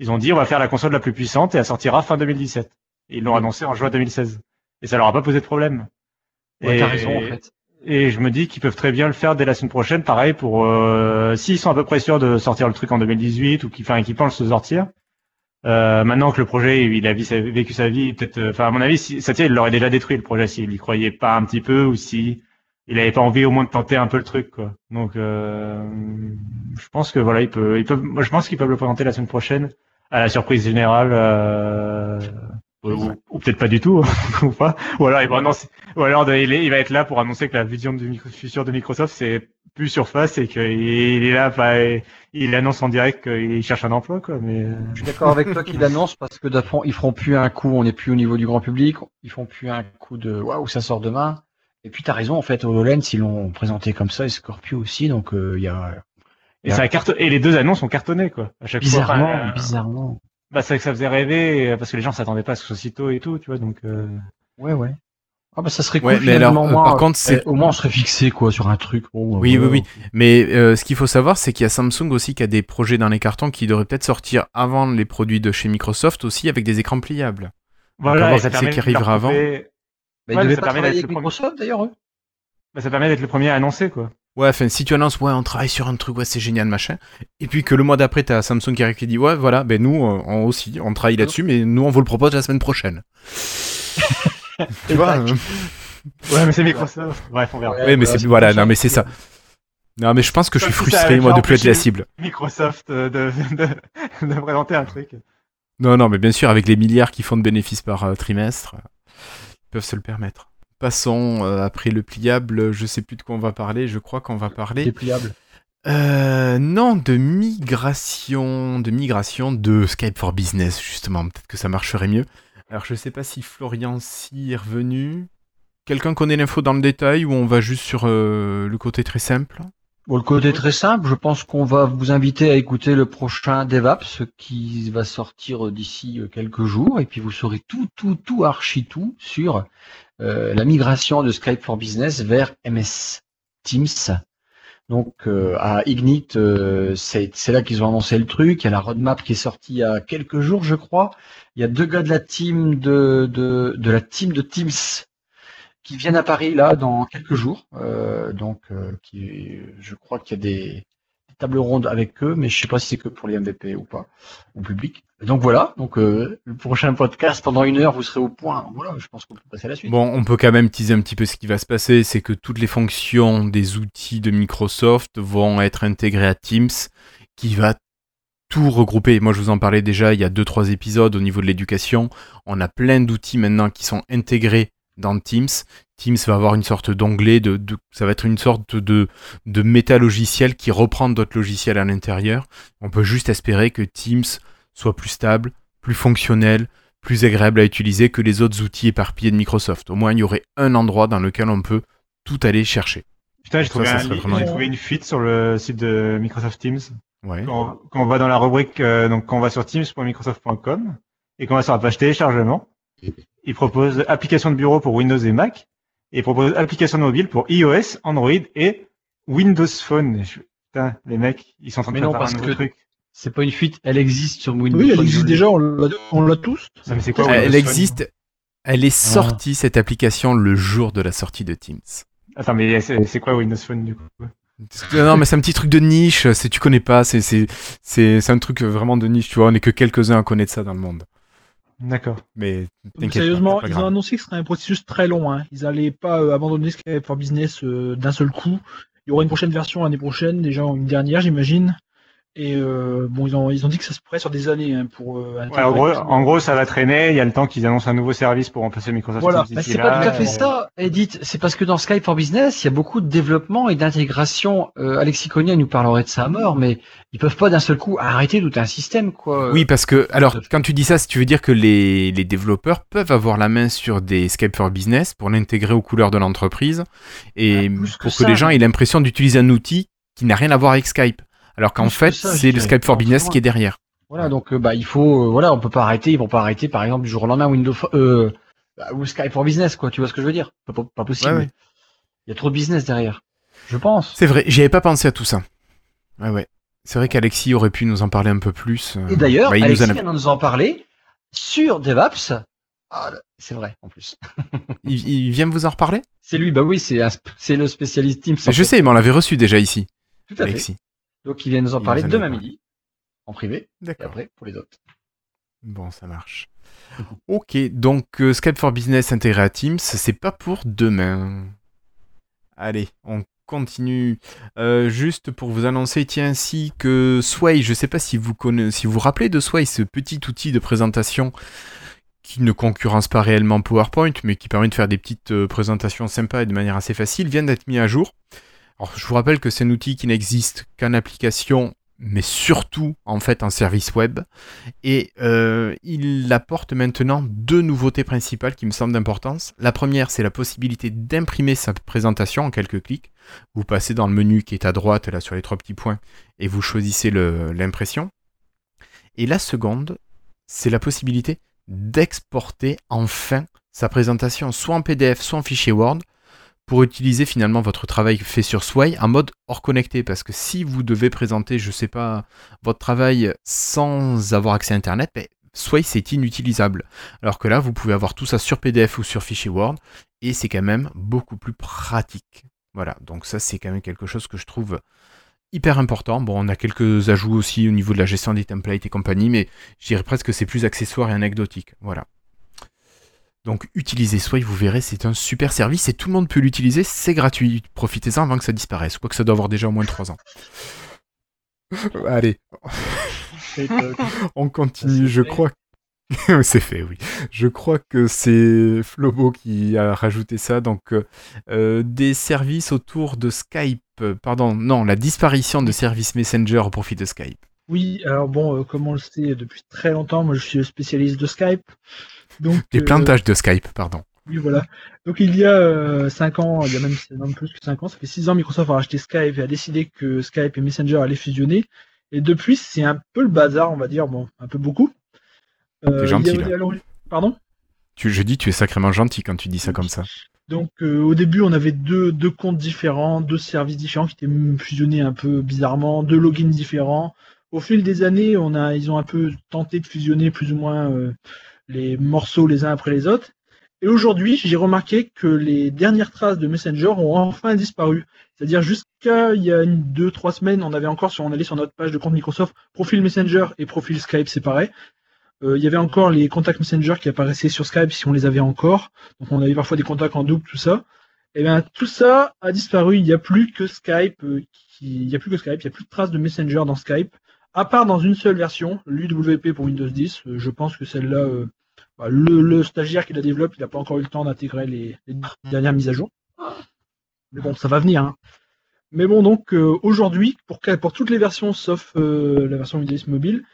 ils ont dit on va faire la console la plus puissante et elle sortira fin 2017 et ils l'ont annoncé en juin 2016 et ça leur a pas posé de problème. Ouais, Et- t'as raison en fait. Et je me dis qu'ils peuvent très bien le faire dès la semaine prochaine, pareil pour euh, s'ils sont à peu près sûrs de sortir le truc en 2018 ou qu'ils enfin, qu'ils pensent le sortir. Euh, maintenant que le projet il a vécu sa vie, peut-être, euh, enfin à mon avis, si, Satya il l'aurait déjà détruit le projet s'il y croyait pas un petit peu ou si il avait pas envie au moins de tenter un peu le truc quoi. Donc euh, je pense que voilà, ils peuvent, ils peuvent, moi je pense qu'ils peuvent le présenter la semaine prochaine à la surprise générale. Euh, ou, ou- ou peut-être pas du tout, ou pas. Ou alors, il va annoncer- ou alors il, est- il va être là pour annoncer que la vision du micro- futur de Microsoft c'est plus Surface et qu'il est là, il annonce en direct qu'il cherche un emploi quoi. Mais euh, Je suis d'accord avec toi qu'il annonce parce que d'après, ils feront plus un coup, on n'est plus au niveau du grand public, ils font plus un coup de waouh, ça sort demain. Et puis t'as raison, en fait, HoloLens, ils l'ont présenté comme ça et Scorpio aussi, donc euh, il y a et, ça a carton- et les deux annonces ont cartonné quoi. À chaque bizarrement, fois. enfin, euh, bizarrement. Bah c'est que ça faisait rêver euh, parce que les gens s'attendaient pas à ce que ce soit si tôt et tout, tu vois. Donc euh, Ouais, ouais. Ah bah ça serait cool. Ouais, mais alors, finalement, euh, moi, par contre, c'est- eh, au moins on serait fixé quoi sur un truc. Bon, Oui, oui, oui. Mais euh, ce qu'il faut savoir, c'est qu'il y a Samsung aussi qui a des projets dans les cartons qui devraient peut-être sortir avant les produits de chez Microsoft aussi avec des écrans pliables. Voilà, c'est qui arrivera avant. Bah, Ouais, ça pas permet d'être avec le premier- Microsoft d'ailleurs eux. bah, ça permet d'être le premier à annoncer, quoi. Ouais, enfin, si tu annonces, ouais, on travaille sur un truc, ouais, c'est génial, machin. Et puis que le mois d'après, t'as Samsung qui arrive qui dit, ouais, voilà, ben nous, euh, on aussi, on travaille là-dessus, mais nous, on vous le propose la semaine prochaine. tu vois euh, Ouais, mais c'est Microsoft. Bref, on verra. Ouais, mais c'est, voilà, non, mais c'est ça. Non, mais je pense que je suis frustré, moi, de plus être la cible. Microsoft euh, de, de, de présenter un truc. Non, non, mais bien sûr, avec les milliards qui font de bénéfices par euh, trimestre, ils peuvent se le permettre. Passons euh, après le pliable, je sais plus de quoi on va parler, je crois qu'on va parler. Dépliable. Euh, non, de migration, de migration de Skype for Business, justement. Peut-être que ça marcherait mieux. Alors, je sais pas si Florian s'y est revenu. Quelqu'un connaît l'info dans le détail ou on va juste sur euh, le côté très simple? Bon, le côté très simple, je pense qu'on va vous inviter à écouter le prochain DevApps qui va sortir d'ici euh, quelques jours et puis vous saurez tout, tout, tout, archi tout sur euh, la migration de Skype for Business vers MS Teams. Donc euh, à Ignite, c'est c'est là qu'ils ont annoncé le truc. Il y a la roadmap qui est sortie il y a quelques jours, je crois. Il y a deux gars de la team de, de, de la team de Teams qui viennent à Paris là dans quelques jours. Euh, donc, euh, qui, je crois qu'il y a des, tables rondes avec eux, mais je sais pas si c'est que pour les MVP ou pas, au public. Donc voilà. Donc euh, le prochain podcast pendant une heure, vous serez au point. Voilà, je pense qu'on peut passer à la suite. Bon, on peut quand même teaser un petit peu ce qui va se passer, c'est que toutes les fonctions des outils de Microsoft vont être intégrées à Teams, qui va tout regrouper. Moi, je vous en parlais déjà il y a 2-3 épisodes au niveau de l'éducation. On a plein d'outils maintenant qui sont intégrés dans Teams. Teams va avoir une sorte d'onglet, de, de- ça va être une sorte de, de méta-logiciel qui reprend d'autres logiciels à l'intérieur. On peut juste espérer que Teams soit plus stable, plus fonctionnel, plus agréable à utiliser que les autres outils éparpillés de Microsoft. Au moins, il y aurait un endroit dans lequel on peut tout aller chercher. Putain, j'ai Ça, trouvé, ça un vraiment une- trouvé une fuite sur le site de Microsoft Teams. Ouais. Quand, quand on va dans la rubrique, euh, donc quand on va sur teams.microsoft.com et qu'on va sur la page téléchargement, il propose application de bureau pour Windows et Mac et il propose application de mobile pour iOS, Android et Windows Phone. Je- Putain, les mecs, ils sont en train de Mais non, préparer parce un nouveau que truc. c'est pas une fuite, elle existe sur Windows. Oui, elle existe déjà, on l'a tous. Ça, mais c'est quoi Elle, Phone existe, elle est sortie, cette application, le jour de la sortie de Teams. Attends, mais c'est quoi Windows Phone du coup? Non, mais c'est un petit truc de niche, c'est, tu connais pas, c'est, c'est, c'est, c'est un truc vraiment de niche, tu vois, on est que quelques-uns à connaître ça dans le monde. D'accord. Mais Sérieusement, pas, ils ont annoncé que ce serait un processus très long. Hein. Ils n'allaient pas euh, abandonner Skype for Business euh, d'un seul coup. Il y aura une prochaine version l'année prochaine, déjà une dernière, j'imagine. Et euh, bon, ils ont, ils ont dit que ça se pourrait sur des années hein, pour. euh, Ouais, en, gros, ça. en gros, ça va traîner. Il y a le temps qu'ils annoncent un nouveau service pour remplacer Microsoft Voilà. Teams Bah, c'est là. pas tout à fait ça, Edith. C'est parce que dans Skype for Business, il y a beaucoup de développement et d'intégration. Euh, Alexis Cogna nous parlerait de ça à mort, mais ils peuvent pas d'un seul coup arrêter tout un système, quoi. Oui, parce que, alors, quand tu dis ça, si tu veux dire que les, les développeurs peuvent avoir la main sur des Skype for Business pour l'intégrer aux couleurs de l'entreprise et que pour que les gens aient l'impression d'utiliser un outil qui n'a rien à voir avec Skype. Alors qu'en fait, c'est le. Skype for Business qui est derrière. Voilà, donc euh, bah il faut, euh, voilà, on peut pas arrêter, ils vont pas arrêter, par exemple, du jour au lendemain Windows, euh, bah, ou Skype for Business, quoi. Tu vois ce que je veux dire? Pas, pas- pas possible. Ouais, ouais. Il y a trop de business derrière. Je pense. C'est vrai, j'y avais pas pensé à tout ça. Ouais, ouais. C'est vrai qu'Alexis aurait pu nous en parler un peu plus. euh, Et d'ailleurs, bah, il Alexis nous en a- vient de nous en parler sur DevApps. Ah, c'est vrai, en plus. il, il vient vous en reparler? C'est lui, bah oui, c'est le spécialiste Teams. Je fait. sais, mais on l'avait reçu déjà ici, Tout à fait. Donc il vient nous en parler en demain midi, en privé, et D'accord. après pour les autres. Bon, ça marche. Ok, donc euh, Skype for Business intégré à Teams, c'est pas pour demain. Allez, on continue. Euh, juste pour vous annoncer, tiens, ainsi que Sway, je sais pas si vous connaissez, si vous vous rappelez de Sway, ce petit outil de présentation qui ne concurrence pas réellement PowerPoint, mais qui permet de faire des petites euh, présentations sympas et de manière assez facile, vient d'être mis à jour. Alors, je vous rappelle que c'est un outil qui n'existe qu'en application, mais surtout en fait en service web. Et euh, il apporte maintenant deux nouveautés principales qui me semblent d'importance. La première, c'est la possibilité d'imprimer sa présentation en quelques clics. Vous passez dans le menu qui est à droite, là sur les trois petits points, et vous choisissez l'impression. Et la seconde, c'est la possibilité d'exporter enfin sa présentation soit en PDF, soit en fichier Word, pour utiliser finalement votre travail fait sur Sway en mode hors connecté. Parce que si vous devez présenter, je sais pas, votre travail sans avoir accès à Internet, ben, Sway c'est inutilisable. Alors que là, vous pouvez avoir tout ça sur PDF ou sur fichier Word, et c'est quand même beaucoup plus pratique. Voilà, donc ça c'est quand même quelque chose que je trouve hyper important. Bon, on a quelques ajouts aussi au niveau de la gestion des templates et compagnie, mais je dirais presque que c'est plus accessoire et anecdotique. Voilà. Donc utilisez Sway, vous verrez, c'est un super service et tout le monde peut l'utiliser, c'est gratuit. Profitez-en avant que ça disparaisse, que ça doit avoir déjà au moins 3 ans. Allez, on continue, je crois. c'est fait, oui. Je crois que c'est Flobo qui a rajouté ça. Donc, euh, des services autour de Skype. Pardon, non, la disparition de services Messenger au profit de Skype. Oui, alors bon, euh, comme on le sait depuis très longtemps, moi je suis spécialiste de Skype. Donc, Les plantages de Skype, pardon. Oui, voilà. Donc il y a 5 ans, il y a même, même plus que 5 ans, ça fait 6 ans, Microsoft a racheté Skype et a décidé que Skype et Messenger allaient fusionner. Et depuis, c'est un peu le bazar, on va dire, bon, un peu beaucoup. T'es gentil, là. Pardon? Tu, Je dis tu es sacrément gentil quand tu dis ça comme ça. Donc euh, au début, on avait deux, deux comptes différents, deux services différents qui étaient fusionnés un peu bizarrement, deux logins différents. Au fil des années, on a, ils ont un peu tenté de fusionner plus ou moins euh, les morceaux les uns après les autres. Et aujourd'hui, j'ai remarqué que les dernières traces de Messenger ont enfin disparu. C'est-à-dire jusqu'à il y a une, deux, trois semaines, on avait encore, si on allait sur notre page de compte Microsoft, profil Messenger et profil Skype séparés. Euh, il y avait encore les contacts Messenger qui apparaissaient sur Skype si on les avait encore. Donc on avait parfois des contacts en double, tout ça. Et bien tout ça a disparu. Il n'y a plus que Skype. Euh. Il n'y a plus que Skype. Il n'y a plus de traces de Messenger dans Skype. À part dans une seule version, l'UWP pour Windows 10. Euh, je pense que celle-là, euh, bah, le, le, stagiaire qui la développe, il n'a pas encore eu le temps d'intégrer les, les, dernières mises à jour. Mais bon, ça va venir. Hein. Mais bon, donc euh, aujourd'hui, pour, pour toutes les versions sauf la version Windows 10 mobile,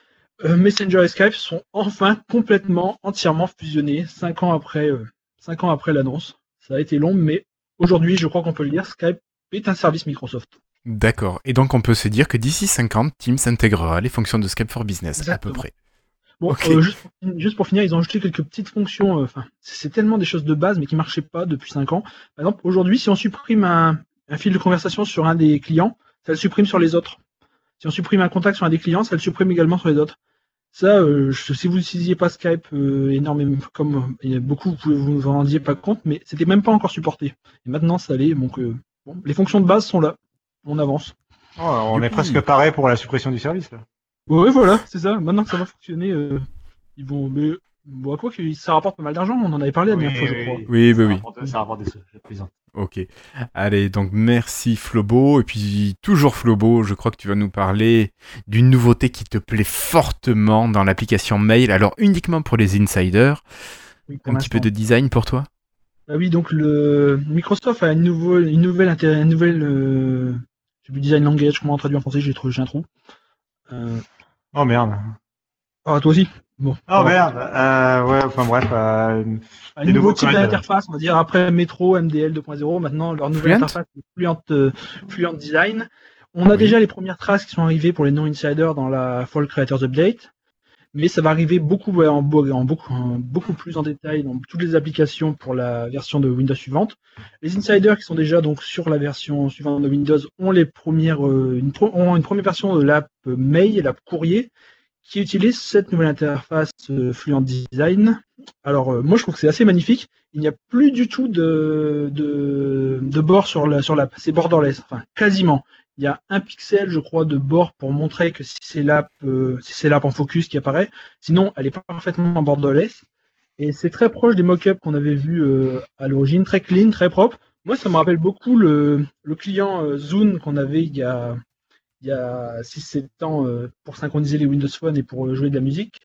euh, Messenger et Skype sont enfin complètement, entièrement fusionnés 5 ans après, euh, cinq ans après l'annonce. Ça a été long, mais aujourd'hui, je crois qu'on peut le dire, Skype est un service Microsoft. D'accord. Et donc, on peut se dire que d'ici 50, Teams intégrera les fonctions de Skype for Business, Exactement. à peu près. Bon, Okay. euh, juste, pour, juste, pour, finir, ils ont ajouté quelques petites fonctions. euh, Enfin, c'est tellement des choses de base, mais qui marchaient pas depuis 5 ans. Par exemple, aujourd'hui, si on supprime un, un fil de conversation sur un des clients, ça le supprime sur les autres. Si on supprime un contact sur un des clients, ça le supprime également sur les autres. Ça, euh, je, si vous n'utilisiez pas Skype euh, énormément, comme il y a beaucoup, vous pouvez vous en rendiez pas compte, mais c'était même pas encore supporté. Et maintenant, ça l'est. Donc, euh, bon, les fonctions de base sont là. On avance. Oh, on est presque pareil pour la suppression du service là. Ouais, voilà, c'est ça. Maintenant que ça va fonctionner, euh, ils vont. Mais, bon, à quoi que ça rapporte pas mal d'argent. On en avait parlé la dernière fois, je crois. Oui, oui, ça oui. Rapporte, ça rapporte des sous. Ok. Allez, donc merci Flobo. Et puis toujours Flobo, je crois que tu vas nous parler d'une nouveauté qui te plaît fortement dans l'application Mail. Alors uniquement pour les insiders. Oui, pour Un petit peu de design pour toi? Bah oui, donc le Microsoft a une, nouveau, une nouvelle, une nouvelle euh, design language, comment on traduit en français, j'ai trouvé j'ai un trou. Euh... Oh merde. Ah, toi aussi Bon. Oh merde. Euh, ouais, enfin bref. Euh, Un des nouveau nouveaux type d'interface, on va dire après Metro, MDL 2.0, maintenant leur nouvelle Fluent interface est Fluent, euh, Fluent Design. On a Oui. déjà les premières traces qui sont arrivées pour les non-insiders dans la Fall Creators Update, mais ça va arriver beaucoup, en, plus en détail dans toutes les applications pour la version de Windows suivante. Les insiders qui sont déjà donc sur la version suivante de Windows ont les premières, euh, une, première version de l'app Mail, l'app courrier, qui utilise cette nouvelle interface euh, Fluent Design. Alors euh, moi je trouve que c'est assez magnifique. Il n'y a plus du tout de, de, bord sur la sur l'app. C'est borderless, enfin quasiment. Il y a un pixel, je crois, de bord pour montrer que si c'est l'app, euh, si c'est l'app en focus qui apparaît. Sinon, elle est parfaitement borderless. Et c'est très proche des mock-ups qu'on avait vus euh, à l'origine, très clean, très propre. Moi, ça me rappelle beaucoup le, client euh, Zune qu'on avait il y a, il y a 6-7 ans pour synchroniser les Windows Phone et pour jouer de la musique.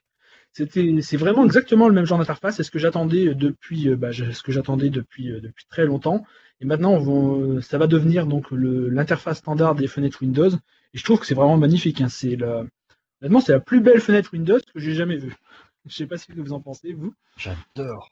C'est vraiment exactement le même genre d'interface. C'est ce que j'attendais depuis, bah, ce que depuis très longtemps. Et maintenant, on va- ça va devenir donc l'interface standard des fenêtres Windows. Et je trouve que c'est vraiment magnifique. Hein. C'est la, honnêtement, c'est la plus belle fenêtre Windows que j'ai jamais vue. Je sais pas ce que vous en pensez, vous. J'adore.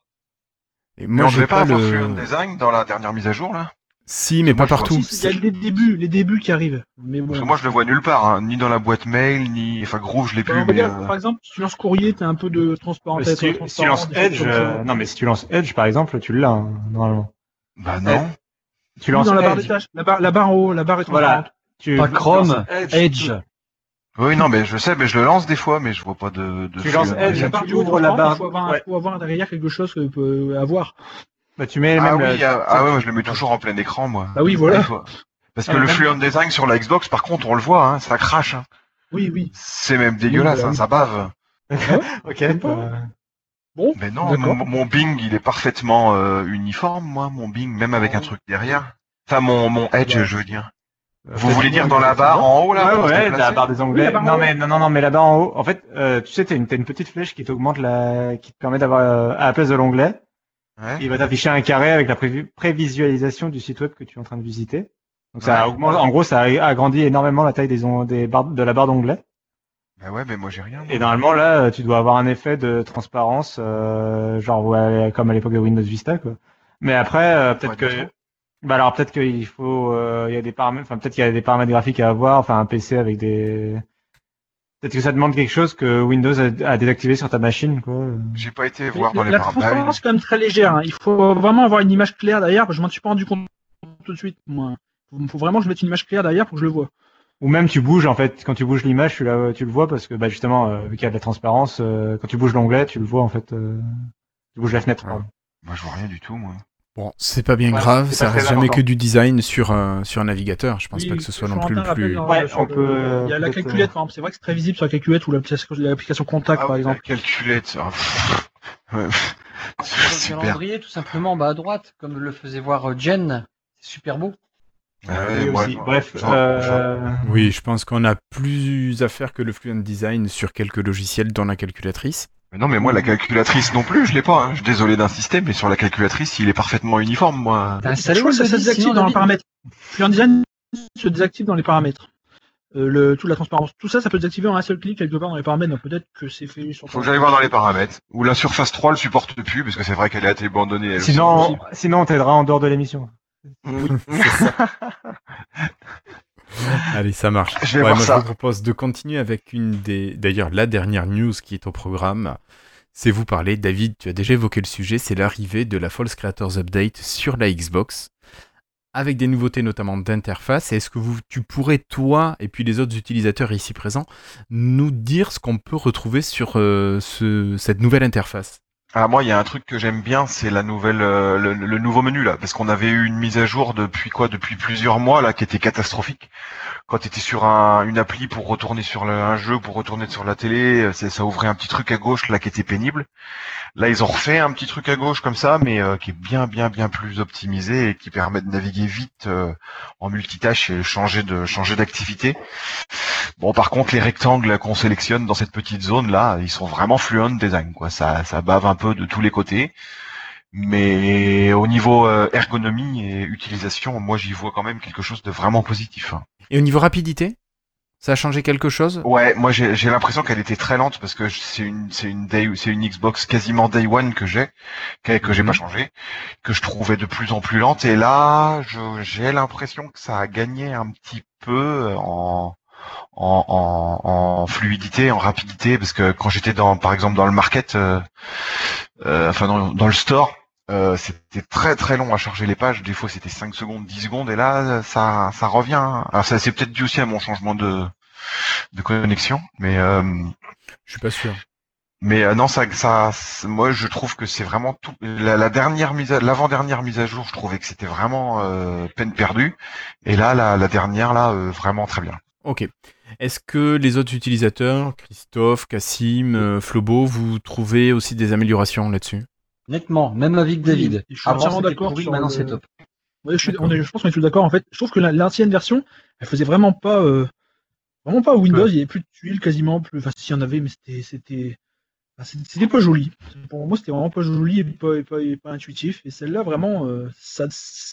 Et Mais moi, on j'ai devait pas pas avoir le- Design dans la dernière mise à jour là? Si, mais Moi, pas partout. Si, Il y a les débuts, les débuts qui arrivent. Mais bon. Parce que moi, je le vois nulle part, hein, ni dans la boîte mail, ni. Enfin, Groove, je l'ai Bah, plus, on mais. euh, Par exemple, si tu lances courrier, t'as un peu de transparent. Mais t'as si, tu, si tu lances Edge, euh, non mais si tu lances Edge par exemple, tu l'as hein, normalement. Bah non. Tu lances dans la barre Edge. des tâches, la barre, la barre en haut, la barre est. Voilà. Tu, Pas Chrome, Edge. Edge. Oui, non, mais je sais, mais je le lance des fois, mais je vois pas de. de Tu lances. Edge, La barre tu du haut est ouvres la barre. Il faut avoir, ouais. faut avoir derrière quelque chose que peut avoir. Bah, tu mets Ah même oui, la- ah, ah ouais, moi je le mets toujours en plein écran, moi. Bah oui, voilà. Parce que Ah, le même- Fluent Design sur la Xbox, par contre, on le voit, hein, ça crache. hein. Oui, oui. C'est même dégueulasse, Oui, bah hein, oui. ça bave. Ok. Pas. euh, Bon, Mais non, mon, mon Bing, il est parfaitement euh, uniforme, moi, mon Bing, même avec un truc derrière. Enfin, mon, mon Edge, Bah. je veux dire. euh, Vous voulez dire dans la barre en haut, là Ouais, ouais, la barre des onglets. Oui, barre non, mais, non, non, non, mais barre en haut. En fait, euh, tu sais, t'as une, t'as une petite flèche qui t'augmente la, qui te permet d'avoir, euh, à la place de l'onglet, Ouais. il va t'afficher un carré avec la prévisualisation du site web que tu es en train de visiter. Donc ça Ouais. augmente, en gros, ça a agrandi énormément la taille des, on- des barres, de la barre d'onglet. Bah ouais, mais moi j'ai rien. moi. Et normalement, là, tu dois avoir un effet de transparence, euh, genre ouais, comme à l'époque de Windows Vista, quoi. Mais après, euh, peut-être Ouais, que, bah alors peut-être qu'il faut, euh, il y a des paramètres, enfin peut-être qu'il y a des paramètres graphiques à avoir, enfin un PC avec des, peut-être que ça demande quelque chose que Windows a, a désactivé sur ta machine, quoi. J'ai pas été voir dans les la paramètres. transparence est quand même très légère. hein. Il faut vraiment avoir une image claire derrière. Je m'en suis pas rendu compte tout de suite. Moi, il faut vraiment que je mette une image claire derrière pour que je le vois. Ou même tu bouges en fait, quand tu bouges l'image, tu, la- tu le vois parce que bah justement, euh, vu qu'il y a de la transparence, euh, quand tu bouges l'onglet, tu le vois en fait. euh, tu bouges la fenêtre. Ouais. Moi je vois rien du tout, moi. Bon, c'est pas bien Ouais, grave, ça reste jamais important. que du design sur un, sur un navigateur. Je pense Oui, pas que ce soit non plus le plus. Ouais, euh, on peut, Il y a la calculette, par exemple. C'est vrai que c'est très visible sur la calculette ou l'application contact, Ah par exemple. la calculette. Sur le Super. calendrier, tout simplement, en bas à droite, comme le faisait voir euh, Jen. C'est super beau. Ouais, Oui, Bref, euh, je pense qu'on a plus à faire que le Fluent Design sur quelques logiciels dans la calculatrice. Mais non, mais moi la calculatrice non plus, je l'ai pas. Hein. Je suis désolé d'insister, mais sur la calculatrice, il est parfaitement uniforme, moi. Je crois que ça se 10, désactive dans les paramètres. Fluent Design se désactive dans les paramètres. Euh, le, toute la transparence, tout ça, ça peut se désactiver en un seul clic quelque part dans les paramètres. Donc peut-être que c'est fait sur. Faut que j'aille voir dans les paramètres. Ou la Surface 3 le supporte plus, parce que c'est vrai qu'elle a été abandonnée. elle aussi. sinon, sinon on t'aidera en dehors de l'émission. Allez, ça marche. Je vais Ouais, voir moi, ça. je vous propose de continuer avec une des, d'ailleurs, la dernière news qui est au programme. C'est vous parler, David, tu as déjà évoqué le sujet, c'est l'arrivée de la False Creators Update sur la Xbox, avec des nouveautés notamment d'interface. Est-ce que vous, tu pourrais, toi, et puis les autres utilisateurs ici présents, nous dire ce qu'on peut retrouver sur euh, ce, cette nouvelle interface? Ah moi, il y a un truc que j'aime bien, c'est la nouvelle, euh, le, le nouveau menu là, parce qu'on avait eu une mise à jour depuis quoi, depuis plusieurs mois là, qui était catastrophique. Quand tu étais sur un, une appli pour retourner sur le- un jeu, pour retourner sur la télé, euh, ça ouvrait un petit truc à gauche là qui était pénible. Là, ils ont refait un petit truc à gauche comme ça, mais euh, qui est bien, bien, bien plus optimisé et qui permet de naviguer vite euh, en multitâche et changer de changer d'activité. Bon, par contre, les rectangles qu'on sélectionne dans cette petite zone là, ils sont vraiment fluent design, quoi. Ça, ça bave un peu de tous les côtés. Mais au niveau euh, ergonomie et utilisation, moi j'y vois quand même quelque chose de vraiment positif. Et au niveau rapidité Ça a changé quelque chose? Ouais, moi j'ai l'impression qu'elle était très lente parce que c'est une c'est une day c'est une Xbox quasiment day one que j'ai que, que j'ai Mhm. pas changé, que je trouvais de plus en plus lente et là j'ai l'impression que ça a gagné un petit peu en en, en, en fluidité, en rapidité, parce que quand j'étais dans, par exemple, dans le market, euh, euh, enfin dans, dans le store, euh, c'était très très long à charger les pages. Des fois, c'était 5 secondes, 10 secondes, et là, ça, ça revient. Alors, ça, c'est peut-être dû aussi à mon changement de, de connexion, mais euh, Je suis pas sûr. mais euh, non, ça, ça, moi, je trouve que c'est vraiment tout. La, la dernière mise, à- l'avant-dernière mise à jour, je trouvais que c'était vraiment euh, peine perdue, et là, la, la dernière, là, euh, vraiment très bien. Ok. Est-ce que les autres utilisateurs, Christophe, Cassim, euh, Flobo, vous trouvez aussi des améliorations là-dessus? Nettement, même avis que David. je suis Avant, entièrement c'était d'accord maintenant le- c'est top. Ouais, je, suis, on est, je pense qu'on est tous d'accord. En fait, je trouve que la- l'ancienne version, elle faisait vraiment pas, euh, vraiment pas Windows. Il y avait plus de tuiles quasiment, plus. Enfin, s'il y en avait, mais c'était, c'était, pas joli. Pour moi, c'était vraiment pas joli et pas, pas, pas intuitif. Et celle-là, vraiment, euh,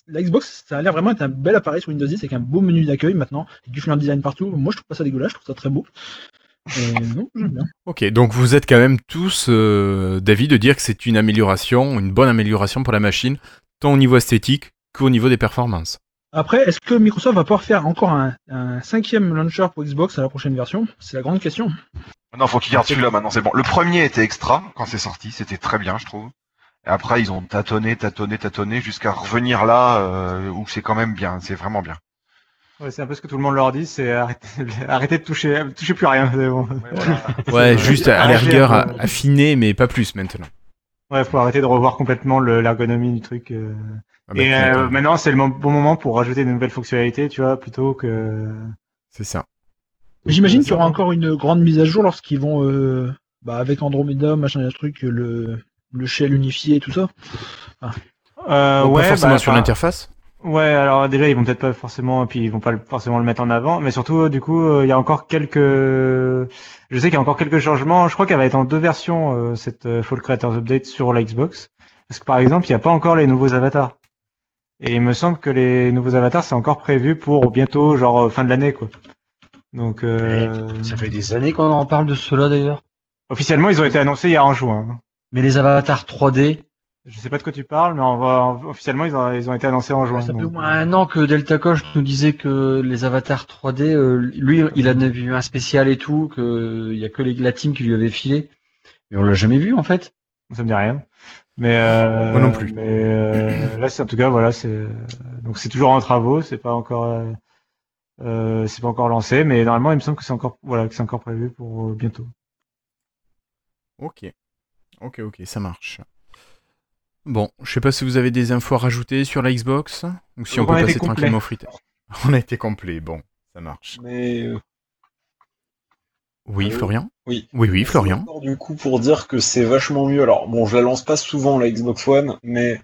la Xbox, ça a l'air vraiment être un bel appareil sur Windows 10 avec un beau menu d'accueil maintenant, avec du fluent design partout. Moi, je trouve pas ça dégueulasse, je trouve ça très beau. Bien. Ok, donc vous êtes quand même tous euh, d'avis de dire que c'est une amélioration, une bonne amélioration pour la machine, tant au niveau esthétique qu'au niveau des performances. Après, est-ce que Microsoft va pouvoir faire encore un, un cinquième launcher pour Xbox à la prochaine version? C'est la grande question. Non, faut qu'ils gardent celui-là maintenant, c'est bon. Le premier était extra quand c'est sorti, c'était très bien, je trouve. Et après, ils ont tâtonné, tâtonné, tâtonné jusqu'à revenir là euh, où c'est quand même bien, c'est vraiment bien. Ouais, c'est un peu ce que tout le monde leur dit, c'est arrêter, arrêter de toucher, toucher plus à rien. bon. Ouais, juste à la rigueur affiner, mais pas plus maintenant. Ouais, faut arrêter de revoir complètement le- l'ergonomie du truc. euh. Ah bah, Et euh, maintenant, c'est le bon moment pour rajouter de nouvelles fonctionnalités, tu vois, plutôt que. C'est ça. J'imagine qu'il y aura encore une grande mise à jour lorsqu'ils vont, euh, bah, avec Andromeda, machin, truc, le, le shell unifié et tout ça. Euh, ouais, pas forcément bah, sur l'interface. Ouais, alors déjà ils vont peut-être pas forcément, puis ils vont pas forcément le mettre en avant, mais surtout euh, du coup euh, il y a encore quelques, je sais qu'il y a encore quelques changements. Je crois qu'elle va être en deux versions euh, cette Fall Creators Update sur la Xbox, parce que par exemple il n'y a pas encore les nouveaux avatars. Et il me semble que les nouveaux avatars c'est encore prévu pour bientôt genre fin de l'année quoi. Donc euh, Ça fait des années qu'on en parle de cela d'ailleurs. officiellement ils ont été annoncés il y a en juin. Mais les avatars 3D, Je sais pas de quoi tu parles, mais on va, officiellement ils ont, ils ont été annoncés en juin. Ça fait au moins un an que Delta Koch nous disait que les avatars 3D, euh, lui, il en a vu un spécial et tout, que il y a que les, la team qui lui avait filé. Mais on l'a jamais vu en fait. Ça me dit rien. Mais euh, Moi non plus. Mais euh, là, c'est en tout cas, voilà, c'est donc c'est toujours en travaux, c'est pas encore, euh, euh, c'est pas encore lancé, mais normalement, il me semble que c'est encore, voilà, que c'est encore prévu pour euh, bientôt. Ok. Ok, ok, ça marche. Bon, je sais pas si vous avez des infos à rajouter sur la Xbox, ou si on on peut passer tranquillement au free On a été complet, bon, ça marche. Mais euh, Oui, Allô Florian oui. Oui, oui, Florian. encore, Du coup, pour dire que c'est vachement mieux. Alors, bon, je la lance pas souvent la Xbox One, mais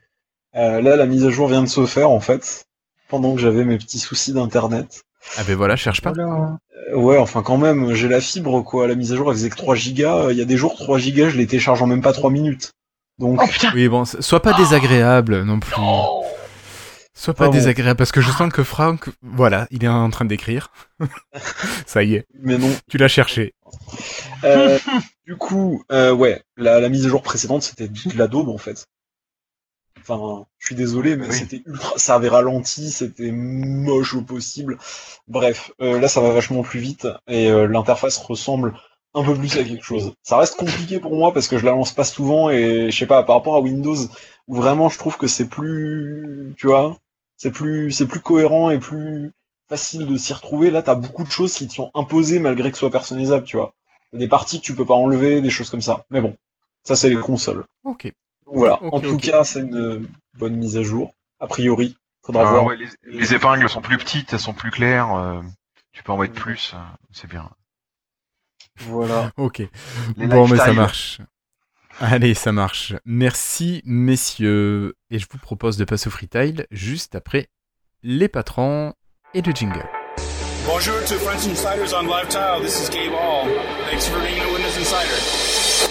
euh, là, la mise à jour vient de se faire en fait, pendant que j'avais mes petits soucis d'internet. Ah ben voilà, cherche pas. Euh, ouais, enfin quand même, j'ai la fibre quoi. La mise à jour elle faisait que 3 gigas. Il y a des jours 3 gigas, je les télécharge en même pas 3 minutes. Donc, Oui, bon, sois pas désagréable non plus. Sois pas Ah bon. désagréable, parce que je sens que Franck, voilà, il est en train d'écrire. ça y est, mais non. tu l'as cherché. Euh, du coup, euh, ouais, la, la mise à jour précédente c'était de la daube en fait. Enfin, je suis désolé, mais Oui. c'était ultra, ça avait ralenti, c'était moche au possible. Bref, euh, là ça va vachement plus vite et euh, l'interface ressemble un peu plus à quelque chose. Ça reste compliqué pour moi parce que je la lance pas souvent et je sais pas par rapport à Windows où vraiment je trouve que c'est plus, tu vois, c'est plus, c'est plus cohérent et plus facile de s'y retrouver. Là, t'as beaucoup de choses qui te sont imposées malgré que ce soit personnalisable, tu vois. Des parties que tu peux pas enlever, des choses comme ça. Mais bon, ça c'est les consoles. Ok. Donc voilà. En tout cas, c'est une bonne mise à jour. A priori, faudra Ah voir. ouais, les, les épingles sont plus petites, elles sont plus claires. euh, tu peux en mettre plus, euh, c'est bien. Voilà. Ok. Les bon, mais ça marche. Allez, ça marche. Merci, messieurs. Et je vous propose de passer au freetail juste après les patrons et le jingle. Bonjour to French Insiders on Live Tile. This is Gabe Hall. Thanks for being a Windows Insider.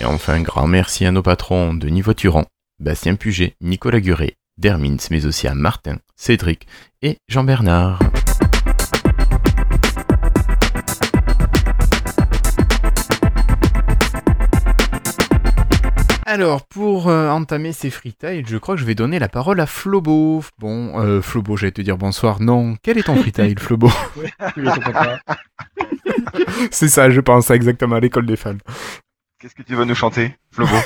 Et enfin, un grand merci à nos patrons Denis Voiturant, Bastien Puget, Nicolas Guret, Dermins, mais aussi à Martin, Cédric et Jean-Bernard. Alors, pour euh, entamer ces freetiles, je crois que je vais donner la parole à Flobo. Bon, euh, Flobo, j'allais te dire bonsoir. Non, quel est ton freetile, Flobo? C'est ça, je pense, exactement à l'école des fans. Qu'est-ce que tu vas nous chanter, Flobo?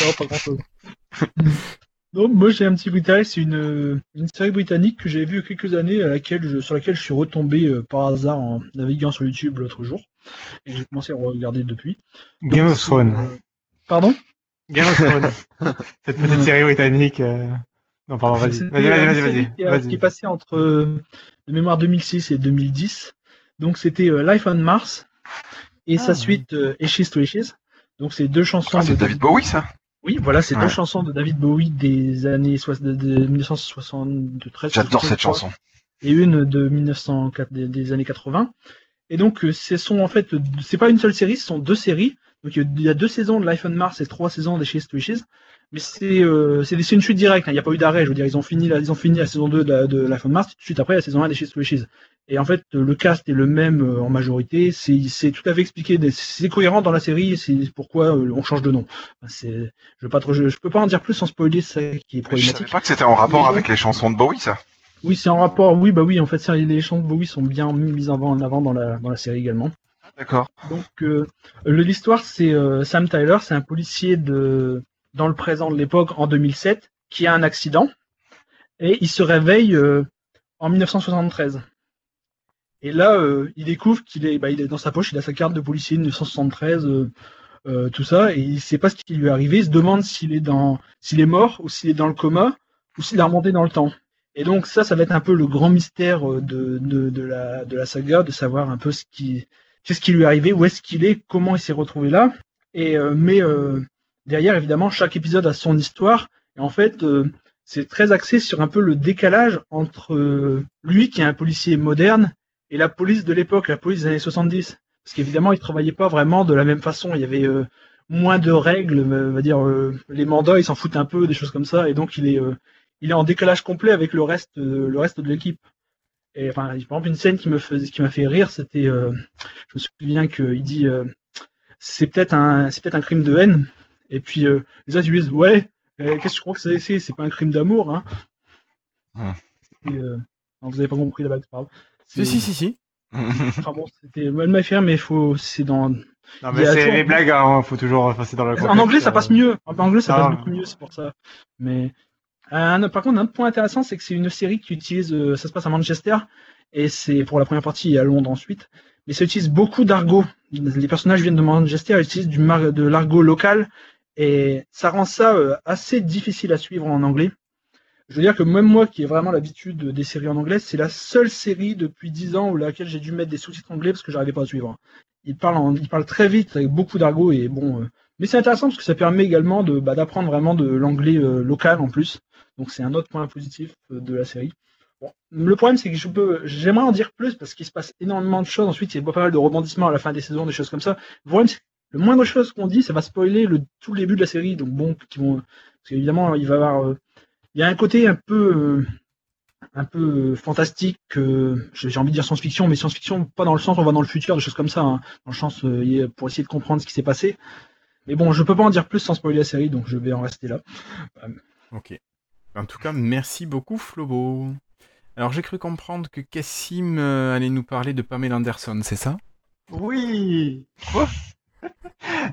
Non, pas grand-chose. Non, moi j'ai un petit brutal, c'est une, une série britannique que j'avais vue il y a quelques années, à laquelle je, sur laquelle je suis retombé euh, par hasard en naviguant sur YouTube l'autre jour. Et j'ai commencé à regarder depuis. Game of Thrones. Pardon? Game of Thrones. Cette petite série britannique. euh, Non, pardon, vas-y. Vas-y, vas-y, vas-y, vas-y. Qui, est Vas-y. passée entre euh, de mémoire 2006 et 2010. Donc c'était euh, Life on Mars et Ah. sa suite euh, Ashes to Ashes. Donc c'est deux chansons. Ah, c'est de David Bowie, ça Oui, voilà, c'est Ouais. deux chansons de David Bowie des années soix- de, de 1973. J'adore cette chanson. Et une de 1904 des, des années 80. Et donc, ce sont en fait, c'est pas une seule série, ce sont deux séries. Donc, il y a deux saisons de Life on Mars et trois saisons d'Ashes to Ashes. Mais c'est euh, une suite directe, hein, il n'y a pas eu d'arrêt. Je veux dire, ils ont fini la, ils ont fini la saison 2 de, la- de Life on Mars, tout de suite après la saison 1 d'Ashes to Ashes. Et en fait, le cast est le même euh, en majorité. C'est tout à fait expliqué. des- C'est cohérent dans la série. C'est pourquoi euh, on change de nom. Je veux pas trop, je, je peux pas en dire plus sans spoiler ça qui est Je savais problématique. pas que c'était en rapport Mais- avec les chansons de Bowie, ça. Oui, c'est en rapport. Oui, bah oui, en fait, les chansons de Bowie sont bien mises en en avant dans la, dans la série également. D'accord. Donc, euh, l'histoire, c'est euh, Sam Tyler, c'est un policier de dans le présent de l'époque, en 2007, qui a un accident et il se réveille euh, en 1973. Et là, il découvre qu'il est, bah, est dans sa poche, il a sa carte de policier de 1973, euh, euh, tout ça, et il sait pas ce qui lui est arrivé. Il se demande s'il est dans, s'il est mort ou s'il est dans le coma ou s'il est remonté dans le temps. Et donc ça, ça va être un peu le grand mystère de, de la, de la saga, de savoir un peu ce qui, qu'est-ce qui lui est arrivé, où est-ce qu'il est, comment il s'est retrouvé là. Et euh, mais euh, derrière, évidemment, chaque épisode a son histoire. Et en fait, euh, c'est très axé sur un peu le décalage entre lui, qui est un policier moderne, et la police de l'époque, la police des années 70. Parce qu'évidemment, ils travaillaient pas vraiment de la même façon. Il y avait moins de règles, on va dire les mandats, ils s'en foutent un peu, des choses comme ça. Et donc, il est, il est en décalage complet avec le reste, le reste de l'équipe. Et enfin, par exemple, une scène qui me faisait, qui m'a fait rire, c'était, euh, je me souviens qu'il dit, euh, c'est peut-être un, c'est peut-être un crime de haine. Et puis euh, les autres ils lui disent, ouais, euh, qu'est-ce que tu crois que c'est, c'est, c'est pas un crime d'amour, hein. Et, non, vous avez pas compris la pas grave. Si, si, si, si. Enfin bon, c'était, elle m'a fait rire, mais faut, c'est dans. Non, mais c'est les blagues, hein, faut toujours enfin, c'est dans le En anglais, ça passe mieux. En anglais, ça Ah. passe beaucoup mieux, c'est pour ça. Mais par contre, un autre point intéressant, c'est que c'est une série qui utilise, euh, ça se passe à Manchester, et c'est pour la première partie et à Londres ensuite. Mais ça utilise beaucoup d'argot. Les personnages viennent de Manchester, ils utilisent du de l'argot local, et ça rend ça euh, assez difficile à suivre en anglais. Je veux dire que même moi, qui ai vraiment l'habitude des séries en anglais, c'est la seule série depuis 10 ans où laquelle j'ai dû mettre des sous-titres anglais parce que j'arrivais pas à suivre. Il parle, en- il parle très vite avec beaucoup d'argot et bon. euh, mais c'est intéressant parce que ça permet également bah, d'apprendre vraiment de l'anglais euh, local en plus. Donc c'est un autre point positif euh, de la série. Le problème c'est que je peux, j'aimerais en dire plus parce qu'il se passe énormément de choses. Ensuite, il y a pas mal de rebondissements à la fin des saisons, des choses comme ça. Le problème c'est que moindre chose qu'on dit, ça va spoiler le tout le début de la série. Donc bon, parce qu'évidemment il va y avoir, euh, il y a un côté un peu un peu fantastique, j'ai envie de dire science-fiction, mais science-fiction pas dans le sens on va dans le futur, des choses comme ça, hein, dans le sens pour essayer de comprendre ce qui s'est passé. Mais bon, je peux pas en dire plus sans spoiler la série, donc je vais en rester là. Ok. En tout cas, merci beaucoup, Flobo. Alors, j'ai cru comprendre que Cassim euh, allait nous parler de Pamela Anderson, c'est ça? Oui.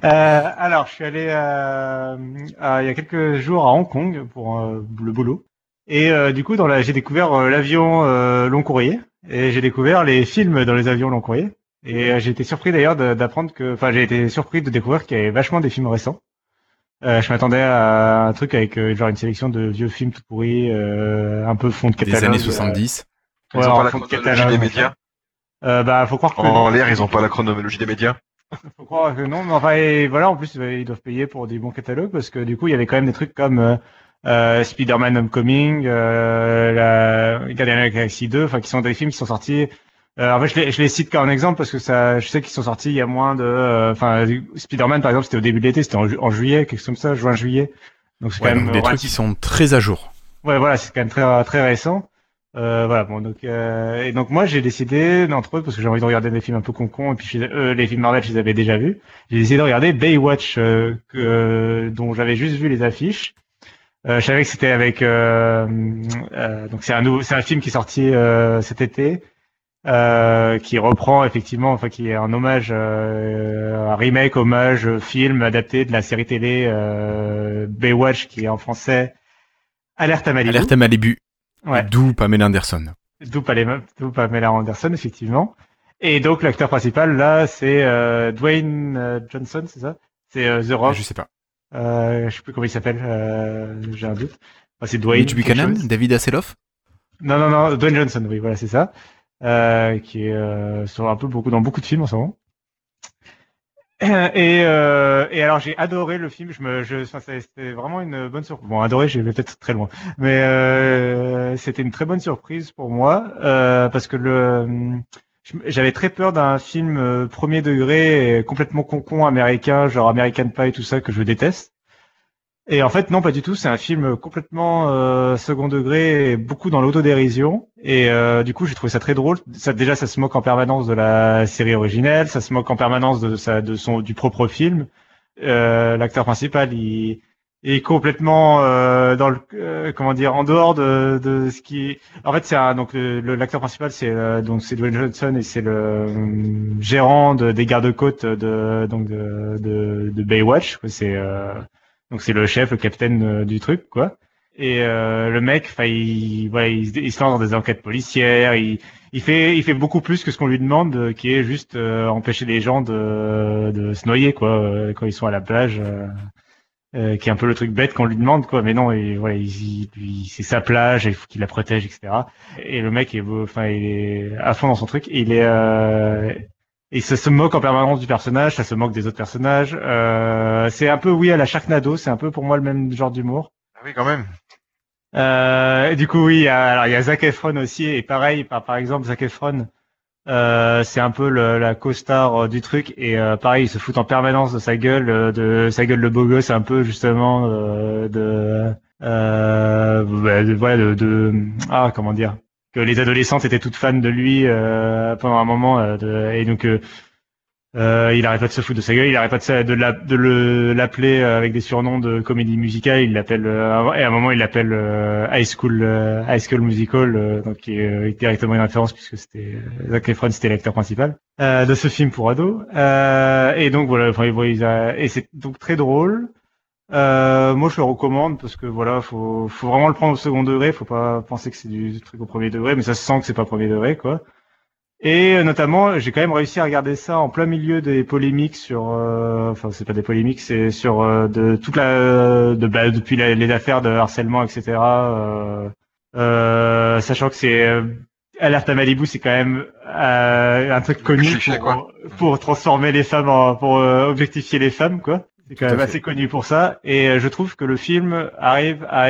Euh, alors, je suis allé euh, à- il y a quelques jours à Hong Kong pour euh, le boulot. Et euh, du coup, dans la, j'ai découvert euh, l'avion euh, long courrier et j'ai découvert les films dans les avions long courrier. Et euh, j'ai été surpris d'ailleurs d'apprendre que, enfin, j'ai été surpris de découvrir qu'il y avait vachement des films récents. Euh, je m'attendais à un truc avec euh, genre une sélection de vieux films tout pourris, euh, un peu fond de Des catalogue. années euh, 70. Ils ouais, ont en pas la chronologie des médias. Euh, bah, faut croire que En l'air, ils ont pas la chronologie des médias. faut croire que non, mais enfin, et voilà, en plus, ils doivent payer pour des bons catalogues parce que du coup, il y avait quand même des trucs comme euh, euh, Spider-Man Homecoming, euh, la Guardian of the Galaxy 2, enfin, qui sont des films qui sont sortis. Euh, en fait, je les, je les cite qu'un exemple parce que ça, je sais qu'ils sont sortis il y a moins de, euh, enfin, Spider-Man par exemple, c'était au début de l'été, c'était en, ju- en juillet, quelque chose comme ça, juin, juillet. Donc c'est Ouais, quand même donc des trucs qui sont très à jour. Ouais, voilà, c'est quand même très très récent. Euh, voilà, bon, donc euh, et donc moi j'ai décidé d'entre eux parce que j'ai envie de regarder des films un peu con et puis je- euh, les films Marvel je les avais déjà vus. J'ai décidé de regarder Baywatch euh, que, euh, dont j'avais juste vu les affiches. Euh, je savais que c'était avec euh, euh, donc c'est un nouveau c'est un film qui est sorti euh, cet été euh, qui reprend effectivement enfin qui est un hommage euh, un remake hommage film adapté de la série télé euh, Baywatch qui est en français Alerte à Malibu. Alerte à Malibu. Ouais. D'où Pamela Anderson. D'où Pamela, Anderson, effectivement. Et donc, l'acteur principal, là, c'est Dwayne Johnson, c'est ça? C'est The Rock. Je sais pas. Je sais plus comment il s'appelle, j'ai un doute. Enfin, c'est Dwayne. Buchanan. David Hasselhoff? Non, non, non, Dwayne Johnson, oui, voilà, c'est ça. Euh, qui est euh, sur un peu beaucoup dans beaucoup de films en ce moment. Et, euh, et alors j'ai adoré le film. Je me, je, c'était vraiment une bonne surprise. Bon, adoré, j'ai peut-être très loin, mais euh, c'était une très bonne surprise pour moi euh, parce que le, j'avais très peur d'un film euh, premier degré, et complètement concon américain, genre American Pie, tout ça que je déteste. Et en fait, non, pas du tout. C'est un film complètement euh, second degré, et beaucoup dans l'autodérision. Et euh, du coup, j'ai trouvé ça très drôle. Ça, déjà, ça se moque en permanence de la série originelle. Ça se moque en permanence de, sa, de son, du propre film. Euh, L'acteur principal, il, est complètement euh, dans le euh, comment dire en dehors de, de ce qui en fait c'est donc l'acteur principal c'est euh, donc c'est Dwayne Johnson et c'est le gérant de, des gardes-côtes de donc de de, Baywatch c'est donc c'est le chef le capitaine euh, du truc quoi. Et euh, le mec il voilà il, se- lance dans des enquêtes policières il il fait il fait beaucoup plus que ce qu'on lui demande euh, qui est juste euh, empêcher les gens de de se noyer quoi euh, quand ils sont à la plage euh, qui est un peu le truc bête qu'on lui demande quoi. Mais non et voilà c'est sa plage il faut qu'il la protège etc et le mec est enfin il est à fond dans son truc. Il est et ça se moque en permanence du personnage ça se moque des autres personnages. Euh, c'est un peu oui à la Sharknado c'est un peu pour moi le même genre d'humour. Ah oui, quand même. euh, et du coup, oui, alors il y a Zac Efron aussi, et pareil, par, par exemple, Zac Efron, euh, c'est un peu le- la co-star euh, du truc, et euh, pareil, il se fout en permanence de sa gueule, euh, de sa gueule de beau gosse, un peu justement euh, de, euh, bah, de, voilà, de, de- ah, comment dire, les adolescentes étaient toutes fans de lui euh, pendant un moment, euh, de- et donc. euh, euh, il arrête pas de se foutre de sa gueule, il arrête pas de, l'appeler avec des surnoms de comédie musicale. Il l'appelle euh, et à un moment il l'appelle euh, High School High School Musical, donc qui est directement une référence puisque c'était Zac Efron c'était l'acteur principal de ce film pour ados. Et donc voilà, enfin, il- il a- et c'est donc très drôle. Euh, moi je le recommande parce que voilà, faut, faut vraiment le prendre au second degré, faut pas penser que c'est du truc au premier degré, mais ça se sent que c'est pas premier degré quoi. Et euh, notamment, j'ai quand même réussi à regarder ça en plein milieu des polémiques sur, euh, enfin c'est pas des polémiques, c'est sur euh, de toute la, de bah, depuis la- les affaires de harcèlement, etc. Euh, euh, sachant que c'est euh, Alerte à Malibu, c'est quand même euh, un truc connu pour, pour transformer les femmes, en, pour euh, objectifier les femmes, quoi. C'est quand même assez connu pour ça. Et euh, je trouve que le film arrive à,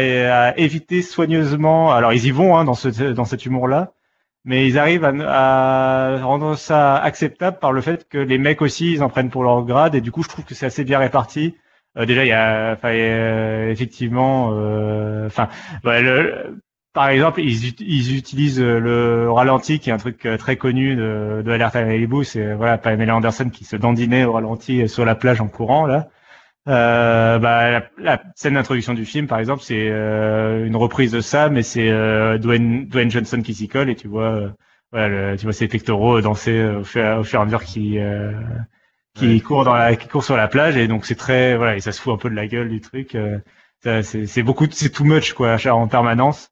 à éviter soigneusement. Alors ils y vont hein, dans ce dans cet humour-là, mais ils arrivent à, à rendre ça acceptable par le fait que les mecs aussi ils en prennent pour leur grade. Et du coup, je trouve que c'est assez bien réparti. Euh, déjà, il y a, a, effectivement, euh, enfin, voilà, le- par exemple, ils, ils utilisent euh, le ralenti, qui est un truc euh, très connu de, de Alerte à. C'est euh, voilà, Pamela Anderson qui se dandinait au ralenti sur la plage en courant là. Euh, bah, la, la scène d'introduction du film, par exemple, c'est euh, une reprise de ça, mais c'est euh, Dwayne, Dwayne Johnson qui s'y colle et tu vois, euh, voilà, le- tu vois ses pectoraux danser euh, au fur, au fur et à mesure qui euh, qui court dans la, qui court sur la plage et donc c'est très voilà et ça se fout un peu de la gueule du truc. euh, c'est beaucoup, c'est too much quoi, en permanence.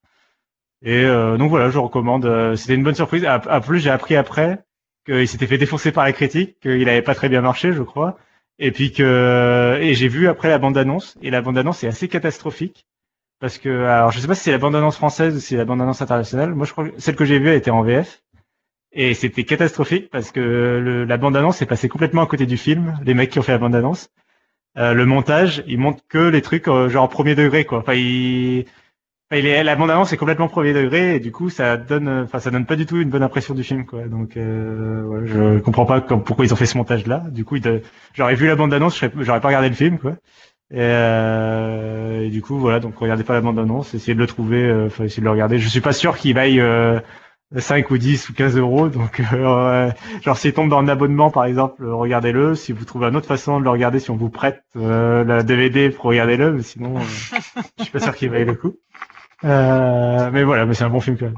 Et euh, donc voilà, je recommande. euh, C'était une bonne surprise. À, à plus, j'ai appris après qu'il s'était fait défoncer par la critique, qu'il avait pas très bien marché, je crois. Et puis que et j'ai vu après la bande annonce et la bande annonce est assez catastrophique parce que alors je sais pas si c'est la bande annonce française ou si c'est la bande annonce internationale. Moi je crois que celle que j'ai vue elle était en VF et c'était catastrophique parce que le, la bande annonce est passée complètement à côté du film. Les mecs qui ont fait la bande annonce, Euh, le montage, ils montrent que les trucs euh, genre premier degré quoi. Enfin il Enfin, il est, la bande annonce est complètement premier degré et du coup ça donne, enfin ça donne pas du tout une bonne impression du film quoi. Donc euh, ouais, je comprends pas comme- pourquoi ils ont fait ce montage là. Du coup, j'aurais vu la bande annonce, j'aurais pas regardé le film quoi. Et, euh, du coup voilà, donc regardez pas la bande annonce, essayez de le trouver, euh, enfin essayez de le regarder. Je suis pas sûr qu'il vaille euh, 5 ou 10 ou 15 euros, donc euh, genre s'il tombe dans un abonnement par exemple, regardez-le. Si vous trouvez une autre façon de le regarder, si on vous prête euh, la DVD mais sinon euh, je suis pas sûr qu'il vaille le coup. Euh, mais voilà, mais c'est un bon film quand même.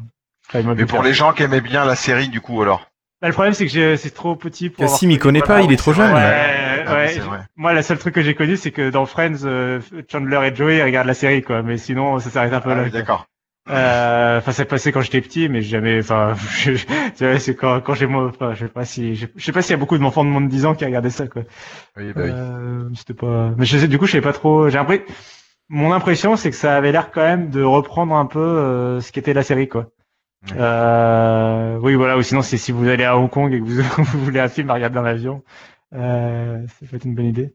Enfin, Mais pour les gens qui aimaient bien la série, du coup, alors. Bah, le problème c'est que j'ai- c'est trop petit pour. Cassim, il connaît pas, il est trop jeune. Ouais, Ah, ouais. Moi, la seule truc que j'ai connu, c'est que dans Friends, euh, Chandler et Joey regardent la série, quoi. Mais sinon, ça s'arrête un peu Ah là. d'accord. Euh, Enfin, c'est passé quand j'étais petit, mais jamais. Enfin, je- tu vois, c'est quand, quand j'ai moi. Enfin, je sais pas si, je sais pas s'il y a beaucoup d'enfants de moins de 10 ans qui regardaient ça, quoi. Oui, bah oui. Euh, c'était pas. Mais je sais, du coup, je sais pas trop. J'ai l'impression. Mon impression, c'est que ça avait l'air quand même de reprendre un peu euh, ce qu'était la série, quoi. Ouais. Euh, oui, voilà. Ou sinon, c'est si vous allez à Hong Kong et que vous, vous voulez un film à regarder dans l'avion, euh, ça peut être une bonne idée.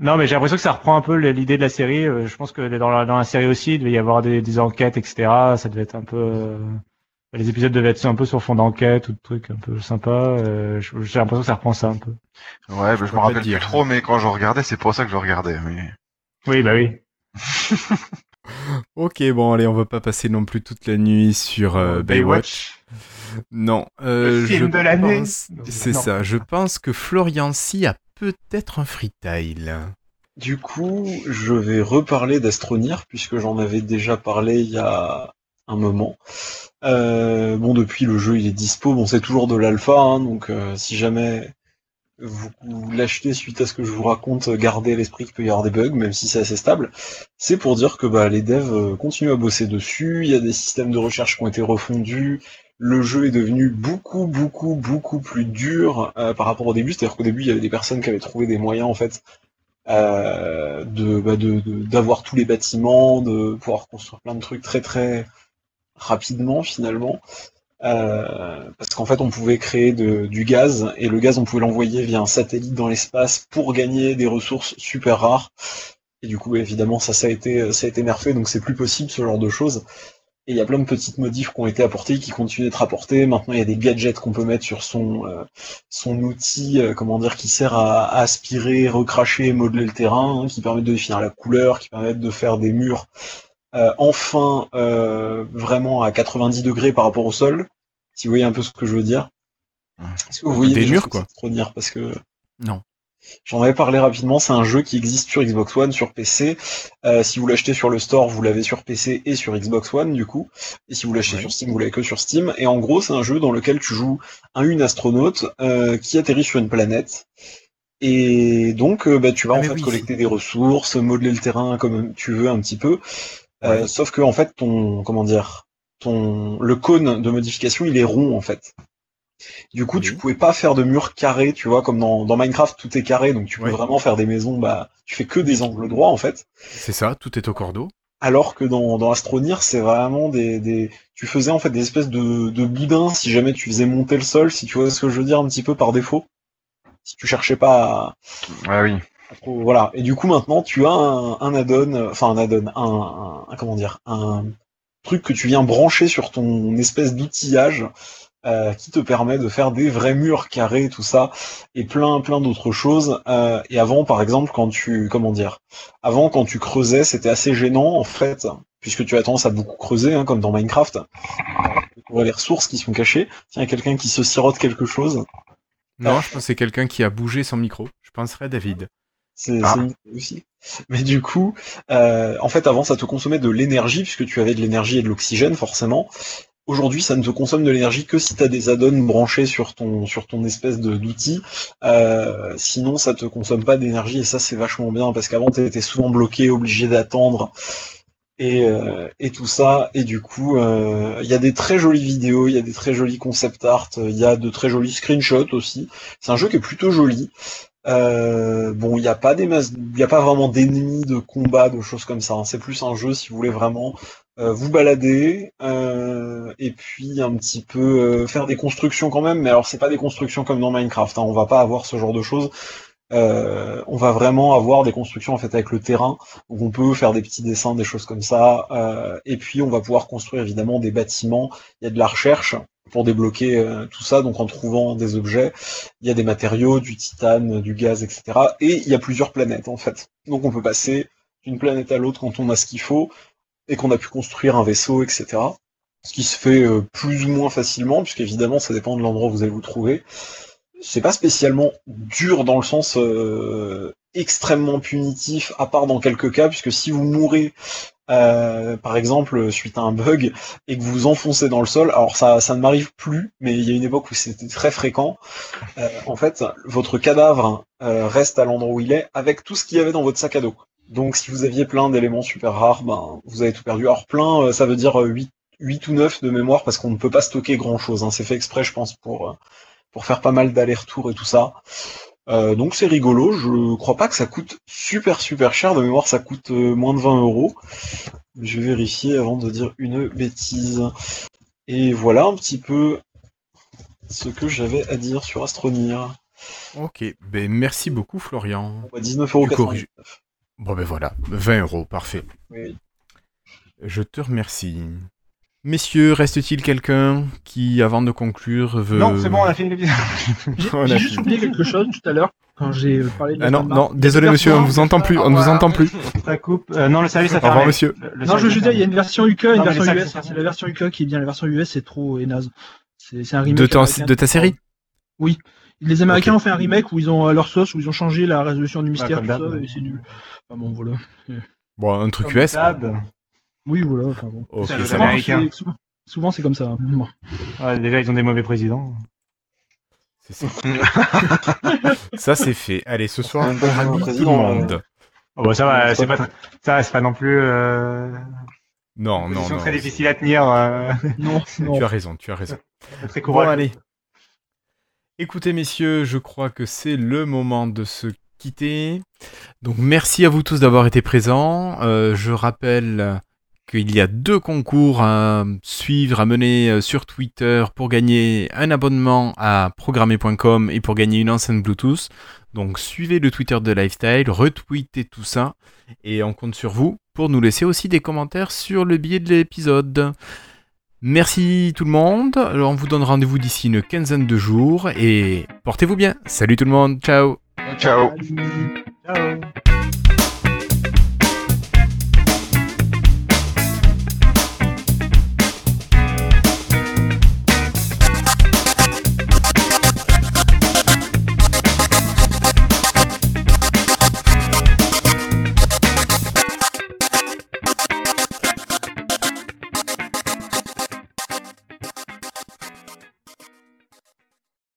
Non, mais j'ai l'impression que ça reprend un peu l'idée de la série. Euh, Je pense que dans la, dans la série aussi, il devait y avoir des, des enquêtes, etc. Ça devait être un peu. euh, Les épisodes devaient être un peu sur fond d'enquête ou de trucs un peu sympa. Euh, je- j'ai l'impression que ça reprend ça un peu. Ouais, bah, je me rappelle plus trop, mais quand je regardais, c'est pour ça que je regardais. Mais... Oui, bah oui. Ok, bon, allez, on va pas passer non plus toute la nuit sur euh, Baywatch. Non, euh, Le film je de l'année. pense- C'est ça. Je pense que Florian C a peut-être un freetail. Du coup, je vais reparler d'Astronir, puisque j'en avais déjà parlé il y a un moment. Euh, bon, depuis le jeu il est dispo, bon c'est toujours de l'alpha, hein, donc euh, si jamais vous, l'achetez suite à ce que je vous raconte, gardez à l'esprit qu'il peut y avoir des bugs, même si c'est assez stable. C'est pour dire que bah, les devs euh, continuent à bosser dessus, il y a des systèmes de recherche qui ont été refondus, le jeu est devenu beaucoup, beaucoup, beaucoup plus dur euh, par rapport au début. C'est-à-dire qu'au début, il y avait des personnes qui avaient trouvé des moyens en fait euh, de bah, de- de- d'avoir tous les bâtiments, de pouvoir construire plein de trucs très très rapidement finalement. Euh, parce qu'en fait, on pouvait créer de- du gaz et le gaz, on pouvait l'envoyer via un satellite dans l'espace pour gagner des ressources super rares. Et du coup, évidemment, ça, ça a été, ça a été nerfé, donc c'est plus possible ce genre de choses. Et il y a plein de petites modifs qui ont été apportées, qui continuent d'être apportées. Maintenant, il y a des gadgets qu'on peut mettre sur son euh, son outil, euh, comment dire, qui sert à, aspirer, recracher, modeler le terrain, hein, qui permettent de définir la couleur, qui permettent de faire des murs euh, enfin euh, vraiment à 90 degrés par rapport au sol. Si vous voyez un peu ce que je veux dire. Est-ce que vous voyez Des murs, quoi. trop dire parce que Non. J'en avais parlé rapidement, c'est un jeu qui existe sur Xbox One, sur PC. Euh, si vous l'achetez sur le store, vous l'avez sur PC et sur Xbox One du coup. Et si vous l'achetez Ouais. sur Steam, vous l'avez que sur Steam. Et en gros, c'est un jeu dans lequel tu joues un une astronaute euh, qui atterrit sur une planète. Et donc, euh, bah, tu vas Ah, en fait oui, collecter des ressources, modeler le terrain comme tu veux un petit peu. Euh, sauf que en fait, ton comment dire, ton le cône de modification, il est rond en fait. Du coup, tu pouvais pas faire de murs carrés, tu vois, comme dans, dans Minecraft, tout est carré, donc tu peux Ouais. vraiment faire des maisons, bah, tu fais que des angles droits, en fait. C'est ça, tout est au cordeau. Alors que dans, dans Astronir, c'est vraiment des, des, tu faisais en fait des espèces de, de boudins si jamais tu faisais monter le sol, si tu vois ce que je veux dire, un petit peu par défaut. Si tu cherchais pas à, Ah oui. Voilà. Et du coup, maintenant, tu as un, add-on, euh, enfin, un add-on, un, comment dire, un truc que tu viens brancher sur ton espèce d'outillage, euh, qui te permet de faire des vrais murs carrés, tout ça, et plein, plein d'autres choses. Euh, et avant, par exemple, quand tu, comment dire, avant, quand tu creusais, c'était assez gênant, en fait, puisque tu as tendance à beaucoup creuser, hein, comme dans Minecraft. Vois les ressources qui sont cachées. Tiens, quelqu'un qui se sirote quelque chose. Non, je pense quelqu'un qui a bougé son micro. Je penserais David. C'est Ah. aussi. Mais du coup, euh, en fait, avant, ça te consommait de l'énergie, puisque tu avais de l'énergie et de l'oxygène, forcément. Aujourd'hui, ça ne te consomme de l'énergie que si tu as des add-ons branchés sur ton, sur ton espèce de- d'outil. Euh, sinon, ça te consomme pas d'énergie, et ça, c'est vachement bien, parce qu'avant, tu étais souvent bloqué, obligé d'attendre. Et, euh, et tout ça, et du coup, euh, il y a des très jolies vidéos, il y a des très jolis concept art, il y a de très jolis screenshots aussi. C'est un jeu qui est plutôt joli. Euh, bon, il n'y a pas des il a pas vraiment d'ennemis, de combats, de choses comme ça. hein. C'est plus un jeu si vous voulez vraiment euh, vous balader euh, et puis un petit peu faire des constructions quand même. Mais alors c'est pas des constructions comme dans Minecraft. Hein. On va pas avoir ce genre de choses. On va vraiment avoir des constructions en fait avec le terrain. Donc on peut faire des petits dessins, des choses comme ça. Et puis on va pouvoir construire évidemment des bâtiments. Il y a de la recherche pour débloquer euh, tout ça. Donc en trouvant des objets, il y a des matériaux, du titane, du gaz, etc. Et il y a plusieurs planètes en fait. Donc on peut passer d'une planète à l'autre quand on a ce qu'il faut et qu'on a pu construire un vaisseau, etc. Ce qui se fait euh, plus ou moins facilement, puisqu'évidemment ça dépend de l'endroit où vous allez vous trouver. C'est pas spécialement dur dans le sens euh, extrêmement punitif, à part dans quelques cas, puisque si vous mourrez euh, par exemple, suite à un bug, et que vous vous enfoncez dans le sol, alors ça, ça ne m'arrive plus, mais il y a une époque où c'était très fréquent. Euh, en fait, votre cadavre euh, reste à l'endroit où il est, avec tout ce qu'il y avait dans votre sac à dos. Donc, si vous aviez plein d'éléments super rares, ben, vous avez tout perdu. Alors, plein, euh, ça veut dire 8, 8 ou 9 de mémoire, parce qu'on ne peut pas stocker grand chose. Hein. C'est fait exprès, je pense, pour, pour faire pas mal d'allers-retours et tout ça. Euh, donc c'est rigolo, je crois pas que ça coûte super super cher, de mémoire ça coûte euh, moins de 20 euros. Je vais vérifier avant de dire une bêtise. Et voilà un petit peu ce que j'avais à dire sur Astronir. Ok, ben merci beaucoup Florian. Ouais, 19,99 Tu corriges. Bon ben voilà, 20 euros, parfait. Oui. Je te remercie. Messieurs, reste-t-il quelqu'un qui, avant de conclure, veut... Non, c'est bon, on a fini l'épisode. J'ai juste oublié quelque chose tout à l'heure quand j'ai euh, parlé de Ah non, non, désolé monsieur, on ne vous entend plus, on ne vous entend plus. Ça coupe. Euh, non, le service a Au revoir fermé. monsieur. Le- le Non, je veux juste dire, il y a fermé. une version UK, une Non, version US. c'est hein, C'est fermé. la version UK qui est bien, la version US c'est trop est naze. C'est un remake. De, ton- américain. de ta série Oui. Les Américains ont fait un remake où ils ont à leur sauce, où ils ont changé la résolution du mystère, comme tout ça, et c'est nul. Enfin bon, voilà. Bon, un truc US. Oui, voilà. Enfin bon. Ça souvent, souvent, c'est comme ça. Bon. Ouais, déjà, ils ont des mauvais présidents. C'est ça. Ça, c'est fait. Allez, ce soir, on tout le président, monde. Oh, bah, ça va, c'est pas, ça, c'est pas non plus, euh, Non, une non, non. très difficile à tenir, euh, Non, non. Tu as raison, tu as raison. très Bon, courageux. allez. Écoutez, messieurs, je crois que c'est le moment de se quitter. Donc, merci à vous tous d'avoir été présents. Euh, je rappelle qu'il y a deux concours à suivre, à mener euh, sur Twitter pour gagner un abonnement à programmer.com et pour gagner une enceinte Bluetooth. Donc, suivez le Twitter de Lifestyle, retweetez tout ça et on compte sur vous pour nous laisser aussi des commentaires sur le billet de l'épisode. Merci tout le monde. Alors, on vous donne rendez-vous d'ici une quinzaine de jours et portez-vous bien. Salut tout le monde. Ciao. Ciao. Ciao.